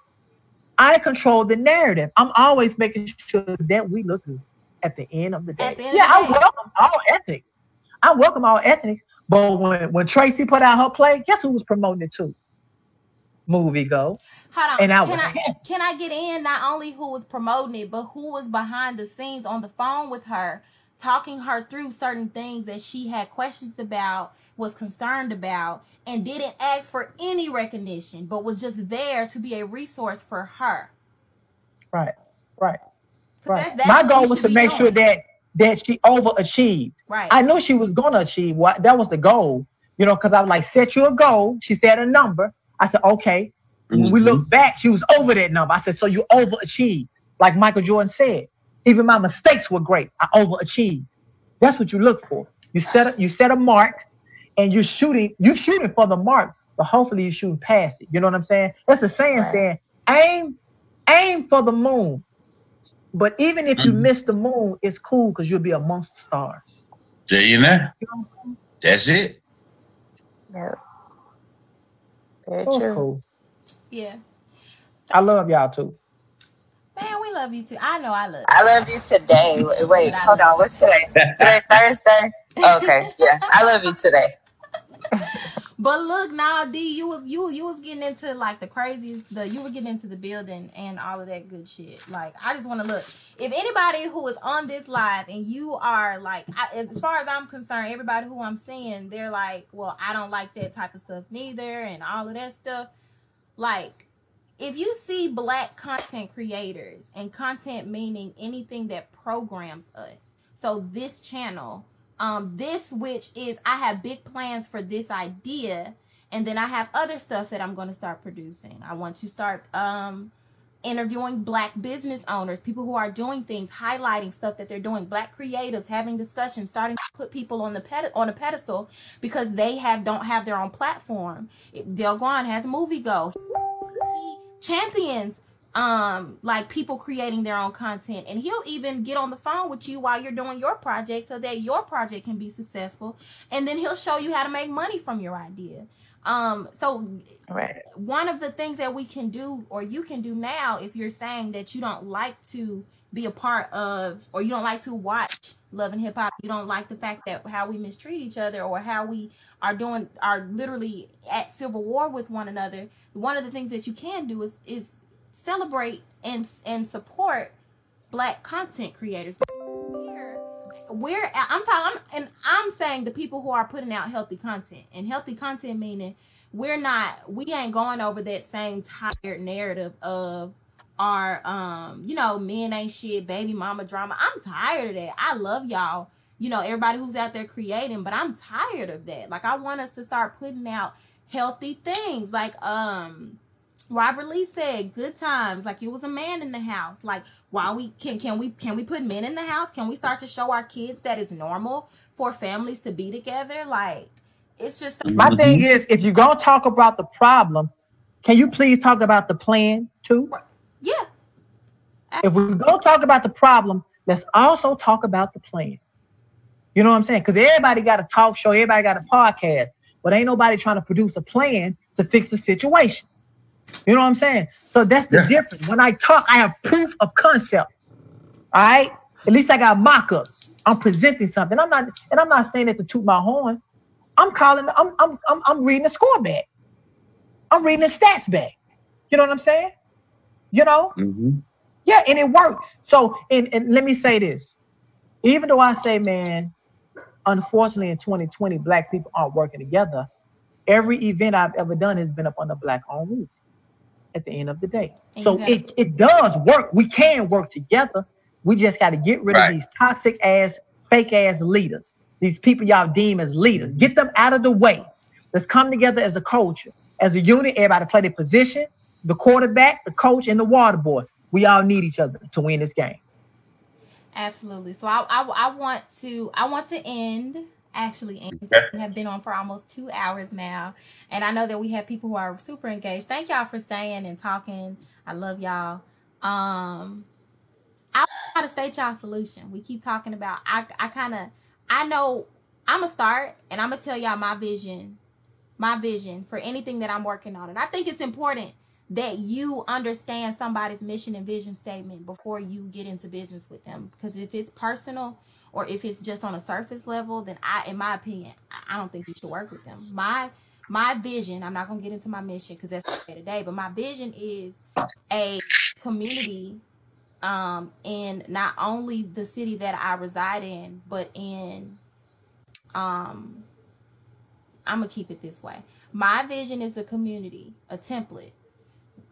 Speaker 4: I control the narrative. I'm always making sure that we look good at the end of the day. The yeah, I welcome all ethics. I welcome all ethics. But when, when Tracy put out her play, guess who was promoting it too? movie go.
Speaker 1: Hold on. And I can I can I get in not only who was promoting it, but who was behind the scenes on the phone with her, talking her through certain things that she had questions about, was concerned about, and didn't ask for any recognition, but was just there to be a resource for her.
Speaker 4: Right. Right. right. That's, that's My goal was to make doing. sure that that she overachieved.
Speaker 1: Right.
Speaker 4: I knew she was gonna achieve what that was the goal, you know, because I was like, set you a goal. She said a number. I said, okay. Mm-hmm. When we look mm-hmm. back, she was over that number. I said, so you overachieved. Like Michael Jordan said, even my mistakes were great. I overachieved. That's what you look for. You set a, you set a mark, and you're shooting. You're shooting for the mark, but hopefully you're shooting past it. You know what I'm saying? That's a saying
Speaker 3: Right.
Speaker 4: saying aim aim for the moon. But even if you
Speaker 2: Mhm.
Speaker 4: miss the moon, it's cool because you'll be amongst the stars.
Speaker 2: There you know.
Speaker 4: You know I'm?
Speaker 2: That's it.
Speaker 3: Yeah. Very
Speaker 4: So
Speaker 3: true.
Speaker 4: cool.
Speaker 1: Yeah.
Speaker 4: I love y'all too.
Speaker 1: Man, we love you too. I know I love you.
Speaker 3: I love you today. (laughs) Wait, Wait, hold on. What's today? Today (laughs) Thursday. Okay, yeah. I love you today. (laughs)
Speaker 1: But look, now D, you was you you was getting into like the craziest the you were getting into the building and all of that good shit. Like I just want to look. If anybody who is on this live and you are like, I, as far as I'm concerned, everybody who I'm seeing, they're like, well, I don't like that type of stuff neither, and all of that stuff. Like, if you see black content creators and content meaning anything that programs us, so this channel um this which is i have big plans for this idea and then i have other stuff that i'm going to start producing. I want to start um interviewing black business owners people who are doing things highlighting stuff that they're doing black creatives having discussions starting to put people on the ped- on a pedestal because they have don't have their own platform. Delguan has movie go. He champions um like people creating their own content. And he'll even get on the phone with you while you're doing your project so that your project can be successful. And then he'll show you how to make money from your idea. Um so
Speaker 3: Right.
Speaker 1: one of the things that we can do or you can do now if you're saying that you don't like to be a part of or you don't like to watch love and hip hop you don't like the fact that how we mistreat each other or how we are doing are literally at civil war with one another one of the things that you can do is is celebrate and and support black content creators. We're i'm talking and i'm saying the people who are putting out healthy content. And healthy content meaning we're not we ain't going over that same tired narrative of our um you know men ain't shit baby mama drama. I'm tired of that. I love y'all. You know everybody who's out there creating but i'm tired of that. Like i want us to start putting out healthy things. Like um Robert Lee said, "Good times, like it was a man in the house. Like, why we can can we can we put men in the house? Can we start to show our kids that it's normal for families to be together? Like, it's just
Speaker 4: My thing is, if you're gonna talk about the problem, can you please talk about the plan too?
Speaker 1: yeah,
Speaker 4: If we're gonna talk about the problem, let's also talk about the plan. You know what I'm saying? Because everybody got a talk show, everybody got a podcast, but ain't nobody trying to produce a plan to fix the situation. You know what I'm saying? So that's the
Speaker 2: Yeah.
Speaker 4: difference. When I talk, I have proof of concept. All right. At least I got mock-ups. I'm presenting something. I'm not, and I'm not saying it to toot my horn. I'm calling. I'm I'm I'm, I'm reading the score back. I'm reading the stats back. You know what I'm saying? You know.
Speaker 2: Mhm.
Speaker 4: Yeah, and it works. So, and, and let me say this. Even though I say, man, unfortunately in 2020, black people aren't working together, every event I've ever done has been up on the black owned roof at the end of the day.
Speaker 1: And
Speaker 4: So it, it does work. We can work together. We just got to get rid
Speaker 2: Right.
Speaker 4: of these toxic ass, fake ass leaders. These people y'all deem as leaders. Get them out of the way. Let's come together as a culture, as a unit. Everybody play their position. The quarterback, the coach, and the water boy. We all need each other to win this game.
Speaker 1: Absolutely. So I, I I want to I want to end actually.
Speaker 2: Okay.
Speaker 1: We have been on for almost two hours now, and I know that we have people who are super engaged. Thank y'all for staying and talking. I love y'all. Um, I try to state y'all solution. We keep talking about. I I kind of I know I'm gonna start and I'm gonna tell y'all my vision, my vision for anything that I'm working on, and I think it's important that you understand somebody's mission and vision statement before you get into business with them. Because if it's personal or if it's just on a surface level, then I, in my opinion, I- don't think you should work with them. My my vision, I'm not gonna get into my mission because that's today, but my vision is a community um in not only the city that I reside in, but in um I'm gonna keep it this way. My vision is a community, a template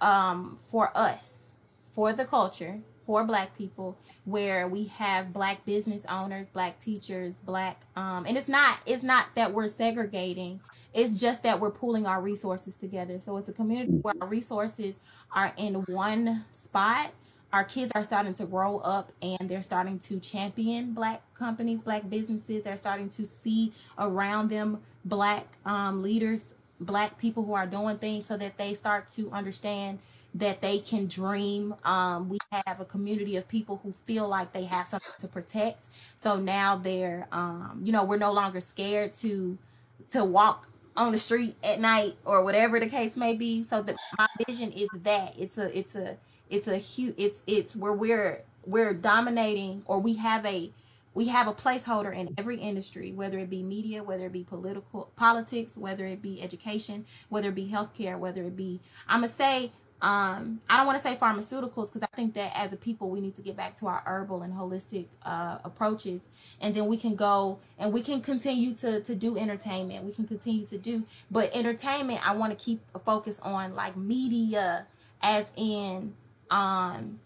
Speaker 1: um, for us, for the culture, for Black people, where we have Black business owners, Black teachers, Black, um, and it's not it's not that we're segregating. It's just that we're pooling our resources together. So it's a community where our resources are in one spot. our kids are starting to grow up and they're starting to champion black companies, black businesses. They're starting to see around them black um, leaders, black people who are doing things so that they start to understand that they can dream. Um, we have a community of people who feel like they have something to protect. So now they're, um, you know, we're no longer scared to to walk on the street at night or whatever the case may be. So that my vision is that it's a it's a it's a huge it's it's where we're we're dominating or we have a we have a placeholder in every industry, whether it be media, whether it be political politics, whether it be education, whether it be healthcare, whether it be I'm gonna say um, I don't want to say pharmaceuticals because I think that as a people we need to get back to our herbal and holistic uh, approaches, and then we can go and we can continue to to do entertainment. We can continue to do, but entertainment I want to keep a focus on like media, as in um,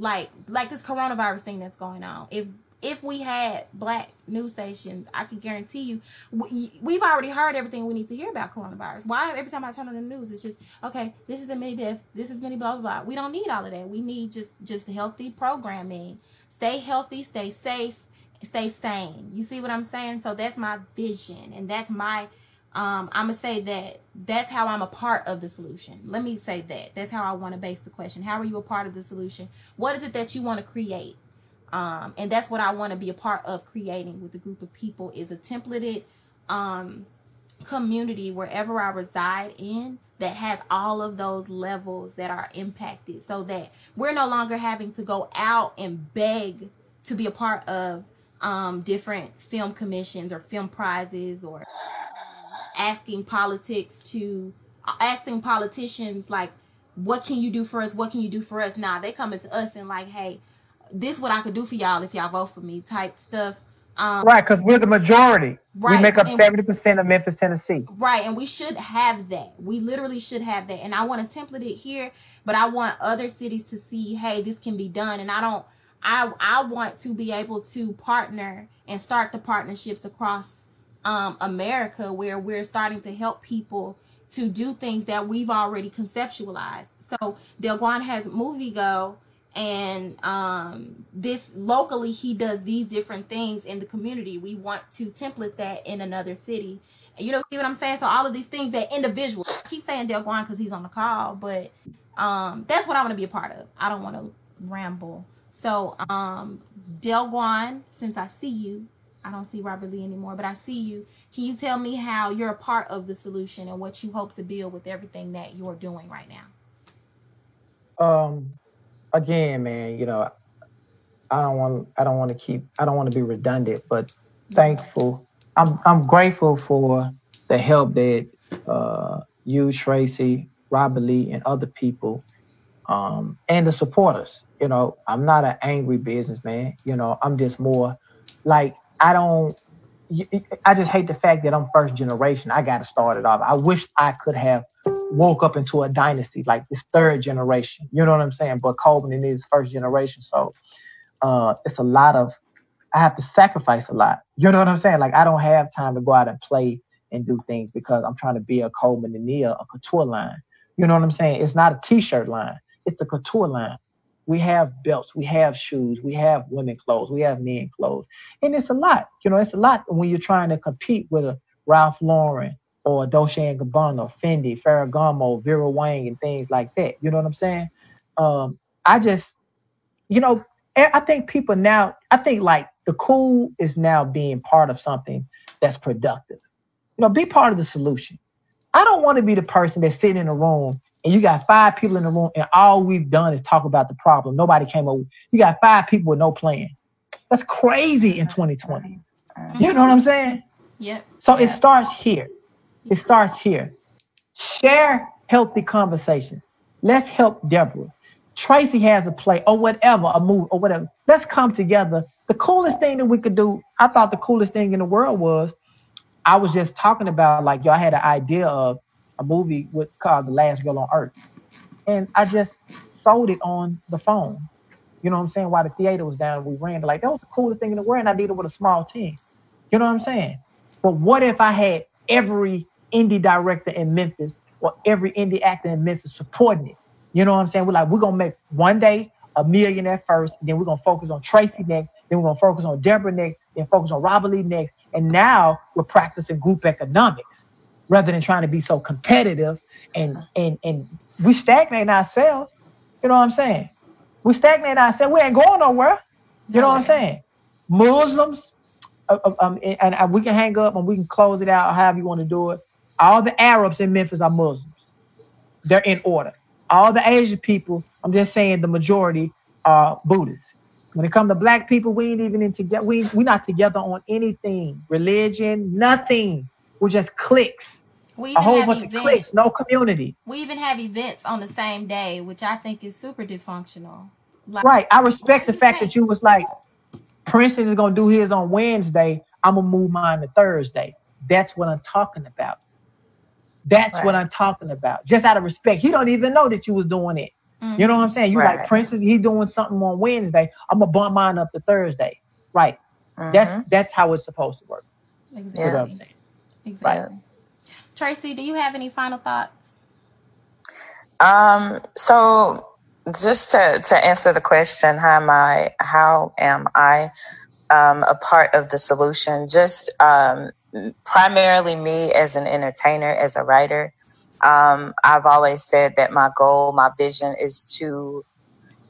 Speaker 1: like like this coronavirus thing that's going on. If if we had black news stations, I can guarantee you, we, have already heard everything we need to hear about coronavirus. Why every time I turn on the news, it's just okay. This is a many death. This is many blah blah blah. We don't need all of that. We need just just healthy programming. Stay healthy. Stay safe. Stay sane. You see what I'm saying? So that's my vision, and that's my. Um, I'm gonna say that that's how I'm a part of the solution. Let me say that. That's how I want to base the question. How are you a part of the solution? What is it that you want to create? Um, and that's what I want to be a part of creating with a group of people is a templated um, community wherever I reside in that has all of those levels that are impacted so that we're no longer having to go out and beg to be a part of um, different film commissions or film prizes or asking politics to asking politicians like what can you do for us? What can you do for us? Now nah, they coming to us and like hey this is what I could do for y'all if y'all vote for me type stuff.
Speaker 4: Um, right, because we're the majority. Right. We make up seventy percent of Memphis, Tennessee.
Speaker 1: Right, and we should have that. We literally should have that. And I want to template it here, but I want other cities to see, hey, this can be done. And I don't. I I want to be able to partner and start the partnerships across um, America where we're starting to help people to do things that we've already conceptualized. So Delguan has Movie Go and um, this locally he does these different things in the community. We want to template that in another city. And you know see what i'm saying? So all of these things that individual I keep saying Delguan because he's on the call but um, that's what i want to be a part of. I don't want to ramble. So um, Delguan since i see you i don't see robert lee anymore but i see you. Can you tell me how you're a part of the solution and what you hope to build with everything that you're doing right now?
Speaker 4: Um again, man, you know, I don't want I don't want to keep I don't want to be redundant, but thankful. I'm I'm grateful for the help that uh, you, Tracy, Robert Lee, and other people, um, and the supporters. You know, I'm not an angry businessman. You know, I'm just more like I don't. I just hate the fact that I'm first generation. I got to start it off. I wish I could have woke up into a dynasty, like this third generation. You know what I'm saying? But Coleman is first generation, so uh, it's a lot of. I have to sacrifice a lot. You know what I'm saying? Like I don't have time to go out and play and do things because I'm trying to be a Coleman and Neil, a couture line. You know what I'm saying? It's not a t-shirt line. It's a couture line. We have belts, we have shoes, we have women clothes, we have men clothes, and it's a lot. You know, it's a lot when you're trying to compete with a Ralph Lauren, or Dolce and Gabbana, Fendi, Ferragamo, Vera Wang, and things like that. You know what I'm saying? Um, I just, you know, I think people now, I think like the cool is now being part of something that's productive. You know, be part of the solution. I don't want to be the person that's sitting in a room and you got five people in the room and all we've done is talk about the problem. Nobody came over. You got five people with no plan. That's crazy in 2020. You know what I'm saying?
Speaker 1: Yep.
Speaker 4: So it starts here. It starts here. Share healthy conversations. Let's help Deborah. Tracy has a play or whatever, a move or whatever. Let's come together. The coolest thing that we could do, I thought the coolest thing in the world was I was just talking about like y'all had an idea of a movie with called The Last Girl on Earth. And I just sold it on the phone. You know what I'm saying? While the theater was down, we ran like that was the coolest thing in the world. And I did it with a small team. You know what I'm saying? But what if I had every indie director in Memphis or every indie actor in Memphis supporting it. You know what I'm saying? We're like, we're gonna make one day a millionaire first, then we're gonna focus on Tracy next, then we're gonna focus on Deborah next, then focus on Robert Lee next. And now we're practicing group economics rather than trying to be so competitive and and and we stagnate ourselves. You know what I'm saying? We stagnate ourselves. We ain't going nowhere. You know what I'm saying? Muslims, uh, uh, um, and, and we can hang up and we can close it out however you want to do it. All the Arabs in Memphis are Muslims. They're in order. All the Asian people, I'm just saying the majority are Buddhists. When it comes to black people, we ain't even in together. We we not together on anything, religion, nothing. We're just cliques.
Speaker 1: We
Speaker 4: A whole
Speaker 1: have
Speaker 4: bunch of
Speaker 1: events.
Speaker 4: cliques, no community.
Speaker 1: We even have events on the same day, which I think is super dysfunctional. Like,
Speaker 4: Right. I respect the fact
Speaker 1: think?
Speaker 4: that you was like, Princess is gonna do his on Wednesday. I'm gonna move mine to Thursday. That's what I'm talking about. That's what I'm talking about. Just out of respect. He don't even know that you was doing it.
Speaker 1: Mhm.
Speaker 4: You know what I'm saying? You like
Speaker 3: Right.
Speaker 4: Princess, he doing something on Wednesday. I'm gonna bump mine up to Thursday. Right. That's
Speaker 3: Mhm.
Speaker 4: that's how it's supposed to work. That's what I'm saying.
Speaker 1: Exactly. Tracy, do you have any final thoughts?
Speaker 3: Um, so just to, to answer the question, how am I how am I um, a part of the solution? Just um, primarily me as an entertainer, as a writer. Um, I've always said that my goal, my vision is to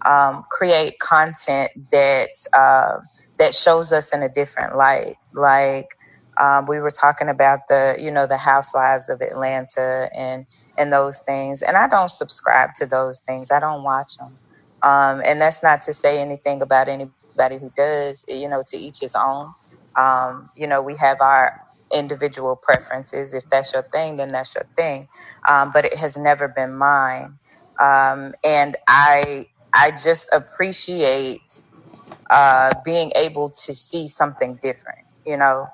Speaker 3: um, create content that uh, that shows us in a different light. Like um, we were talking about the, you know, the housewives of Atlanta and and those things. And I don't subscribe to those things. I don't watch them. Um, and that's not to say anything about anybody who does. You know, to each his own. Um, you know, we have our individual preferences. If that's your thing, then that's your thing. Um, but it has never been mine. Um, and I I just appreciate uh, being able to see something different. You know,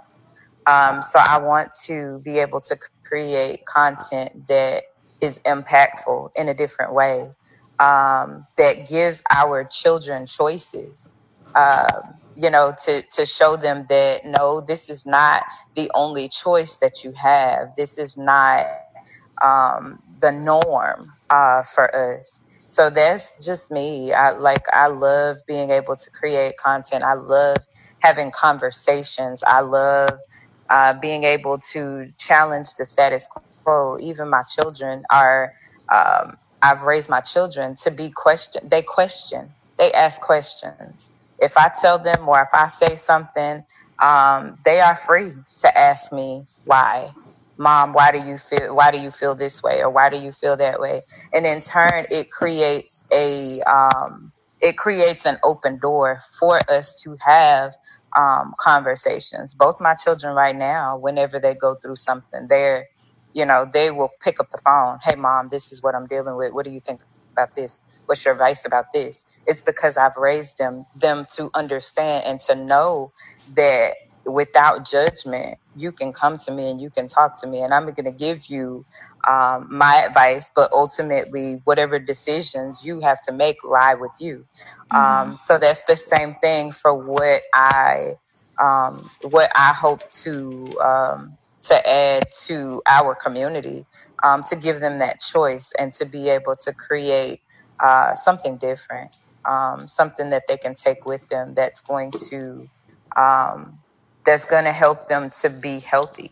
Speaker 3: um, so I want to be able to create content that is impactful in a different way, um, that gives our children choices. Um, you know, to to show them that no, this is not the only choice that you have. This is not um, the norm uh, for us. So that's just me. I like. I love being able to create content. I love having conversations. I love uh, being able to challenge the status quo. Even my children are. Um, I've raised my children to be question. They question. They ask questions. If I tell them or if I say something, um, they are free to ask me why. Mom, why do you feel? Why do you feel this way, or why do you feel that way? And in turn, it creates a um, it creates an open door for us to have um, conversations. Both my children right now, whenever they go through something, they're, you know, they will pick up the phone. Hey, mom, this is what I'm dealing with. What do you think about this? What's your advice about this? It's because I've raised them them to understand and to know that without judgment, you can come to me and you can talk to me, and I'm going to give you um, my advice. But ultimately, whatever decisions you have to make lie with you. Um, so that's the same thing for what I um, what I hope to um, to add to our community um, to give them that choice and to be able to create uh, something different, um, something that they can take with them that's going to um, that's going to help them to be healthy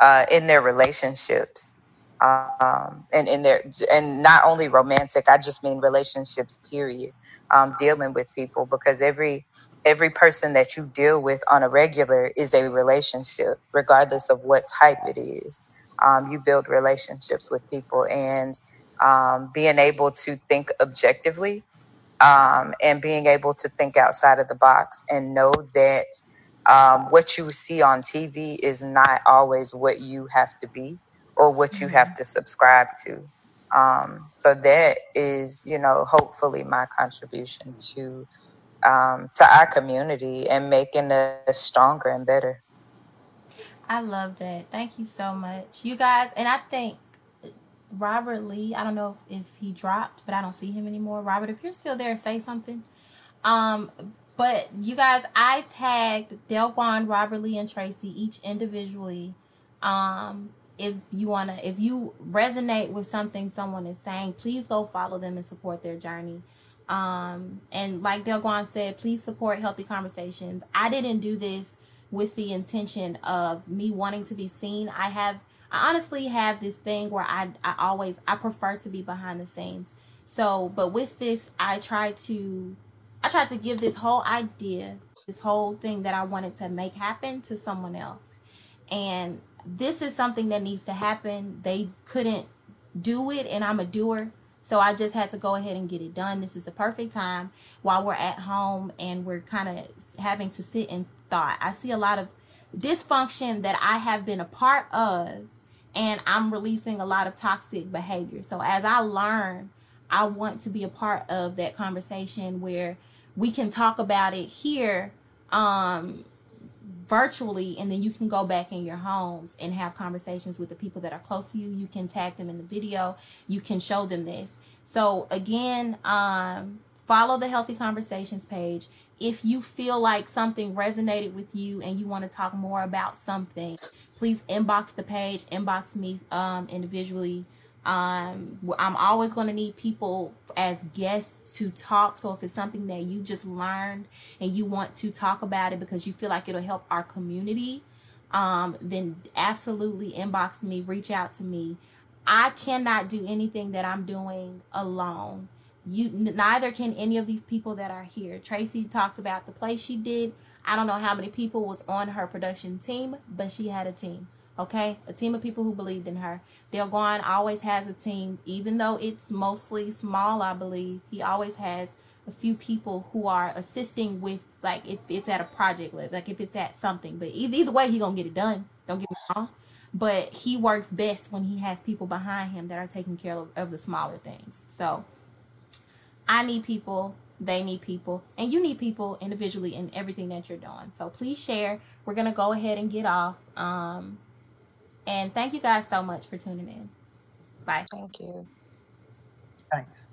Speaker 3: uh, in their relationships um, and in their and not only romantic. I just mean relationships. Period. Um, dealing with people because every every person that you deal with on a regular is a relationship, regardless of what type it is. Um, you build relationships with people and um, being able to think objectively um, and being able to think outside of the box and know that um, what you see on TV is not always what you have to be or what you have to subscribe to. Um, so that is, you know, hopefully my contribution to um, to our community and making us stronger and better.
Speaker 1: I love that. Thank you so much. You guys, and I think Robert Lee, I don't know if, he dropped, but I don't see him anymore. Robert, if you're still there, say something. Um, but you guys, I tagged Delguan, Robert Lee, and Tracy each individually. Um, if you wanna, if you resonate with something someone is saying, please go follow them and support their journey. Um, and like Delguan said, please support Healthy Conversations. I didn't do this with the intention of me wanting to be seen. I have, I honestly have this thing where I, I always, I prefer to be behind the scenes. So, but with this, I try to, I tried to give this whole idea, this whole thing that I wanted to make happen to someone else. And this is something that needs to happen. They couldn't do it, and I'm a doer. So I just had to go ahead and get it done. This is the perfect time while we're at home and we're kind of having to sit in thought. I see a lot of dysfunction that I have been a part of, and I'm releasing a lot of toxic behavior. So as I learn, I want to be a part of that conversation where we can talk about it here um, virtually and then you can go back in your homes and have conversations with the people that are close to you. You can tag them in the video. You can show them this. So again um, follow the healthy conversations page. If you feel like something resonated with you and you want to talk more about something please inbox the page inbox me um, individually um, I'm always going to need people as guests to talk. So if it's something that you just learned and you want to talk about it because you feel like it'll help our community, um, then absolutely inbox me, reach out to me. I cannot do anything that I'm doing alone. You neither can any of these people that are here. Tracy talked about the play she did. I don't know how many people was on her production team, but she had a team. Okay, a team of people who believed in her. Delguan always has a team, even though it's mostly small, I believe. He always has a few people who are assisting with, like, if it's at a project like if it's at something. But either, way, he gonna get it done. Don't get me wrong. But he works best when he has people behind him that are taking care of, of the smaller things. So I need people they need people and you need people individually in everything that you're doing so please share we're to go ahead and get off um, and thank you guys so much for tuning in. Bye.
Speaker 3: Thank you.
Speaker 5: Thanks.